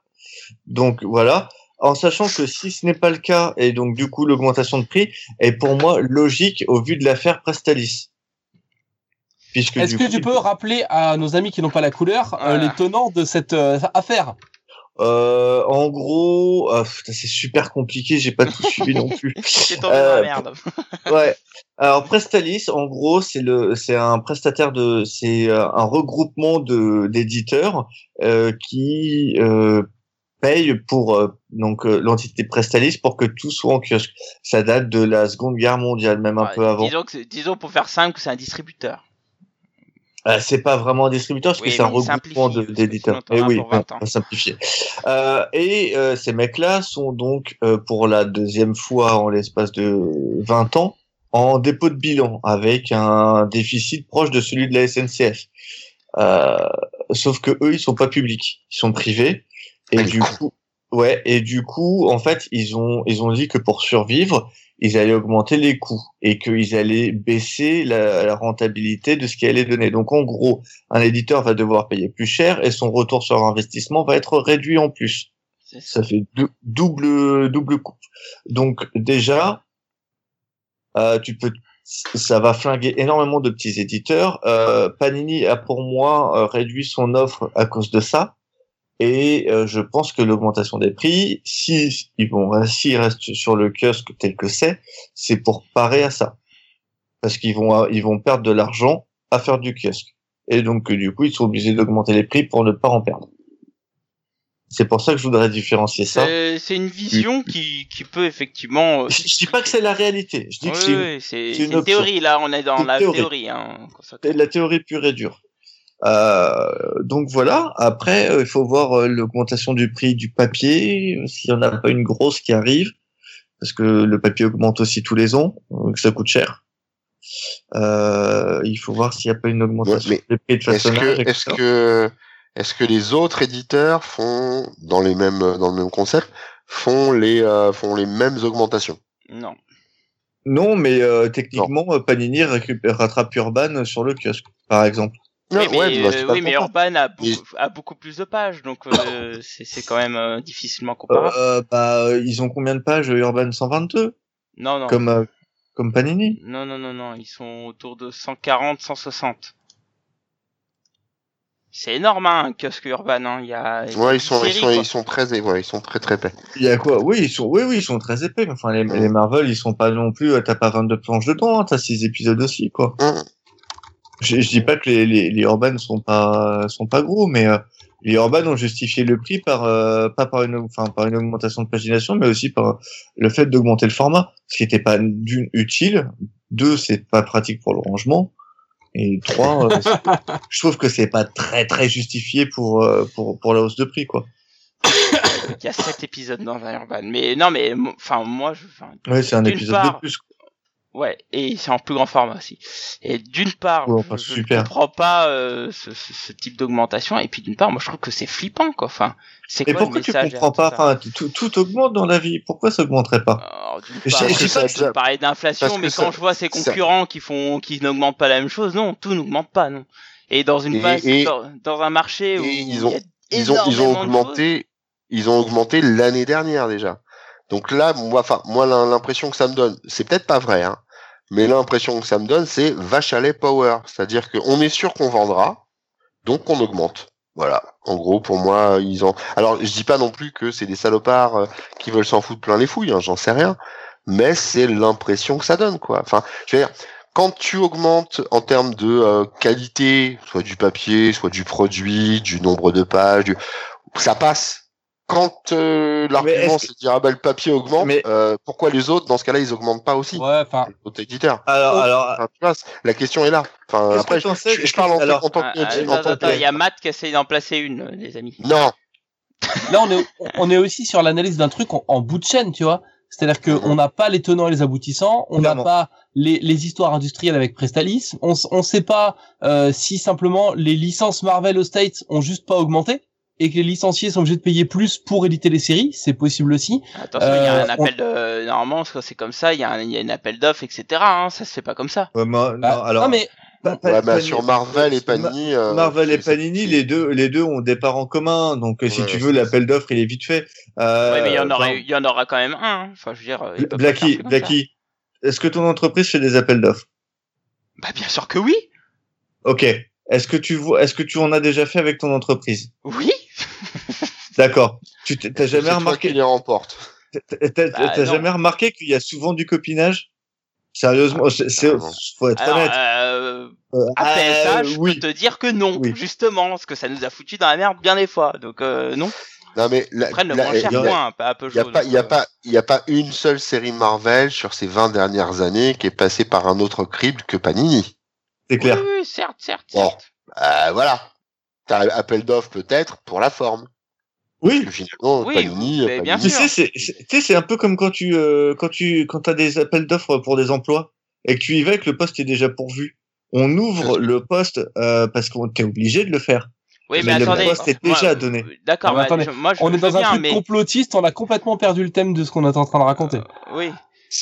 Donc voilà. En sachant que si ce n'est pas le cas, et donc du coup l'augmentation de prix est pour moi logique au vu de l'affaire Prestalis. Puisque Est-ce que coup, tu peux rappeler à nos amis qui n'ont pas la couleur euh, Voilà. les tenants de cette euh, affaire? Euh, en gros, euh, putain, c'est super compliqué, j'ai pas tout suivi non plus. (laughs) C'est tombé dans Euh, la merde. (laughs) Ouais. Alors Prestalis, en gros, c'est le, c'est un prestataire de, c'est euh, un regroupement de d'éditeurs euh, qui euh, paye pour euh, donc euh, l'entité Prestalis pour que tout soit en kiosque. Ça date de la Seconde Guerre mondiale, même un peu avant. Disons, que, disons pour faire simple que c'est un distributeur. Euh, c'est pas vraiment un distributeur parce Oui, que c'est un regroupement d'éditeurs. Et as oui, pour 20 on ans. va simplifier. Euh, et euh, ces mecs-là sont donc euh, pour la deuxième fois en l'espace de 20 ans en dépôt de bilan avec un déficit proche de celui de la SNCF. Euh, sauf que eux, ils sont pas publics, ils sont privés. Et du coup, ouais, et du coup, en fait, ils ont ils ont dit que pour survivre, ils allaient augmenter les coûts et qu'ils allaient baisser la, la rentabilité de ce qui allait donner. Donc en gros, un éditeur va devoir payer plus cher et son retour sur investissement va être réduit en plus. Ça. Ça fait dou- double double coup. Donc déjà, euh, tu peux, ça va flinguer énormément de petits éditeurs. Euh, Panini a pour moi euh, réduit son offre à cause de ça. Et euh, je pense que l'augmentation des prix, si ils vont, s'ils restent sur le kiosque tel que c'est, c'est pour parer à ça, parce qu'ils vont, ils vont perdre de l'argent à faire du kiosque. Et donc du coup, ils sont obligés d'augmenter les prix pour ne pas en perdre. C'est pour ça que je voudrais différencier ça. C'est une vision qui, qui peut effectivement. euh, Je, je dis pas que c'est la réalité. Je dis que c'est une- une une, théorie là, on est dans la théorie. théorie. hein, la théorie pure et dure. Euh, donc voilà. Après, euh, il faut voir euh, l'augmentation du prix du papier, s'il y en a pas une grosse qui arrive, parce que le papier augmente aussi tous les ans, donc ça coûte cher. Euh, il faut voir s'il n'y a pas une augmentation Ouais, des prix de Est-ce façonnage. que, est-ce que, est-ce que les autres éditeurs font dans les mêmes, dans le même concept, font les, euh, font les mêmes augmentations? Non. Non, mais euh, techniquement, Panini récupère, rattrape Urban sur le kiosque, par exemple. Oui, Ouais, mais, ouais, bah, euh, c'est pas oui, mais le contraire. Urban a Mais- beaucoup, a beaucoup plus de pages, donc euh, (coughs) c'est c'est quand même euh, difficilement comparable. Euh, bah, euh, ils ont combien de pages Urban? 122 non, non. comme euh, comme Panini Non, non, non, non, ils sont autour de 140, 160. C'est énorme, hein, un kiosque urbain, hein. Il y a. il y a Ouais, ils sont, ils sont, ils sont très, ouais, ils sont très très épais. Il y a quoi? Oui, ils sont, oui, oui, ils sont très épais. mais Enfin, les, les Marvel, ils sont pas non plus. euh, T'as pas 22 planches dedans. Hein, T'as 6 épisodes aussi, quoi. Hum. Je, je dis pas que les, les, les Urban sont pas sont pas gros, mais euh, les Urban ont justifié le prix par euh, pas par une enfin par une augmentation de pagination, mais aussi par le fait d'augmenter le format, ce qui était pas d'une utile. Deux, c'est pas pratique pour le rangement. Et trois, euh, (laughs) je trouve que c'est pas très très justifié pour euh, pour pour la hausse de prix, quoi. Il y a 7 épisodes dans un urban. Mais non, mais enfin, moi, je. enfin, Ouais, c'est un épisode part, de plus. quoi. Ouais, et c'est en plus grand format aussi. Et d'une part, je, je super. comprends pas euh, ce, ce, ce type d'augmentation, et puis d'une part, moi je trouve que c'est flippant, quoi. Enfin, c'est Mais quoi pourquoi le tu comprends pas? Enfin, tout, tout augmente dans la vie. Pourquoi ça augmenterait pas? Alors, Je- part, je je pas tu parlais d'inflation, mais ça- quand je vois ces ça- concurrents qui font, qui n'augmentent pas la même chose, non, tout n'augmente pas, non. Et dans une Et- et- dans, dans un marché où ils ont- y a Ils ont, ils ont augmenté, ils ont augmenté l'année dernière déjà. Donc là, moi, enfin, moi, l'im- l'impression que ça me donne, c'est peut-être pas vrai, hein, mais l'impression que ça me donne, c'est vache à lait power. C'est-à-dire qu'on est sûr qu'on vendra, donc on augmente. Voilà. En gros, pour moi, ils ont. Alors, je dis pas non plus que c'est des salopards euh, qui veulent s'en foutre plein les fouilles, hein, j'en sais rien. Mais c'est l'impression que ça donne, quoi. Enfin, je veux dire, quand tu augmentes en termes de euh, qualité, soit du papier, soit du produit, du nombre de pages, du... ça passe. Quand euh, l'argument c'est de dire ah bah le papier augmente, Mais- euh, pourquoi les autres dans ce cas-là ils augmentent pas aussi Ouais, enfin, Les autres éditeurs. Alors, alors, Enfin, tu vois, la question est là. Enfin, Qu'est-ce après, que je, je- je parle en, Alors, en tant que, ah, que- il y a Matt qui essaye d'en placer une, euh, les amis. Non, là, on est, on est aussi sur l'analyse d'un truc en, en bout de chaîne, tu vois. C'est-à-dire que Mhm. on n'a pas les tenants et les aboutissants, on n'a pas les, les histoires industrielles avec Prestalis, on on sait pas euh, si simplement les licences Marvel aux States ont juste pas augmenté et que les licenciés sont obligés de payer plus pour éditer les séries, c'est possible aussi. Attention, il y a Euh, un appel de, normalement, c'est comme ça, il y a un, il y a un appel d'offres, etc., hein, ça se fait pas comme ça. ouais, mais, non, Bah, alors, non mais pa- ouais, Panini- sur Marvel et Ma- Panini, euh, Marvel et c'est- Panini, c'est- les deux, les deux ont des parts en commun. Donc, euh, si Ouais, tu ouais, veux, c'est- l'appel d'offres, il est vite fait. Euh, ouais, mais il y en aura, enfin, il y en aura quand même un, hein. Enfin, je veux dire, euh, Blacky. Blacky, est-ce que ton entreprise fait des appels d'offres? Bah, bien sûr que oui. Ok. Est-ce que tu vois, est-ce que tu en as déjà fait avec ton entreprise? Oui. D'accord. Tu t'es- t'as jamais remarqué, qui les remporte? t'as Bah, jamais remarqué qu'il y a souvent du copinage? Sérieusement, c'est, c'est- Ah, faut être Alors, honnête. euh, Euh, euh, je oui. peux te dire que non, Oui. justement, parce que ça nous a foutu dans la merde bien des fois. Donc, euh, non. Non mais la- prennent le la- moins cher y a- pas peu Il y a pas, y a pas, il y a pas une seule série Marvel sur ces 20 dernières années qui est passée par un autre crible que Panini. C'est clair. Oui, oui, certes, certes, Bon. certes. Euh, voilà. T'as appel d'offres peut-être pour la forme. Oui. Finalement, Oui, Panini, bien Tu sûr. sais, c'est, c'est- tu sais, c'est un peu comme quand tu, euh, quand tu, quand t'as des appels d'offres pour des emplois et que tu y vas et que le poste est déjà pourvu. on ouvre le poste euh, parce qu'on était obligé de le faire. Oui, mais, Mais le attendez. poste est moi- déjà donné. D'accord, attendez, je- moi je On est dans un truc mais complotiste, on a complètement perdu le thème de ce qu'on est en train de raconter. oui.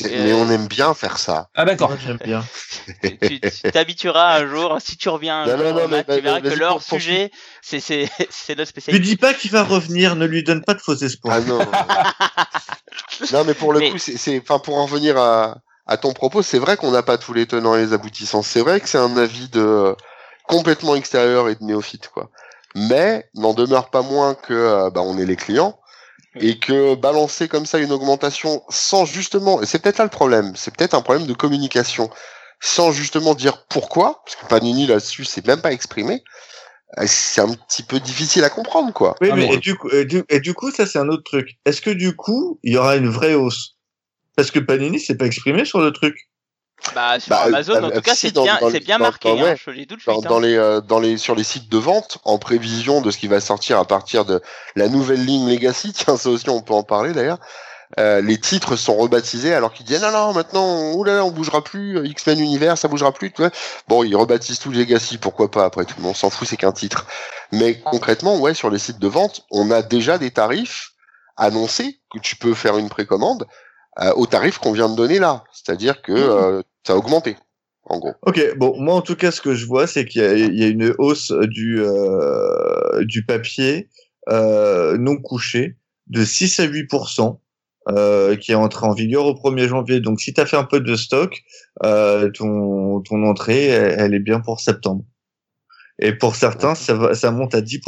Euh, Mais on aime bien faire ça. Ah d'accord. J'aime bien. (laughs) tu tu t'habitueras un jour, si tu reviens Non, non, non, mais tu verras vas-y, que leur sujet, c'est c'est (laughs) c'est notre spécialité. dis pas qu'il va revenir, ne lui donne pas de faux espoirs. Ah non. (laughs) non, mais pour le Mais- coup, c'est, c'est, enfin, pour en revenir à, à ton propos, c'est vrai qu'on n'a pas tous les tenants et les aboutissants. C'est vrai que c'est un avis de euh, complètement extérieur et de néophyte, quoi. Mais n'en demeure pas moins que euh, bah, on est les clients et que balancer comme ça une augmentation sans justement, et c'est peut-être là le problème, c'est peut-être un problème de communication, sans justement dire pourquoi, parce que Panini là-dessus c'est même pas exprimé. euh, C'est un petit peu difficile à comprendre, quoi. Oui, Ah, mais mais- et du, coup, et, du, et du coup, ça c'est un autre truc. Est-ce que du coup, il y aura une vraie hausse? Parce que Panini s'est pas exprimé sur le truc. Bah sur Bah, Amazon, en tout cas, c'est bien, les- bien marqué. dans- hein, ouais. je l'ai tout de dans, suite. dans hein. les euh, dans les sur les sites de vente en prévision de ce qui va sortir à partir de la nouvelle ligne Legacy (laughs) tiens ça aussi on peut en parler d'ailleurs euh, les titres sont rebaptisés alors qu'ils disent non non maintenant oulala on bougera plus euh, X-Men Univers ça bougera plus tu vois. bon ils rebaptisent tout Legacy pourquoi pas après tout le monde s'en fout c'est qu'un titre mais concrètement ouais sur les sites de vente on a déjà des tarifs annoncés que tu peux faire une précommande au tarif qu'on vient de donner là. C'est-à-dire que euh, ça a augmenté en gros. Ok, bon, moi en tout cas, ce que je vois, c'est qu'il y, y a une hausse du, euh, du papier euh, non couché de 6 à 8% euh, qui est entré en vigueur au 1er janvier. Donc, si tu as fait un peu de stock, euh, ton, ton entrée, elle, elle est bien pour septembre. Et pour certains, ça, va, ça monte à 10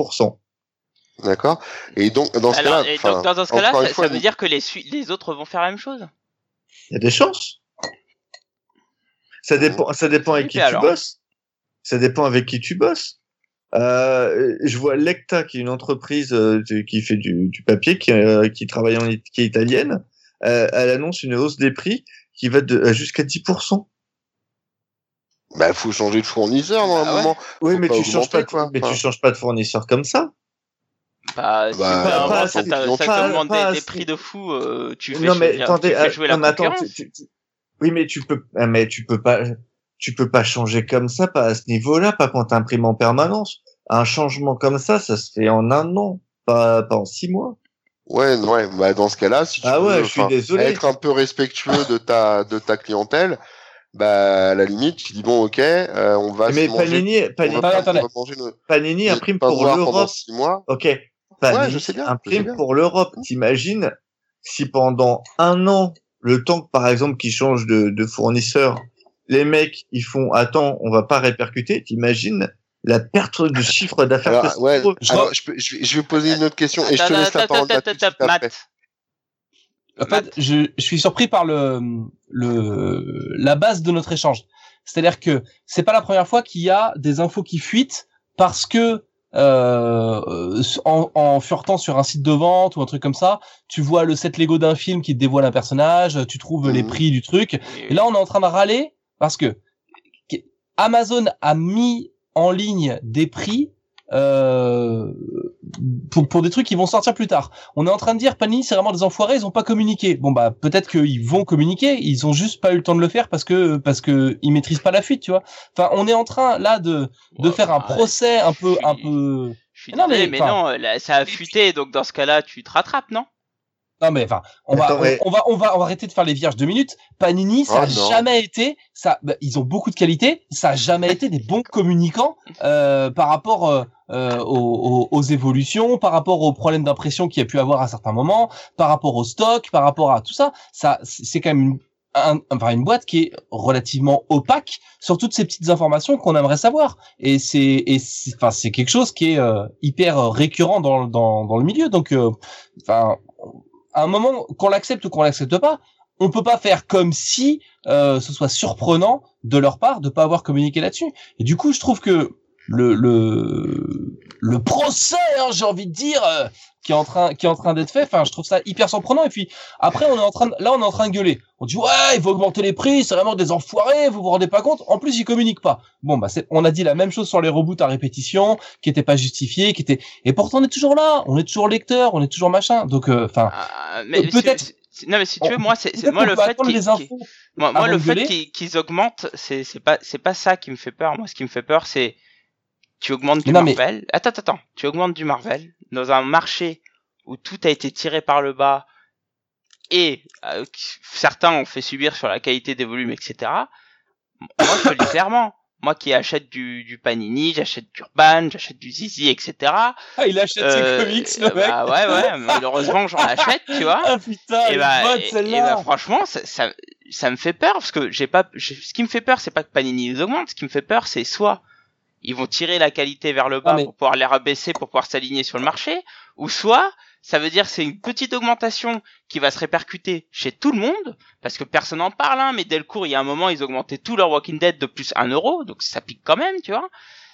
D'accord. Et donc, dans ce cas-là, dans ce ça, fois, ça veut dire que les autres vont faire la même chose? Il y a des chances. Ça dépend, ça dépend avec Oui, qui tu alors bosses. Ça dépend avec qui tu bosses. Euh, je vois Lecta, qui est une entreprise euh, qui fait du, du papier, qui, euh, qui travaille en, qui est italienne. Euh, elle annonce une hausse des prix qui va de, jusqu'à 10%. bah, faut changer de fournisseur dans un ouais? moment. Oui, Faut mais tu changes augmenter, pas, de, quoi. mais Enfin. tu changes pas de fournisseur comme ça. Bah, si Bah, pas assez- ça, t'a- ça pas- augmente pas des, prix de fou, euh, tu fais, non mais tu attendez, fais jouer la non, mais attends, concurrence. tu- tu- tu- oui mais tu peux, ah, mais tu peux pas, tu peux pas changer comme ça, pas à ce niveau-là, pas quand t'imprimes en permanence. Un changement comme ça, ça se fait en un an, pas, pas en six mois. Ouais, non, ouais. Bah, dans ce cas-là, si tu Ah veux, ouais, je suis désolé. être un peu respectueux de ta de ta clientèle, bah, à la limite, tu dis bon, ok, euh, on va mais se manger, Panini, on Panini, pas- on va manger nos- Panini imprime pas pour l'Europe. six mois. Ok. Panini je sais bien, je sais imprime bien. pour l'Europe. T'imagines si pendant un an, le temps que par exemple qu'ils changent de, de fournisseur, les mecs ils font attends, on va pas répercuter. T'imagines la perte de chiffre d'affaires ouais, alors, je, peux- je vais, je vais poser une autre question et je te laisse la parole. En fait, je, je suis surpris par le, le, la base de notre échange. C'est-à-dire que c'est pas la première fois qu'il y a des infos qui fuitent parce que euh, en, en furetant sur un site de vente ou un truc comme ça, tu vois le set Lego d'un film qui te dévoile un personnage, tu trouves les Mhm. prix du truc, et là, on est en train de râler parce que Amazon a mis en ligne des prix euh, pour, pour des trucs qui vont sortir plus tard. On est en train de dire Panini c'est vraiment des enfoirés, ils ont pas communiqué. Bon bah peut-être qu'ils vont communiquer, ils ont juste pas eu le temps de le faire parce que parce que ils maîtrisent pas la fuite, tu vois. Enfin, on est en train là de de Ouais, faire un bah, procès un peu un peu Je suis Non, désolé, mais, non, là, ça a fuité, donc dans ce cas-là, tu te rattrapes, non? Non mais enfin, on Attends, va, mais- on, on va, on va, on va arrêter de faire les vierges deux minutes. Panini, ça Oh, a non. jamais été, ça, bah, ils ont beaucoup de qualités, ça a jamais (laughs) été des bons communicants euh, par rapport euh, euh, aux, aux- évolutions, par rapport aux problèmes d'impression qu'il y a pu avoir à certains moments, par rapport au stock, par rapport à tout ça. Ça, c'est quand même une, un- enfin, une boîte qui est relativement opaque sur toutes ces petites informations qu'on aimerait savoir. Et c'est, enfin, c'est quelque chose qui est euh, hyper récurrent dans, dans, dans le milieu. Donc, euh, enfin, à un moment, qu'on l'accepte ou qu'on l'accepte pas, on peut pas faire comme si euh, ce soit surprenant de leur part de pas avoir communiqué là-dessus. Et du coup, je trouve que le le le procès, hein, j'ai envie de dire, euh, qui est en train qui est en train d'être fait. Enfin, je trouve ça hyper surprenant. Et puis après, on est en train de, là, on est en train de gueuler. On dit ouais, il faut augmenter les prix, c'est vraiment des enfoirés, vous vous rendez pas compte. En plus, ils communiquent pas. Bon, bah, c'est, on a dit la même chose sur les reboots à répétition, qui étaient pas justifiés, qui étaient. Et pourtant, on est toujours là, on est toujours lecteur, on est toujours machin. Donc, euh, enfin, Ah, mais peut-être- non mais si tu veux, moi c'est moi le fait moi, moi le qu'ils augmentent, c'est c'est pas c'est pas ça qui me fait peur. Moi, ce qui me fait peur, c'est tu augmentes du non, mais- Marvel? Attends, attends, attends. Tu augmentes du Marvel dans un marché où tout a été tiré par le bas et euh, certains ont fait subir sur la qualité des volumes, etc. Moi, je te le dis clairement. Moi qui achète du, du Panini, j'achète du Urban, j'achète du Zizi, etc. Ah, il achète Euh, ses comics, le mec. bah ouais, ouais, malheureusement j'en achète, tu vois. (laughs) Ah putain, et bah, bonne et- et celle-là. bah, franchement, ça, ça, ça me fait peur parce que j'ai pas. j'ai- Ce qui me fait peur, c'est pas que Panini les augmente. Ce qui me fait peur, c'est soit ils vont tirer la qualité vers le bas Ah, mais- pour pouvoir les rabaisser pour pouvoir s'aligner sur le marché, ou soit ça veut dire c'est une petite augmentation qui va se répercuter chez tout le monde parce que personne n'en parle. Hein, mais Delcourt, il y a un moment, ils augmentaient tout leur Walking Dead de plus 1 euro, donc ça pique quand même, tu vois.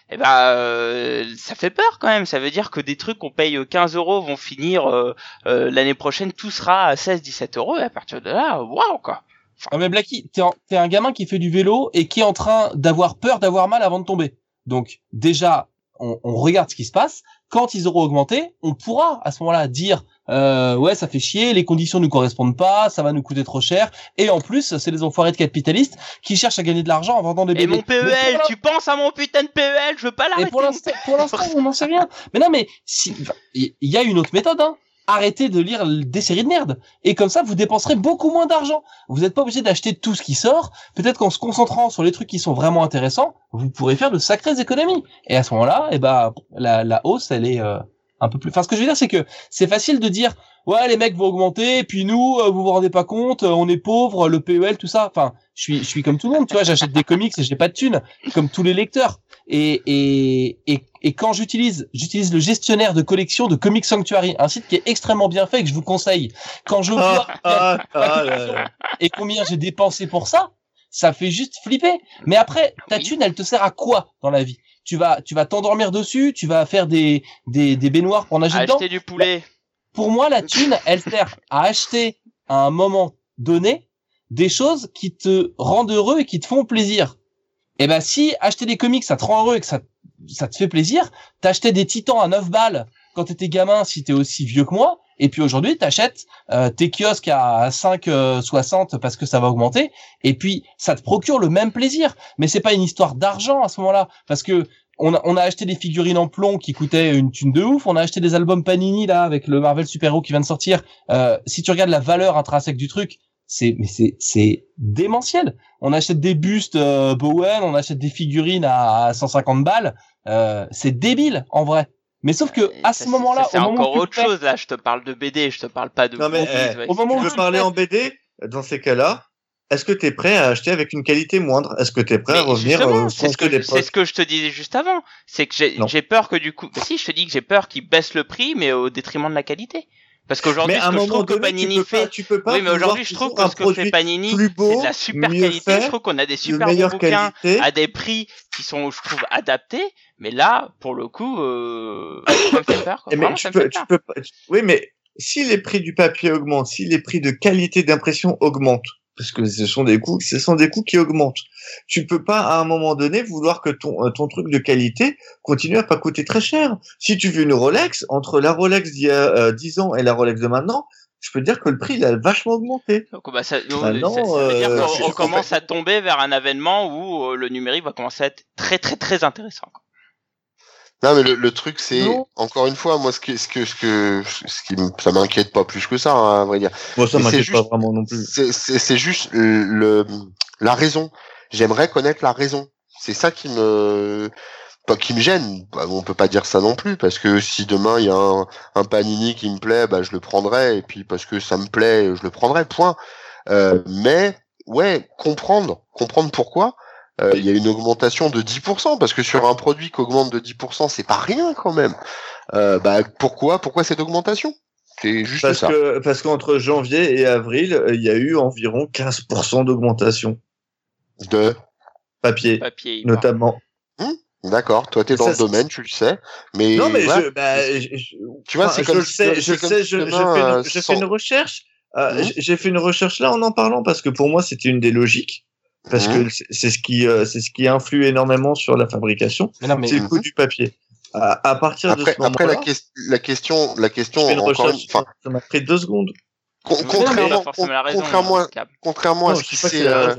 Et bah, euh, ça fait peur quand même. Ça veut dire que des trucs qu'on paye 15 euros vont finir euh, euh, l'année prochaine, tout sera à 16-17 euros. Et à partir de là, waouh quoi. Ah mais Blacky, t'es un gamin qui fait du vélo et qui est en train d'avoir peur d'avoir mal avant de tomber. Donc déjà, on, on regarde ce qui se passe. Quand ils auront augmenté, on pourra à ce moment-là dire euh, ouais ça fait chier, les conditions ne nous correspondent pas, ça va nous coûter trop cher. Et en plus, c'est les enfoirés de capitalistes qui cherchent à gagner de l'argent en vendant des Et BD. mon PEL, Mais tu penses à mon putain de PEL, je veux pas Et l'arrêter. pour l'instant, pour l'instant, on n'en sait rien. Mais non, mais si, il y a une autre méthode, hein. Arrêtez de lire des séries de merde. Et comme ça, vous dépenserez beaucoup moins d'argent. Vous n'êtes pas obligé d'acheter tout ce qui sort. Peut-être qu'en se concentrant sur les trucs qui sont vraiment intéressants, vous pourrez faire de sacrées économies. Et à ce moment-là, eh ben, la, la hausse, elle est euh, un peu plus. Enfin, ce que je veux dire, c'est que c'est facile de dire, ouais, les mecs vont augmenter, et puis nous, euh, vous vous rendez pas compte, euh, on est pauvres, le PEL, tout ça. Enfin, je suis, je suis comme tout le monde, tu vois, j'achète des comics et j'ai pas de thunes, comme tous les lecteurs. Et, et, et, et quand j'utilise, j'utilise le gestionnaire de collection de Comic Sanctuary, un site qui est extrêmement bien fait et que je vous conseille. Quand je vois (laughs) Ah, ah, ah, et combien j'ai dépensé pour ça, ça fait juste flipper. Mais après, ta thune, elle te sert à quoi dans la vie? Tu vas, tu vas t'endormir dessus, tu vas faire des, des, des baignoires pour nager dedans? Acheter du poulet. Pour moi, la thune, elle sert à acheter à un moment donné des choses qui te rendent heureux et qui te font plaisir. Et ben si acheter des comics ça te rend heureux et que ça, ça te fait plaisir, t'achetais des titans à 9 balles quand t'étais gamin si t'es aussi vieux que moi, et puis aujourd'hui t'achètes euh, tes kiosques à 5,60 parce que ça va augmenter, et puis ça te procure le même plaisir. Mais c'est pas une histoire d'argent à ce moment-là, parce que on a, on a acheté des figurines en plomb qui coûtaient une thune de ouf. On a acheté des albums Panini là avec le Marvel Super Hero qui vient de sortir. Euh, si tu regardes la valeur intrinsèque du truc, c'est mais c'est c'est démentiel. On achète des bustes euh, Bowen, on achète des figurines à, à 150 balles. Euh, c'est débile en vrai. Mais sauf que Et à ce moment-là, c'est au moment encore autre chose là. Je te parle de BD, je te parle pas de. Non, mais, eh, au moment où Tu veux parler en BD Dans ces cas-là, est-ce que tu es prêt à acheter avec une qualité moindre? Est-ce que tu es prêt à revenir euh, c'est ce que je- c'est ce que je te disais juste avant. C'est que j'ai peur que du coup, bah si je te dis que j'ai peur qu'ils baissent le prix, mais au détriment de la qualité. Parce qu'aujourd'hui, ce que je trouve que donné, tu Panini peux pas, fait, tu peux pas oui, mais aujourd'hui, je trouve que ce que fait Panini, c'est de la super qualité. fait, je trouve qu'on a des de super bons bouquins qualité. à des prix qui sont, je trouve, adaptés. Mais là, pour le coup, euh, ça me fait peur. quoi. (coughs) Eh, mais tu ça me peux, fait tu peur. peux pas. Oui, mais si les prix du papier augmentent, si les prix de qualité d'impression augmentent, parce que ce sont des coûts, ce sont des coûts qui augmentent. Tu peux pas à un moment donné vouloir que ton euh, ton truc de qualité continue à pas coûter très cher. Si tu veux une Rolex, entre la Rolex d'il y a euh, 10 ans et la Rolex de maintenant, je peux te dire que le prix il a vachement augmenté. Donc, bah, ça, donc, Bah non, ça- ça veut dire euh, qu'on je suis on commence à tomber vers un avènement où euh, le numérique va commencer à être très, très, très intéressant. quoi. Non, mais le, le truc, c'est encore une fois, moi, ce que, ce que, ce que, ce qui, me- ça m'inquiète pas plus que ça, hein, à vrai dire. Moi, ça m'inquiète pas juste- vraiment non plus. C'est, c'est, c'est juste le, la raison. J'aimerais connaître la raison. C'est ça qui me, pas qui me gêne. Bah, on peut pas dire ça non plus parce que si demain il y a un, un panini qui me plaît, bah je le prendrai et puis parce que ça me plaît, je le prendrai. Point. Euh, mais ouais, comprendre, comprendre pourquoi. Euh, Il y a une augmentation de 10% parce que sur un produit qui augmente de 10%, c'est pas rien quand même. Euh, bah pourquoi, pourquoi cette augmentation? C'est juste Parce ça. que parce qu'entre janvier et avril, euh, il y a eu environ 15% d'augmentation De papier, notamment. D'accord, toi t'es dans Ça, le domaine, tu le sais. Mais, Non, mais je, bah, je- je- tu vois, c'est je comme le si- sais, je sais, je, je fais une, je fais sans- une recherche. J- J'ai fait une recherche là en en parlant parce que pour moi c'était une des logiques parce Mhm. que c'est- ce qui euh, c'est ce qui influe énormément sur la fabrication, c'est le coût du papier. À, à partir de Après, ce après la, ques- la question, la question, je fais une encore une, recherche. enfin, ça m'a pris deux secondes. Con- contrairement, à- Cap. contrairement Non, à je ce qui s'est euh.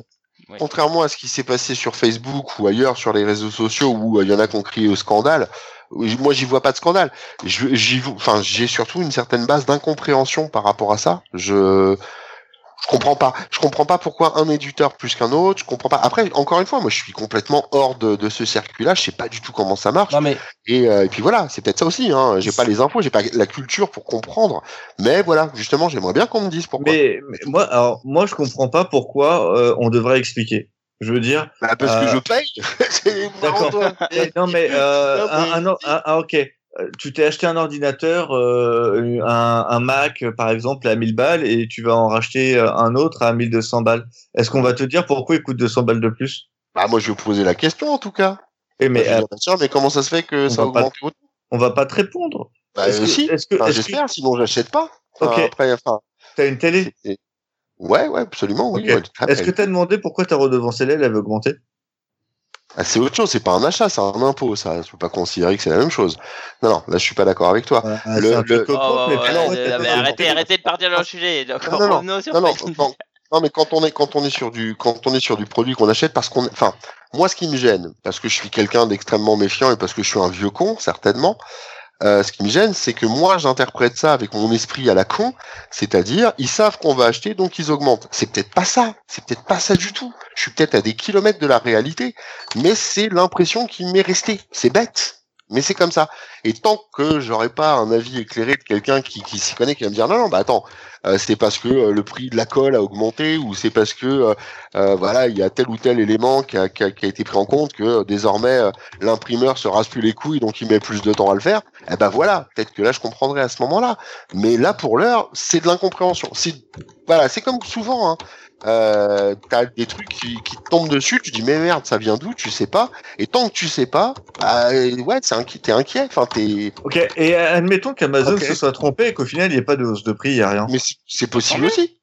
Oui. contrairement à ce qui s'est passé sur Facebook ou ailleurs sur les réseaux sociaux où euh, il y en a qui ont crié au scandale, moi j'y vois pas de scandale. Je- J'y, enfin, j'ai surtout une certaine base d'incompréhension par rapport à ça. Je, je comprends pas. Je comprends pas pourquoi un éditeur plus qu'un autre. Je comprends pas. Après, encore une fois, moi je suis complètement hors de, de ce circuit-là. Je sais pas du tout comment ça marche. Non mais Et, euh, et puis voilà, c'est peut-être ça aussi. Hein. J'ai pas les infos, j'ai pas la culture pour comprendre. Mais voilà, justement, j'aimerais bien qu'on me dise pourquoi. Mais, mais moi, alors, moi, je comprends pas pourquoi euh, on devrait expliquer. Je veux dire, Bah, parce que Euh, je paye. (laughs) D'accord. Eh, non mais, euh, Non, mais- un, un or- un- ah, ok. Euh, Tu t'es acheté un ordinateur, euh, un, un Mac par exemple à 1000 balles et tu vas en racheter euh, un autre à 1200 balles. Est-ce qu'on va te dire pourquoi il coûte 200 balles de plus? Bah moi je vais poser la question en tout cas. Eh, mais Mais, euh, mais comment ça se fait que ça va pas- augmente autant on va pas te répondre. Bah est-ce que- si. est-ce que- Enfin, que- j'espère, sinon j'achète pas. Enfin, Ok. Après, enfin, T'as une télé? ouais, ouais, absolument, oui. Ouais, Est-ce que t'as demandé pourquoi ta redevance elle avait augmenté? Ah, c'est autre chose, c'est pas un achat, c'est un impôt, ça. Je peux pas considérer que c'est la même chose. Non, non, là je suis pas d'accord avec toi. Ah, Le- le- Oh, mais ouais, ouais, mais arrêtez, arrêtez de partir dans le sujet. Donc, Non, non, non. sur Non, non, non, mais quand on est quand on est sur du quand on est sur du produit qu'on achète parce qu'on enfin moi ce qui me gêne parce que je suis quelqu'un d'extrêmement méfiant et parce que je suis un vieux con certainement euh, ce qui me gêne c'est que moi j'interprète ça avec mon esprit à la con c'est-à-dire ils savent qu'on va acheter donc ils augmentent. C'est peut-être pas ça. C'est peut-être pas ça du tout. Je suis peut-être à des kilomètres de la réalité mais c'est l'impression qui m'est restée. C'est bête mais c'est comme ça. Et tant que j'aurai pas un avis éclairé de quelqu'un qui, s'y connaît, qui va me dire non, non, bah attends, euh, c'est parce que euh, le prix de la colle a augmenté ou c'est parce que euh, voilà il y a tel ou tel élément qui a, été pris en compte que désormais l'imprimeur se rase plus les couilles donc il met plus de temps à le faire. Eh ben voilà, peut-être que là je comprendrai à ce moment-là. Mais là pour l'heure c'est de l'incompréhension. Voilà, c'est comme souvent. Hein. Euh, t'as des trucs qui, qui te tombent dessus, tu dis mais merde, ça vient d'où Tu sais pas. Et tant que tu sais pas, bah, ouais, c'est inqui- t'es inquiet. Enfin, t'es. Ok, et admettons qu'Amazon se soit trompé et qu'au final il n'y ait pas de hausse de prix, il n'y a rien. Mais c'est- c'est possible aussi.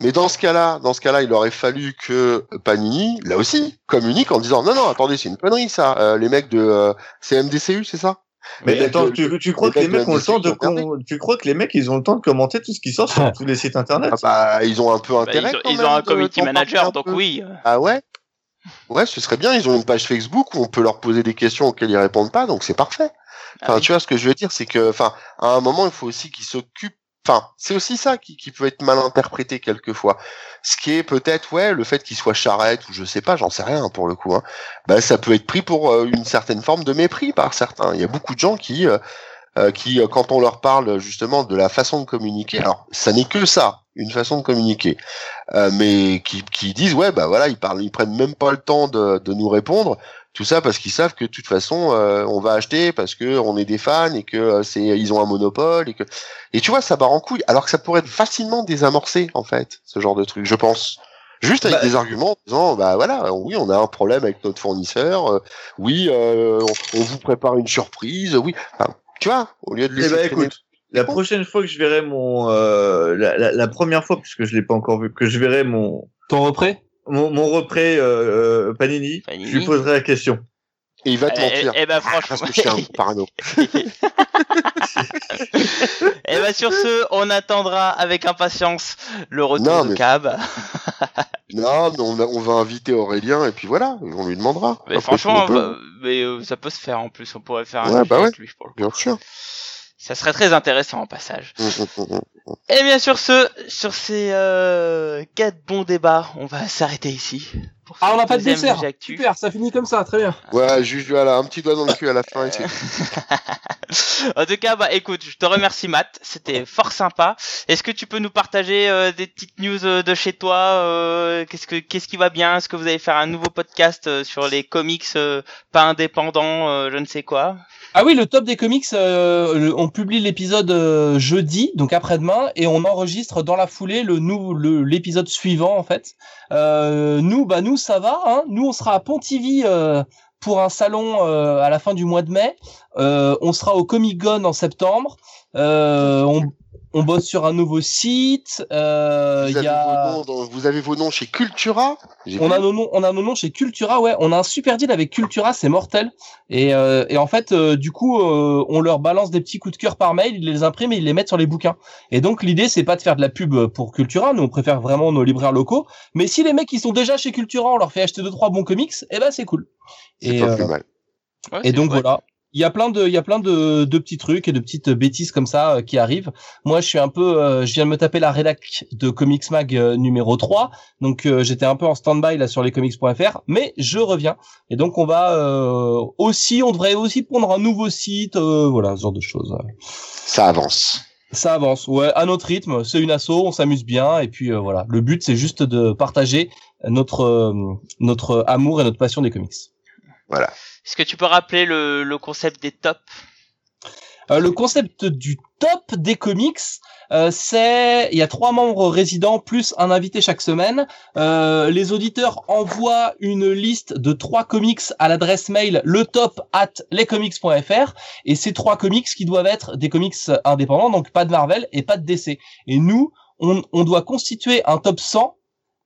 Mais dans ce cas-là, dans ce cas-là, il aurait fallu que Panini, là aussi, communique en disant non, non, attendez, c'est une connerie ça. Euh, les mecs de euh, CMDCU, c'est ça? Mais attends, tu, tu crois que les mecs ont le temps de ils ont com- tu crois que les mecs ils ont le temps de commenter tout ce qui sort sur (laughs) tous les sites internet? Ah bah, ils ont un peu Bah, intérêt. ils ont, quand ils même ont un parler manager, un donc peu. oui. Ah ouais? Ouais, ce serait bien. Ils ont une page Facebook où on peut leur poser des questions auxquelles ils répondent pas, donc c'est parfait. Enfin, Ah oui. tu vois ce que je veux dire, c'est que, enfin, à un moment, il faut aussi qu'ils s'occupent. Enfin, c'est aussi ça qui, qui peut être mal interprété quelquefois. Ce qui est peut-être, ouais, le fait qu'ils soient charrette ou je sais pas, j'en sais rien pour le coup. Hein, bah, ça peut être pris pour euh, une certaine forme de mépris par certains. Il y a beaucoup de gens qui, euh, euh, qui, euh, quand on leur parle justement de la façon de communiquer, alors ça n'est que ça, une façon de communiquer, euh, mais qui, qui disent ouais, bah voilà, ils parlent, ils prennent même pas le temps de, de nous répondre. Tout ça parce qu'ils savent que de toute façon euh, on va acheter parce que on est des fans et que euh, c'est ils ont un monopole et que et tu vois ça barre en couille. Alors que ça pourrait être facilement désamorcé en fait ce genre de truc je pense. Juste avec Bah- des arguments en disant bah voilà oui on a un problème avec notre fournisseur euh, oui euh, on, on vous prépare une surprise oui. Enfin, tu vois au lieu de Eh laisser traîner- écoute, la prochaine fois que je verrai mon euh, la, la, la première fois puisque je l'ai pas encore vu que je verrai mon Ton repris mon, mon repris euh, euh, Panini, Panini. je lui poserai la question. et il va te Eh, mentir eh ben parce franchement. que je suis un parano (laughs) (laughs) Et ben sur ce, on attendra avec impatience le retour Non, de mais- Cab. (laughs) non mais on, a- on va inviter Aurélien et puis voilà on lui demandera Mais Après, franchement, on peut- va- mais euh, ça peut se faire en plus. On pourrait faire un Ouais, bah avec lui pour le coup. bien sûr Ça serait très intéressant en passage. (laughs) Et bien sur ce, sur ces euh, quatre bons débats, on va s'arrêter ici. Ah, on n'a pas de dessert. Super, ça finit comme ça, très bien. Ouais, juste voilà, un petit doigt dans le cul à la fin. et c'est- (laughs) en tout cas, bah écoute, je te remercie Matt, c'était fort sympa. Est-ce que tu peux nous partager euh, des petites news euh, de chez toi euh, Qu'est-ce que qu'est-ce qui va bien? Est-ce que vous allez faire un nouveau podcast euh, sur les comics euh, pas indépendants, euh, je ne sais quoi? Ah oui, le top des comics, euh, on publie l'épisode euh, jeudi, donc après-demain, et on enregistre dans la foulée le nou- le l'épisode suivant en fait. Euh, nous, bah nous ça va, hein. Nous on sera à Pontivy euh, pour un salon euh, à la fin du mois de mai. On sera au Comic Con en septembre. On on bosse sur un nouveau site. Euh, vous, y avez a... vos noms dans- vous avez vos noms chez Cultura On a nos noms, on a nos noms chez Cultura, ouais. On a un super deal avec Cultura, c'est mortel. Et, euh, et en fait, euh, du coup, euh, on leur balance des petits coups de cœur par mail, ils les impriment et ils les mettent sur les bouquins. Et donc l'idée, c'est pas de faire de la pub pour Cultura, nous on préfère vraiment nos libraires locaux. Mais si les mecs ils sont déjà chez Cultura, on leur fait acheter deux trois bons comics, eh ben c'est cool. C'est Et, pas euh, plus mal. Ouais, et c'est donc voilà. Il y a plein de, il y a plein de, de petits trucs et de petites bêtises comme ça euh, qui arrivent. Moi, je suis un peu, euh, je viens de me taper la rédac de Comics Mag euh, numéro 3. Donc, euh, j'étais un peu en stand-by là sur lescomics.fr, mais je reviens. Et donc, on va euh, aussi, on devrait aussi prendre un nouveau site, euh, voilà, ce genre de choses. Ça avance. Ça avance, ouais, à notre rythme. C'est une asso, on s'amuse bien, et puis euh, voilà. Le but, c'est juste de partager notre notre amour et notre passion des comics. Voilà. Est-ce que tu peux rappeler le, concept des tops? Euh, le concept du top des comics, euh, c'est il y a trois membres résidents plus un invité chaque semaine. Euh, les auditeurs envoient une liste de trois comics à l'adresse mail le top at lescomics.fr et ces trois comics qui doivent être des comics indépendants, donc pas de Marvel et pas de DC. Et nous, on, on doit constituer un top 100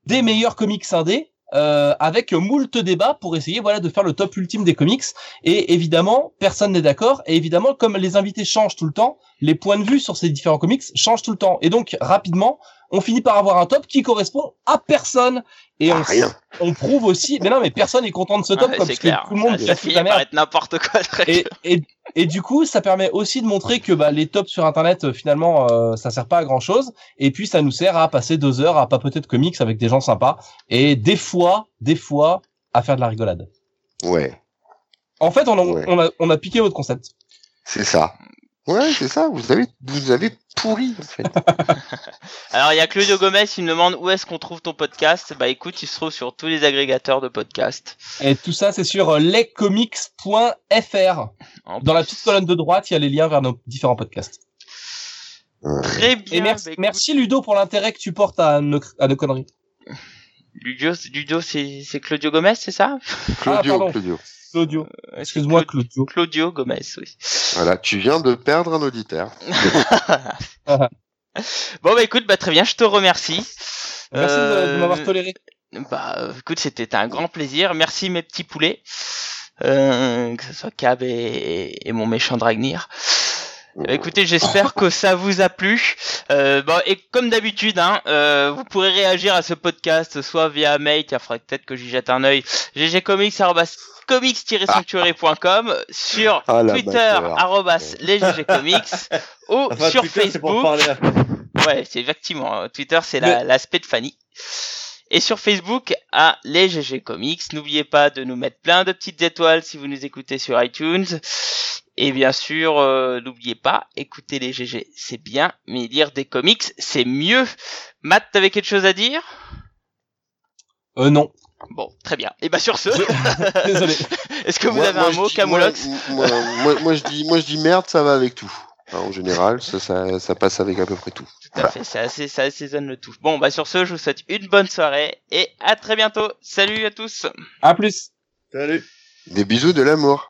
des meilleurs comics indés. Euh, avec moult débats pour essayer voilà de faire le top ultime des comics et évidemment, personne n'est d'accord. Et évidemment, comme les invités changent tout le temps, les points de vue sur ces différents comics changent tout le temps. Et donc, rapidement, on finit par avoir un top qui correspond à personne. Et Ah, on, rien. on prouve aussi, mais non, mais personne est content de ce top, parce clair. que tout le monde ça, finit par être n'importe quoi. Et, et, et du coup, ça permet aussi de montrer que bah, les tops sur Internet, euh, finalement, euh, ça sert pas à grand chose. Et puis, ça nous sert à passer deux heures à papoter de comics avec des gens sympas. Et des fois, des fois, à faire de la rigolade. Ouais, En fait, on a, Ouais. on a, on a piqué votre concept. c'est ça. Ouais, c'est ça. Vous avez, vous avez pourri, en fait. (laughs) Alors il y a Claudio Gomez qui me demande où est-ce qu'on trouve ton podcast. Bah écoute, il se trouve sur tous les agrégateurs de podcasts. Et tout ça, c'est sur lescomics.fr. Dans la petite colonne de droite, il y a les liens vers nos différents podcasts. Très bien. Et merci, bah, écoute, merci Ludo pour l'intérêt que tu portes à nos, à nos conneries. Ludo, Ludo c'est c'est Claudio Gomez, c'est ça? Claudio, Ah. Claudio. Claudio. Ouais, Excuse-moi, Claudio. Claudio Gomez, oui. Voilà, tu viens de perdre un auditeur. (laughs) Bon bah écoute, bah très bien, je te remercie. Merci de- de, Euh, m'avoir toléré. Bah euh, écoute, c'était un grand plaisir. Merci mes petits poulets. Euh, que ce soit Cab et, et mon méchant Dragnir. Euh, Écoutez, j'espère que ça vous a plu. Euh, bon, et comme d'habitude, hein, euh, vous pourrez réagir à ce podcast soit via mail, il faudrait peut-être que j'y jette un œil, ggcomics@comics-sanctuary.com, sur Ah, Twitter bâtard. arrobas les ggcomics ou (laughs) Enfin, sur Twitter, Facebook. Ouais, c'est effectivement. euh, Twitter, c'est la- l'aspect de Fanny. Et sur Facebook, à les GG Comics. N'oubliez pas de nous mettre plein de petites étoiles si vous nous écoutez sur iTunes. Et bien sûr, euh, n'oubliez pas, écouter les GG, c'est bien, mais lire des comics, c'est mieux. Matt, t'avais quelque chose à dire? Euh, non. Bon, très bien. Et bah sur ce, (laughs) Désolé. est-ce que vous Moi- avez moi, un mot, dis- Camoulox moi, moi, moi, je dis, moi, je dis merde, ça va avec tout. En général, ça, ça, ça passe avec à peu près tout. Tout à fait, ça, assez- ça assaisonne le tout. Bon, bah sur ce, je vous souhaite une bonne soirée et à très bientôt. Salut à tous À plus. Salut. Des bisous de l'amour.